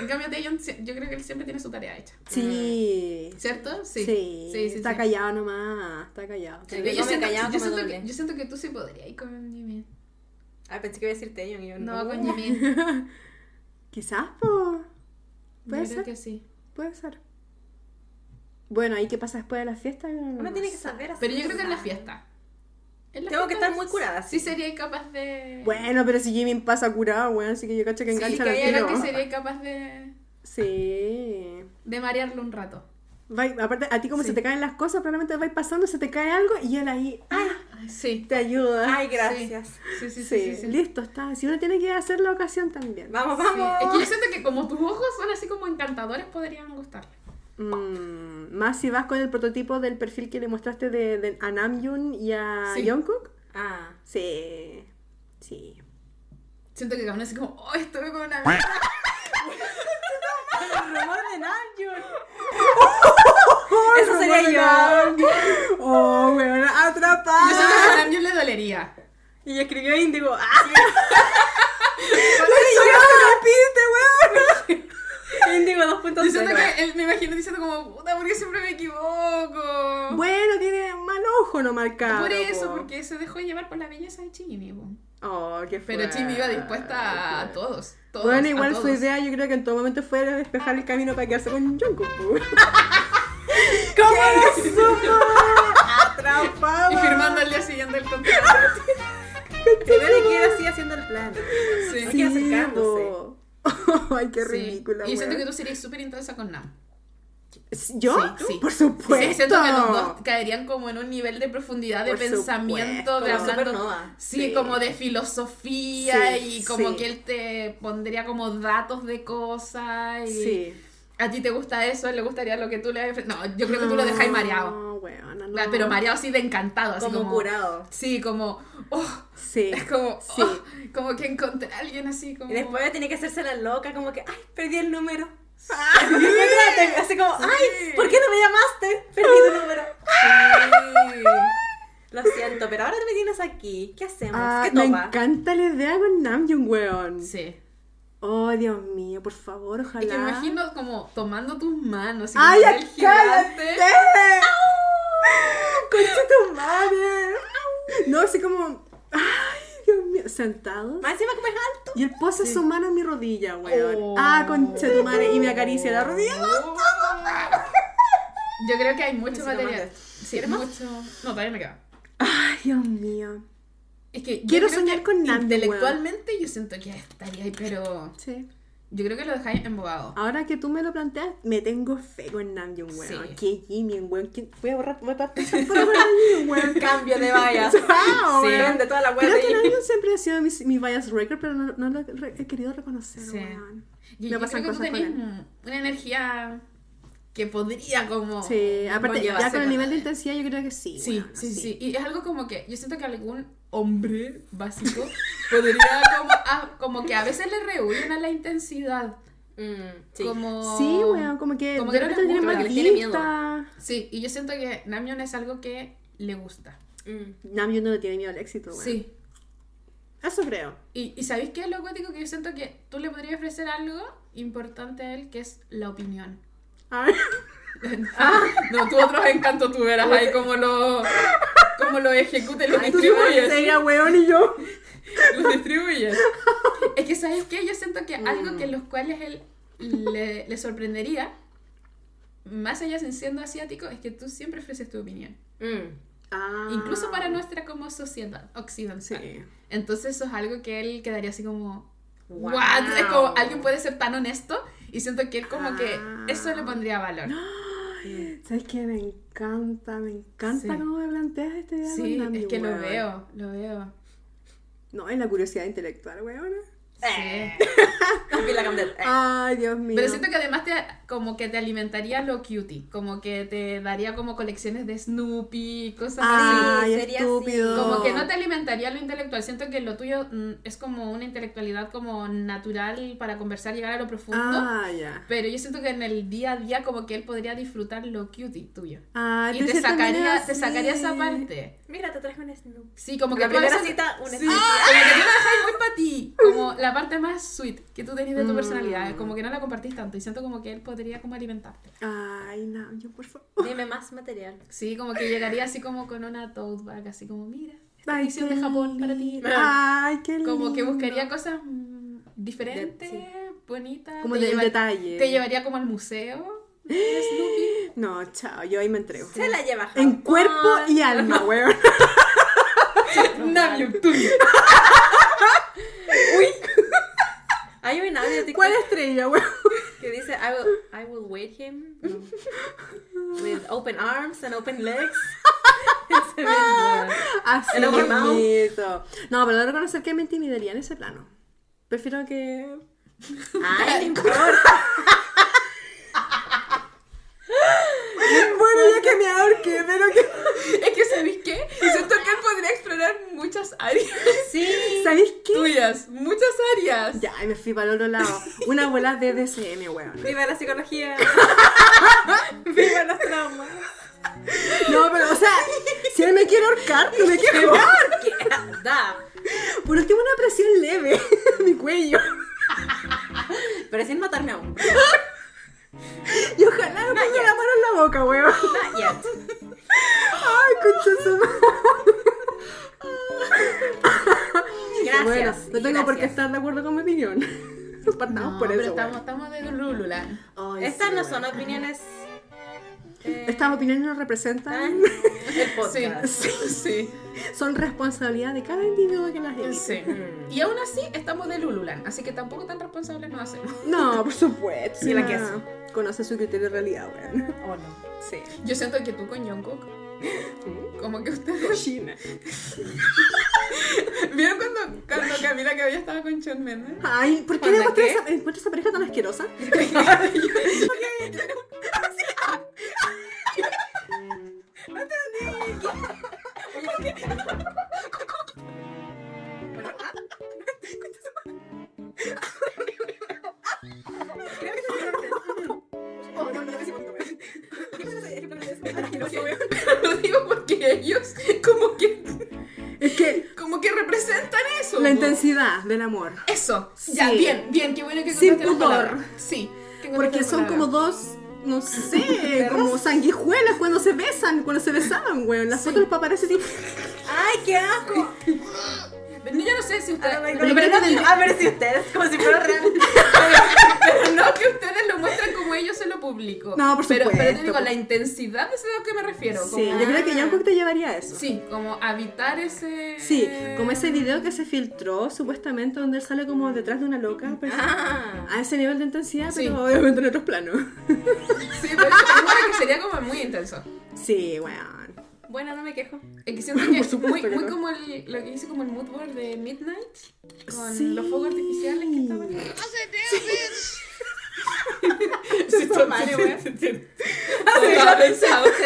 En cambio, Taeyong, si- yo creo que él siempre tiene su tarea hecha. Sí. ¿Cierto? Sí. Sí. sí, sí. está sí. callado nomás. Está callado. Sí. Yo, siento, callado, yo siento que, yo siento que tú sí podrías ir con Jimmy. ah, pensé que iba a decir Taeyong y yo No, no. con Jimmy. Quizás, po. Puede Yo ser. creo que sí. Puede ser. Bueno, ¿ahí qué pasa después de la fiesta? Uno, Uno no tiene que sabe. saber hacer Pero yo creo que en la fiesta. En la Tengo que fiesta estar muy curada, Sí sí. sería capaz de... Bueno, pero si Jimmy pasa curado, weón, así que yo cacho que sí, engancha que hay algo que sería capaz de... Sí. De marearlo un rato. Vai- aparte, a ti como Sí. se te caen las cosas, probablemente vais pasando, se te cae algo y él ahí ¡ah! Sí. te ayuda. Ay, gracias. Sí, sí, sí. sí, sí, sí. listo, está. Si uno tiene que hacer la ocasión también. Vamos, Sí. vamos. Es que yo siento que como tus ojos son así como encantadores, podrían gustarle. Mm, más si vas con el prototipo del perfil que le mostraste de, de a Namjoon y a Sí. Jungkook. Ah. Sí. Sí. Siento que aún así como, oh, estuve con una... <laughs> El rumor de Namjoon. <laughs> ¡Oh, Eso sería yo. ¡Oh, weón! Yo siento que a ¡Atrapada! Namjoon le dolería. Y escribió Índigo. ¡Ah! <laughs> ¡Eso ya se repite, weón! Índigo Yo siento 2.0. que él me imagino diciendo como, puta, ¿por qué siempre me equivoco? Bueno, tiene mal ojo no marcado. por eso, po. porque se dejó llevar por la belleza de Chimi. po. Oh, qué Pero Chimi iba dispuesta a todos. todos Bueno, igual su idea yo creo que en todo momento fue despejar el camino para quedarse con Jungkook. <laughs> ¿Cómo lo supo? Atrapado. Y firmando al día siguiente el contrato. Primero que era así haciendo el plan. Sí. Acercándose. po. <laughs> Ay, qué Sí. ridícula. Y yo siento que tú serías súper intensa con Nam. ¿Yo? Sí, sí. Por supuesto. Sí, siento que los dos caerían como en un nivel de profundidad de Por pensamiento, supuesto. de hablando. Sí, Sí. como de filosofía Sí, y como sí. que él te pondría como datos de cosas y Sí. a ti te gusta eso, le gustaría lo que tú le No, yo creo que tú lo dejáis mareado. No, weona, no. La- Pero mareado así de encantado, así Como como, curado. Sí, como oh, Sí. <laughs> es como Sí. oh, como que encontré a alguien así como Y después tiene que hacerse la loca, como que, ay, perdí el número. Me <laughs> traten, Así como, ay, ¿por qué no me llamaste? Perdí tu número. Sí. Lo siento, pero ahora me tienes aquí. ¿Qué hacemos? Ah, ¿Qué me topa? encanta la idea con Namjoon, weón. Sí. Oh, Dios mío, por favor, ojalá. Y me imagino como tomando tus manos y ¡Ay, el gigante. <laughs> ¡Concha tu madre! No, así como. ¡Ay, Dios mío! Sentados. Más encima como es alto. Y él posa su mano en mi rodilla, weón. Oh. Ah, concha tu madre. Y me acaricia la rodilla. Yo creo que hay mucho material. Sí, mucho. No, todavía me queda. Ay, Dios mío. Es que Quiero soñar que con Namjoon, Intelectualmente yo siento que estaría ahí, pero Sí. Yo creo que lo dejáis embobado. Ahora que tú me lo planteas, me tengo fe con Namjoon, weón. Sí. Que Jimmy, weón. ¿Quién- Voy a borrar, por <laughs> Namjoon, weón. Cambio de vallas. <laughs> Chao, Sí. weón. de toda la Creo web que Namjoon siempre ha sido mi, mi bias record, pero no, no lo he querido reconocer, Sí. weón. Y Me yo pasan creo que tú cosas con tenés una energía que podría como... Sí, aparte, ya con el nivel de intensidad yo creo que sí. Sí, sí, sí. Y es algo como que yo siento que algún hombre básico podría como, a- como que a veces le rehuyen a la intensidad. Mm, sí. Como... Sí, weón, como que Como de que no repente tiene más tiene miedo. Sí, y yo siento que Namjoon es algo que le gusta. Mm. Namjoon no le tiene miedo al éxito, weón. Sí. Eso creo. Y, y ¿sabéis qué es lo cuático? Que yo siento que tú le podrías ofrecer algo importante a él, que es la opinión. Ay, <laughs> No, tú otros encantos tú verás ahí cómo lo, cómo lo ejecutes, lo distribuyes. seria, weón, y yo. Lo distribuyes. Es que, ¿sabes qué? Yo siento que algo que los cuales él le, le sorprendería, más allá de siendo asiático, es que tú siempre ofreces tu opinión. Mm. Ah. Incluso para nuestra como sociedad occidental. Sí. Entonces eso es algo que él quedaría así como... Wow. ¿What? Es como alguien puede ser tan honesto y siento que él como que Ah. eso le pondría valor. <gasps> ¿Sabes qué? Me encanta, me encanta Sí. cómo me planteas este día Sí, es que lo veo, lo veo. No, es la curiosidad intelectual, weón. Eh. <laughs> Eh. Ay, Dios mío. Pero siento que además te, como que te alimentaría lo cutie, como que te daría como colecciones de Snoopy, cosas Ay, Sí, sería estúpido. así. Como que no te alimentaría lo intelectual. Siento que lo tuyo mm, es como una intelectualidad como natural para conversar, llegar a lo profundo. Ah, ya. Pero yo siento que en el día a día como que él podría disfrutar lo cutie tuyo. Ah, y te sacaría, te así. sacaría esa parte. Mira, te traje un Snoop. Sí, como que La primera veces- cita, un sí, Snoop. como que tú la dejáis muy para ti. Como la parte más sweet que tú tenías de tu Mm. personalidad. Como que no la compartís tanto. Y siento como que él podría como alimentarte. Ay, no, yo por favor. Dime más material. Sí, como que llegaría así como con una tote bag, así como, mira, esta Ay, edición de Japón para ti. Ay, qué lindo. Como que buscaría cosas mm, diferentes, De- sí. bonitas. Como te del lleva- detalle. Te llevaría como al museo <gasps> de Snoopy. No, chao, yo ahí me entrego. Se la lleva a En Japón. cuerpo y alma, <laughs> weón. Namjoon, tú. Hay un audio TikTok ¿Cuál estrella, weón? <laughs> que dice I will, I will wait him no. with open arms and open legs. <laughs> Ese mismo. Así mismito. No, pero debo reconocer que me intimidaría en ese plano. Prefiero que. Ay, no <laughs> importa. Bueno, ya que me ahorque, pero que. <laughs> Es que, ¿sabéis qué? Siento que él podría explorar muchas áreas Sí. ¿Sabéis qué? tuyas. Muchas áreas. Ya, y me fui para el otro lado. Una bola de DSM, weón. Viva la psicología. <laughs> Viva los traumas. No, pero, o sea, si él me quiere ahorcar, no me quiero ahorcar. Da. Por último, una presión leve en mi cuello. Pero sin matarme aún. Y ojalá no ponga la mano en la boca, weón. Not yet. Ay, concha Gracias. Bueno, no tengo por qué estar de acuerdo con mi opinión. Partamos no, por eso. Pero estamos, estamos de Lulula. Estas sí, no son opiniones eh, Estas opiniones no ah, representan, el <laughs> podcast. Sí, sí, son responsabilidad de cada individuo que las emite. sí. Y aún así estamos de Lululan, así que tampoco tan responsables nos hacemos. <laughs> No, por supuesto. Sí, la no. queso. Conoce su criterio de realidad, weón. ¿O no? Sí. Yo siento que tú con Jungkook, como que ustedes... China. <laughs> ¿Vieron cuando, cuando Camila Cabello estaba con Shawn Mendes? Ay, ¿por qué ¿Cuándo demuestra qué? esa, encuentra esa pareja tan asquerosa? <laughs> Lo digo porque ellos como que, Es que como que representan eso. la po. intensidad del amor. Eso. Ya, Sí. bien, bien, qué bueno que Sin encontraste la pudor. palabra. Sí. que encontraste Porque la son palabra. como dos, no <laughs> sé, como sanguijuelas cuando se besan, cuando se besaban, weón. Las fotos los paparazzi así. ¡Ay, qué asco! <laughs> No, Yo no sé si ustedes... Ah, Pero no, no, A ver si ustedes, como si fuera real. <laughs> Pero no que ustedes lo muestran como ellos se lo publico. No, por pero, Pero te supuesto, digo, por- la intensidad es a lo que me refiero. Sí, como- yo creo que Jungkook te llevaría a eso. Sí, como habitar ese... Sí, como ese video que se filtró supuestamente donde él sale como detrás de una loca. pues, Ah. A ese nivel de intensidad, Sí. pero obviamente en otros planos. Sí, pero eso que sería como muy intenso. Sí, weón. Bueno, no me quejo. Es que siento que Por <laughs> supuesto muy, que muy no. como el, lo que hice como el mood board de Midnight con Sí. los fuegos artificiales que estaban. Se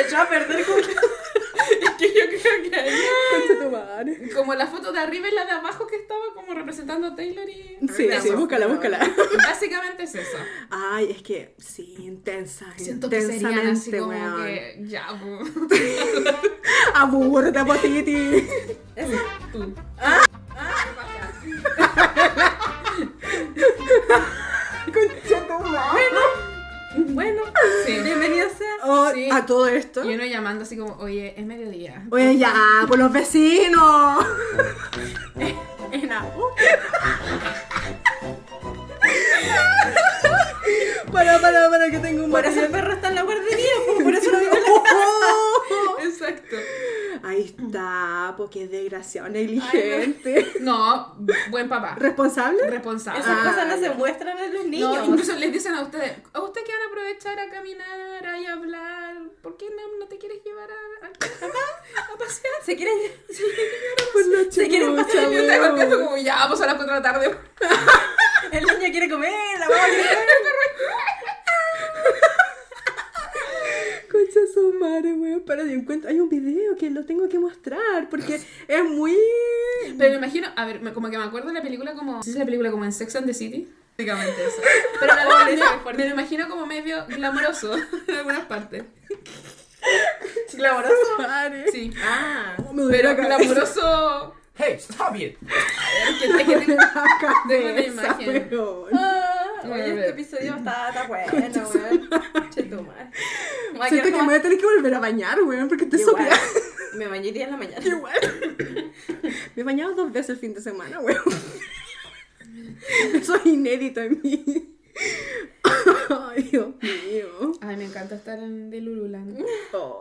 echó a perder con <laughs> <laughs> Es que yo creo que ahí, como la foto de arriba y la de abajo que estaba como representando a Taylor y. Sí, sí, búscala, búscala. <laughs> Básicamente es eso. Ay, es que sí, intensa. Siento que serían así intensamente, como weón. que. Ya, bu. <laughs> Abúrrate, potiti. Tú. Concha tu madre. Bueno, <laughs> Sí. bienvenido sea. Oh, Sí. A todo esto. Y uno llamando así como, oye, es mediodía. Oye, ya, por los vecinos. <laughs> En la- Para, para, para, que tengo un Por eso el perro está en la guardería, pues, por eso no vive en la Exacto. Porque es desgraciado, negligente. <laughs> No, buen papá. ¿Responsable? Responsable. Esas Ah, cosas no ya. se muestran en los niños. No, incluso les dicen a ustedes, ¿a usted que van a aprovechar a caminar, a, y a hablar? ¿Por qué no, no te quieres llevar a, a, a pasear? Se quieren. <laughs> Se quieren chucha, pasar Y yo como, ya, vamos a las 4 de la tarde. <laughs> El niño quiere comer, la mamá quiere comer. Concha su madre, weón. Para de encuentro. Hay un video que lo tengo que mostrar porque es muy. Pero me imagino, a ver, como que me acuerdo de la película como, ¿sí es la película como en Sex and the City? Básicamente eso. <laughs> Pero la verdad, me, me lo imagino como medio glamoroso <laughs> en algunas partes. <laughs> Glamoroso. Madre. Sí. Ah. Me duele Pero glamoroso... Hey, stop it! Es que, es que tengo, tengo una imagen. Oye, este episodio está, está bueno, <laughs> weón. Che tu madre. Me voy a Siento que me voy a tener que volver a bañar, weón, porque te sopla. <laughs> Me día en la mañana. Igual. <laughs> Me he bañado dos veces el fin de semana, weón. Eso es inédito en mí. <laughs> Ay, Dios mío. Ay, me encanta estar en de Lululand.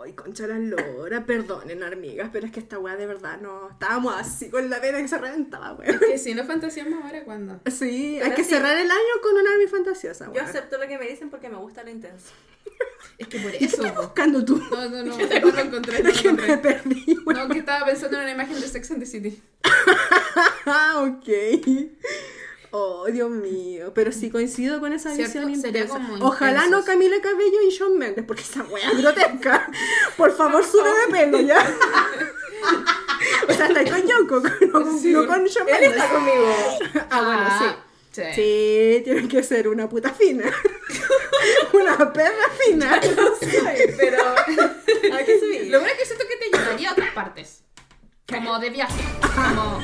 Ay, concha la lora. Perdonen, amigas, pero es que esta weá de verdad no. Estábamos así con la pena que se reventaba, weón. Que si no fantaseamos ahora, ¿cuándo? Sí, Pero hay que sí. cerrar el año con una army fantasiosa, Yo weón. acepto lo que me dicen porque me gusta lo intenso. Es que por ¿Y qué eso. estás buscando tú? No, no, no, <laughs> no lo encontré, no Es lo que me encontré. perdí, weón. No, que estaba pensando en una imagen de Sex and the City. <laughs> Ah, ok. Oh, Dios mío. Pero sí coincido con esa ¿Cierto? visión intensa. Ojalá no. Camila Cabello y Shawn Mendes, porque esa wea es grotesca. Por favor, sube de pelo ya. <laughs> o sea, está con Jungkook, no, con- Sí. no con Shawn Él Mendes. está conmigo. Ah, bueno, sí. sí. Sí, tiene que ser una puta fina. <laughs> una perra fina. Pero <laughs> hay que subir. Lo bueno es que siento que te llevaría a otras partes. Como de viaje. Como.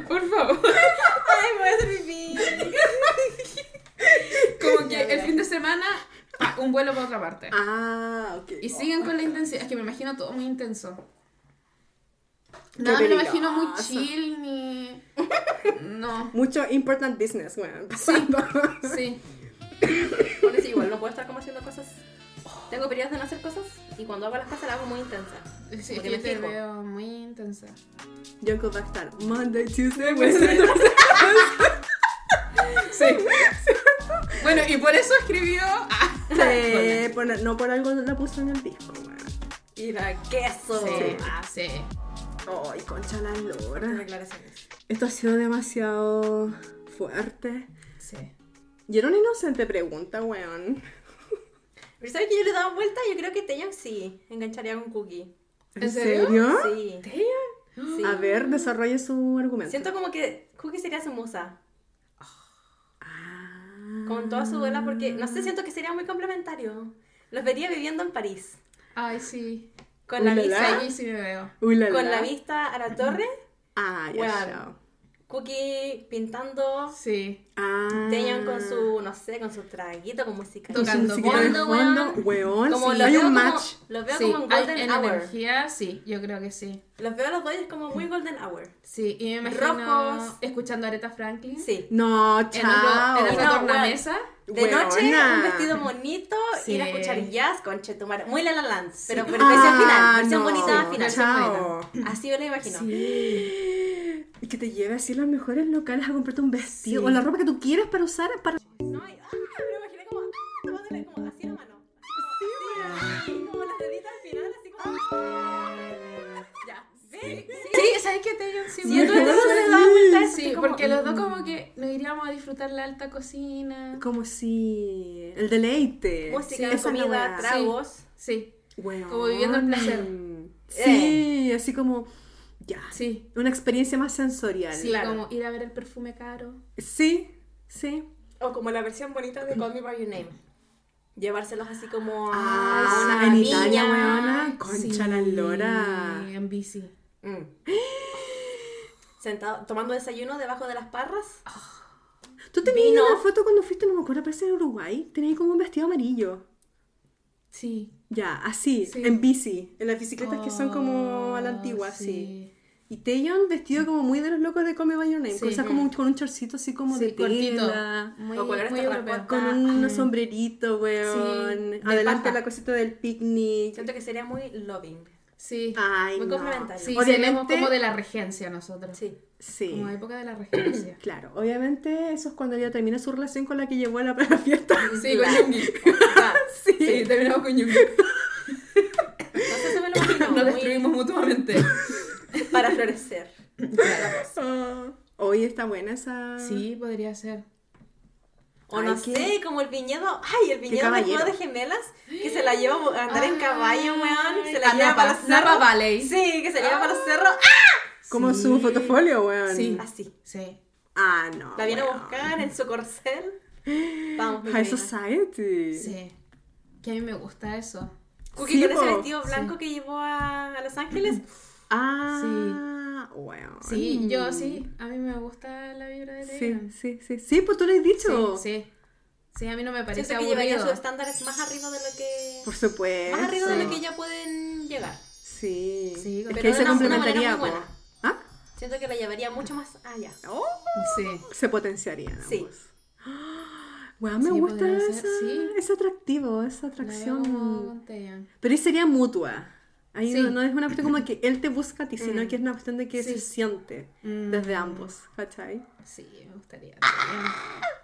Por favor. Ay, me voy a hacer pipí. Como que el fin de semana Ah, un vuelo para otra parte. Ah, ok. Y siguen con la intensidad. Es que me imagino todo muy intenso. Nada, me lo imagino muy chill ni. No. Mucho important business, weón. Sí. <laughs> Por eso igual no puedo estar como haciendo cosas. Tengo periodos de no hacer cosas y cuando hago las cosas las hago muy intensas. Sí, es Porque que me yo te fijo. veo muy intensa. Va a estar Monday, Tuesday, Wednesday, <laughs> Thursday. Sí. bueno, y por eso escribió. Ah, <laughs> <laughs> Sí, por- no por algo la puso en el disco, weón. Y la queso. sí. Ah, sí. Ay, concha la lora. declaraciones. Esto ha sido demasiado fuerte. Sí. Y era una inocente pregunta, weón. Pero ¿sabes que yo le he dado vuelta? Yo creo que Taeyong sí engancharía con Cookie. ¿En serio? Sí. Sí. A ver, desarrolle su argumento. Siento como que Cookie sería su musa. Ah. Con toda su duela, porque no sé, siento que sería muy complementario. Los vería viviendo en París. Ay, sí. Con la, vista, sí me veo. Uy, la, con la. vista a la torre. Ah, ya. Cookie pintando. Sí. Ah. Taeyong con su, no sé, con su traguito, con música. Tocando fondo, fondo, weón. weón. Como sí, los hay veo un como- match. Los veo sí, como en hay- Golden en Hour. energía, sí, yo creo que sí. Los veo a los dos como muy Golden Hour. Sí, y me imagino Rojos. escuchando a Aretha Franklin. Sí. No, En, otro, chao. en No, tornamesa. De noche, Weona. un vestido bonito, Sí. ir a escuchar jazz con Chetumare. Muy La La Land, pero, pero Ah, versión final, versión no, bonita final. chao. Así yo lo imagino. Y que te lleve así a los mejores locales a comprarte un vestido Sí. o la ropa que tú quieras para usar para... No, y, ah, pero imaginé como, ah, tomándole como así la mano. Así, como, como las deditas al final, así como. Ya, ¿ves? Sí, ¿sabes qué Taeyong sí? Sí, vuelta Sí, como, porque los dos como que nos iríamos a disfrutar la alta cocina. Como si... El deleite. Música, Sí, comida, tragos. Sí, Weón. Como viviendo el placer. Sí, así como... Ya. sí. Una experiencia más sensorial. Sí, Claro. como ir a ver el perfume caro. Sí, sí. O como la versión bonita de Call Me By Your Name. Llevárselos así como a, Ah, a una en viña. Italia, weona. Concha Sí, la lora. En bici. Mm. Sentado, tomando desayuno debajo de las parras. <gasps> Tú tenías Vino. una foto cuando fuiste, no me acuerdo, parece en Uruguay. Tenías como un vestido amarillo. Sí. Ya, así, Sí. en bici. En las bicicletas que son como a la antigua, Oh, así. Y Taeyeon vestido como muy de los locos de Call Me By Your Name. Sí. o sea, como un- con un chorcito así como Sí, de cortito. tela. Muy, O colores muy. Con un sombrerito, weón. de Adelante paja. la cosita del picnic. Siento que sería muy loving. Sí. Ay, Muy no. complementario. Sí, Obviamente- como de la regencia nosotros. Sí. Sí. Como época de la regencia. <clears throat> Claro, obviamente eso es cuando ella termina su relación con la que llevó a la, la fiesta. Sí, con. Yungi. Ah, Sí. Sí, terminamos con Yungi. Nos muy destruimos mutuamente. <laughs> Para florecer. Ah, Hoy está buena esa. Sí, podría ser. O Ay, no qué- sé, como el viñedo. Ay, el viñedo de gemelas. Que se la lleva a andar en caballo, weón. Se la lleva Napa, para los cerros. Napa Valley. Sí, que se la lleva para los cerros. ¡Ah! Como Sí. su fotofolio, weón. Sí. Así. Sí. Ah, no. La viene a buscar en su corcel. Vamos, High. Society. Sí. Que a mí me gusta eso. Cookie Sí, con ese po. vestido blanco que llevó a, a Los Ángeles. <clears throat> Ah, weón. Sí, yo sí. A mí me gusta la vibra de Sí, Taeyong. sí, sí. Sí, pues tú lo has dicho. Sí, sí. Sí, a mí no me parece Siento que llevaría sus estándares más arriba de lo que. Por supuesto. Más arriba de lo que ya pueden llegar. Sí. Sí, es pero que ahí se complementaría. manera muy buena. ¿Ah? Siento que la llevaría mucho más allá. Oh, Sí. se potenciarían. Sí. <gasps> Weón, me Sí, gusta ser, esa, sí. es atractivo, esa atracción. Pero ahí sería mutua. Ahí Sí. no, no es una cuestión como que él te busca a ti, sino Mm. que es una cuestión de que Sí. se siente Mm. desde ambos, ¿cachai? Sí, me gustaría. <laughs>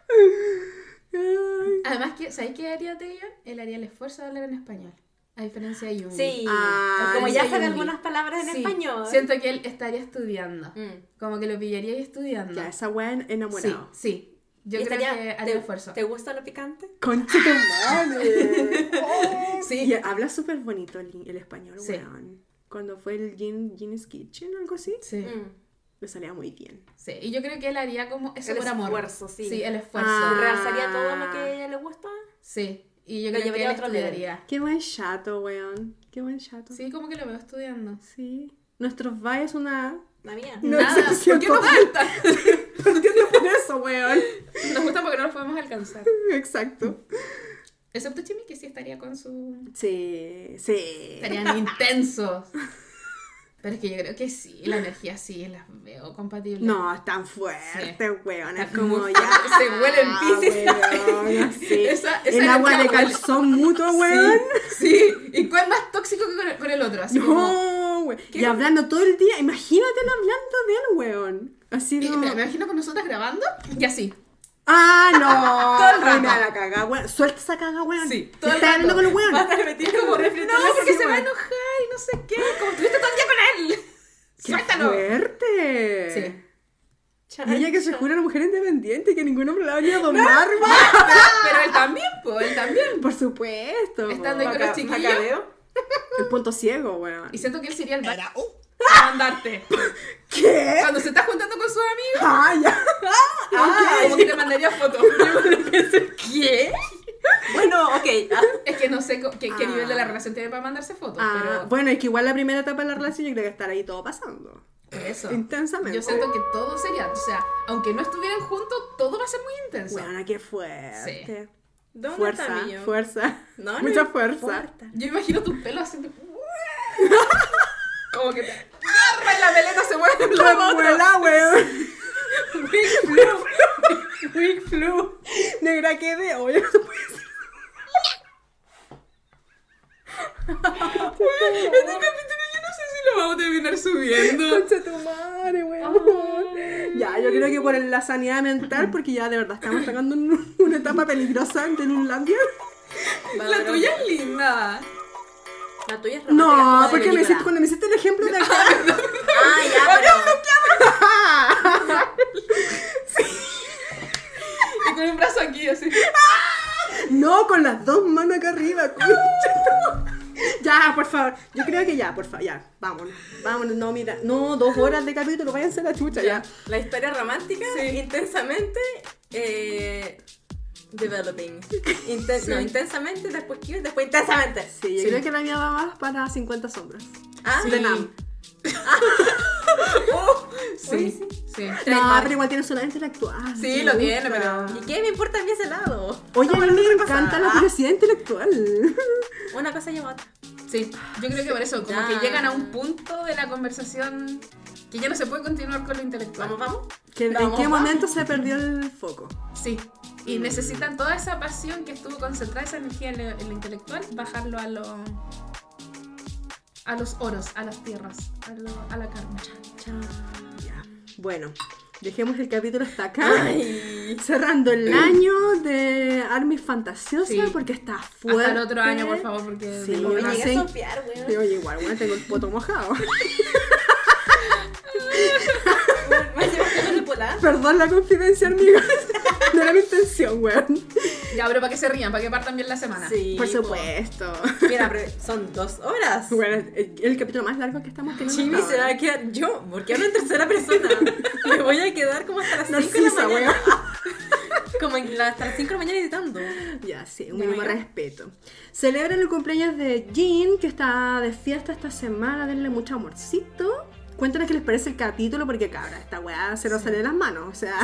Además, que, ¿sabes qué haría Taeyong? Él haría el esfuerzo de hablar en español. A diferencia de Yungi. Sí. Ah, como ya sabe un algunas palabras en Sí, español. Siento que él estaría estudiando. Mm. Como que lo pillaría y estudiando. Ya, esa weá en- sí, enamorado. sí. Yo Y creo estaría- que haría ¿te, el esfuerzo. ¿Te gusta lo picante? Concha tu madre. <laughs> Sí. Y habla súper bonito el, el español, Sí. weón. Cuando fue el Gin, Gin's Kitchen, algo así, Sí, Mm. le salía muy bien. sí. Y yo creo que él haría como eso El por amor. esfuerzo, sí. Sí, el esfuerzo. Ah. ¿Realzaría todo lo que a ella le gusta? Sí. Y yo Lo creo que llevaría él estudiaría. Qué buen chato, weón. Qué buen chato. Sí, como que lo veo estudiando. Sí. Nuestros vibe es una... La mía. No Nada, <laughs> ¿por qué nos total. <laughs> falta? Partiendo por eso, weón. Nos gusta porque no los podemos alcanzar. Exacto. Excepto Chimi, que sí estaría con su... Sí, sí. Estarían intensos. Pero es que yo creo que sí, la energía sí, las veo compatibles. No, es tan fuerte, weón. Es como ya. se huelen piscis. weón, <laughs> sí. Esa- esa El agua de huele. calzón mutuo, weón. Sí, sí. ¿Y cuál más tóxico que con el, con el otro? Así como... No, weón. Y hablando todo el día. Imagínatelo hablando de él, weón. Así Y no. me, imagino con nosotras grabando y así. Ah, no. <laughs> Todo el rato. la caga, weón. Suelta esa caga, weón. Sí, Todo el Está hablando rato. con el weón. Vas a repetir como refri No, porque sí, se va a enojar y no sé qué. Como estuviste todo el día con él. ¡Qué Suéltalo. fuerte! Sí. Y ella que se jura una mujer independiente y que ningún hombre la va a domar, weón. <laughs> Pero él también, pues, él también. Por supuesto. Estando ahí weón. con los chiquillos. El punto ciego, weón. Y siento que él sería el para a mandarte. ¿Qué? Cuando se está juntando con sus amigos, Ah, ya. <laughs> como que te mandaría fotos. <laughs> ¿Qué? Bueno, ok. ah, Es que no sé qué, qué Ah. nivel de la relación tiene para mandarse fotos, Ah, pero bueno, es que igual la primera etapa de la relación yo creo que estará ahí todo pasando. por eso. Intensamente. Yo siento que todo sería, o sea, aunque no estuvieran juntos, todo va a ser muy intenso. Bueno, qué fuerte. ¿Dónde Fuerza, está mío? fuerza. No, no Mucha fuerza. importa. Yo imagino tus pelos de... Como que te agarran la melena, se mueven los otros. Remuela, weón. Big flu. Big flu. Negra, ¿qué de hoy? Este capítulo yo no sé si lo vamos a terminar subiendo. Concha tu madre, weón. Ya, yo creo que por la sanidad mental, porque ya de verdad estamos sacando un- una etapa peligrosa en Finlandia. La tuya es linda. La tuya es romántica No, porque me hiciste, cuando me hiciste el ejemplo de <laughs> acá. Ah, ya, pero... <laughs> Y con un brazo aquí, así. No, con las dos manos acá arriba. <laughs> Ya, por favor. Yo creo que ya, por favor. Ya, vámonos. Vámonos. No, mira. No, dos horas de capítulo. Váyanse a la chucha ya. La historia romántica, intensamente... Eh, developing. <laughs> Inten- No, intensamente, después ¿qué? Después intensamente. Sí, yo creo que la mía va más para 50 sombras. Ah, De Nam. <laughs> Sí, sí. No, pero igual tiene su lado intelectual. Sí, lo tiene, pero- ¿Y qué me importa a mí ese lado? Oye, a mí me encanta la curiosidad intelectual. <laughs> Una cosa lleva a otra. Sí, yo creo que por eso, como Ya. que llegan a un punto de la conversación que ya no se puede continuar con lo intelectual. Vamos, vamos. Que- ¿En Vamos, qué vamos. momento se perdió el foco? Sí. Y necesitan toda esa pasión que estuvo concentrada, esa energía en lo, en lo intelectual, bajarlo a lo. A los oros, a las tierras, a, lo- a la carne. Ya. Bueno, dejemos el capítulo hasta acá. Ay. Cerrando el año de Armis Fantasiosa Sí. porque está fuerte. Hasta el otro año, por favor, porque. Sí, Me llegué sé. a sopear, weón. Sí, oye, igual, bueno, tengo el poto mojado. <laughs> Polar. Perdón la confidencia, amigas. <laughs> No era mi intención, weón. Ya, pero para que se rían, para que partan bien la semana. Sí. Por po. supuesto. Mira, <laughs> pero son dos horas. Bueno, el, el capítulo más largo que estamos teniendo. Hasta se va a quedar yo, porque hablo en tercera persona. <laughs> Me voy a quedar como hasta las 5 de la mañana. Como en hasta las 5 de la mañana editando. Ya, sí, un mínimo respeto. Celebran el cumpleaños de Jean, que está de fiesta esta semana. Denle mucho amorcito. Cuéntanos qué les parece el capítulo, porque cabra, esta weá se nos sale de las manos. O sea,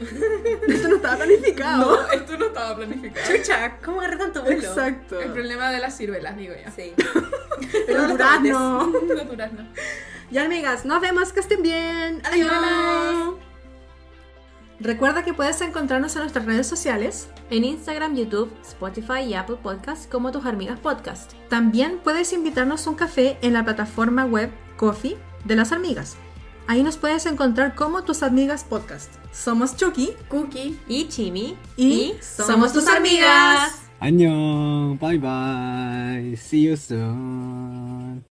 <laughs> esto no estaba planificado. No, esto no estaba planificado. Chucha, ¿cómo agarré tanto vuelo? Exacto. El problema de las ciruelas, digo ya. Sí. <laughs> El durazno. Los duraznos. Ya, amigas, nos vemos, que estén bien. Adiós. Adiós. Recuerda que puedes encontrarnos en nuestras redes sociales. En Instagram, YouTube, Spotify y Apple Podcasts como Tus Amigas Podcast. También puedes invitarnos a un café en la plataforma web Coffee de las Amigas. Ahí nos puedes encontrar como Tus Amigas Podcast. Somos Chucky Cookie. Y Chimi. y, somos tus amigas. 안녕. Bye bye. See you soon.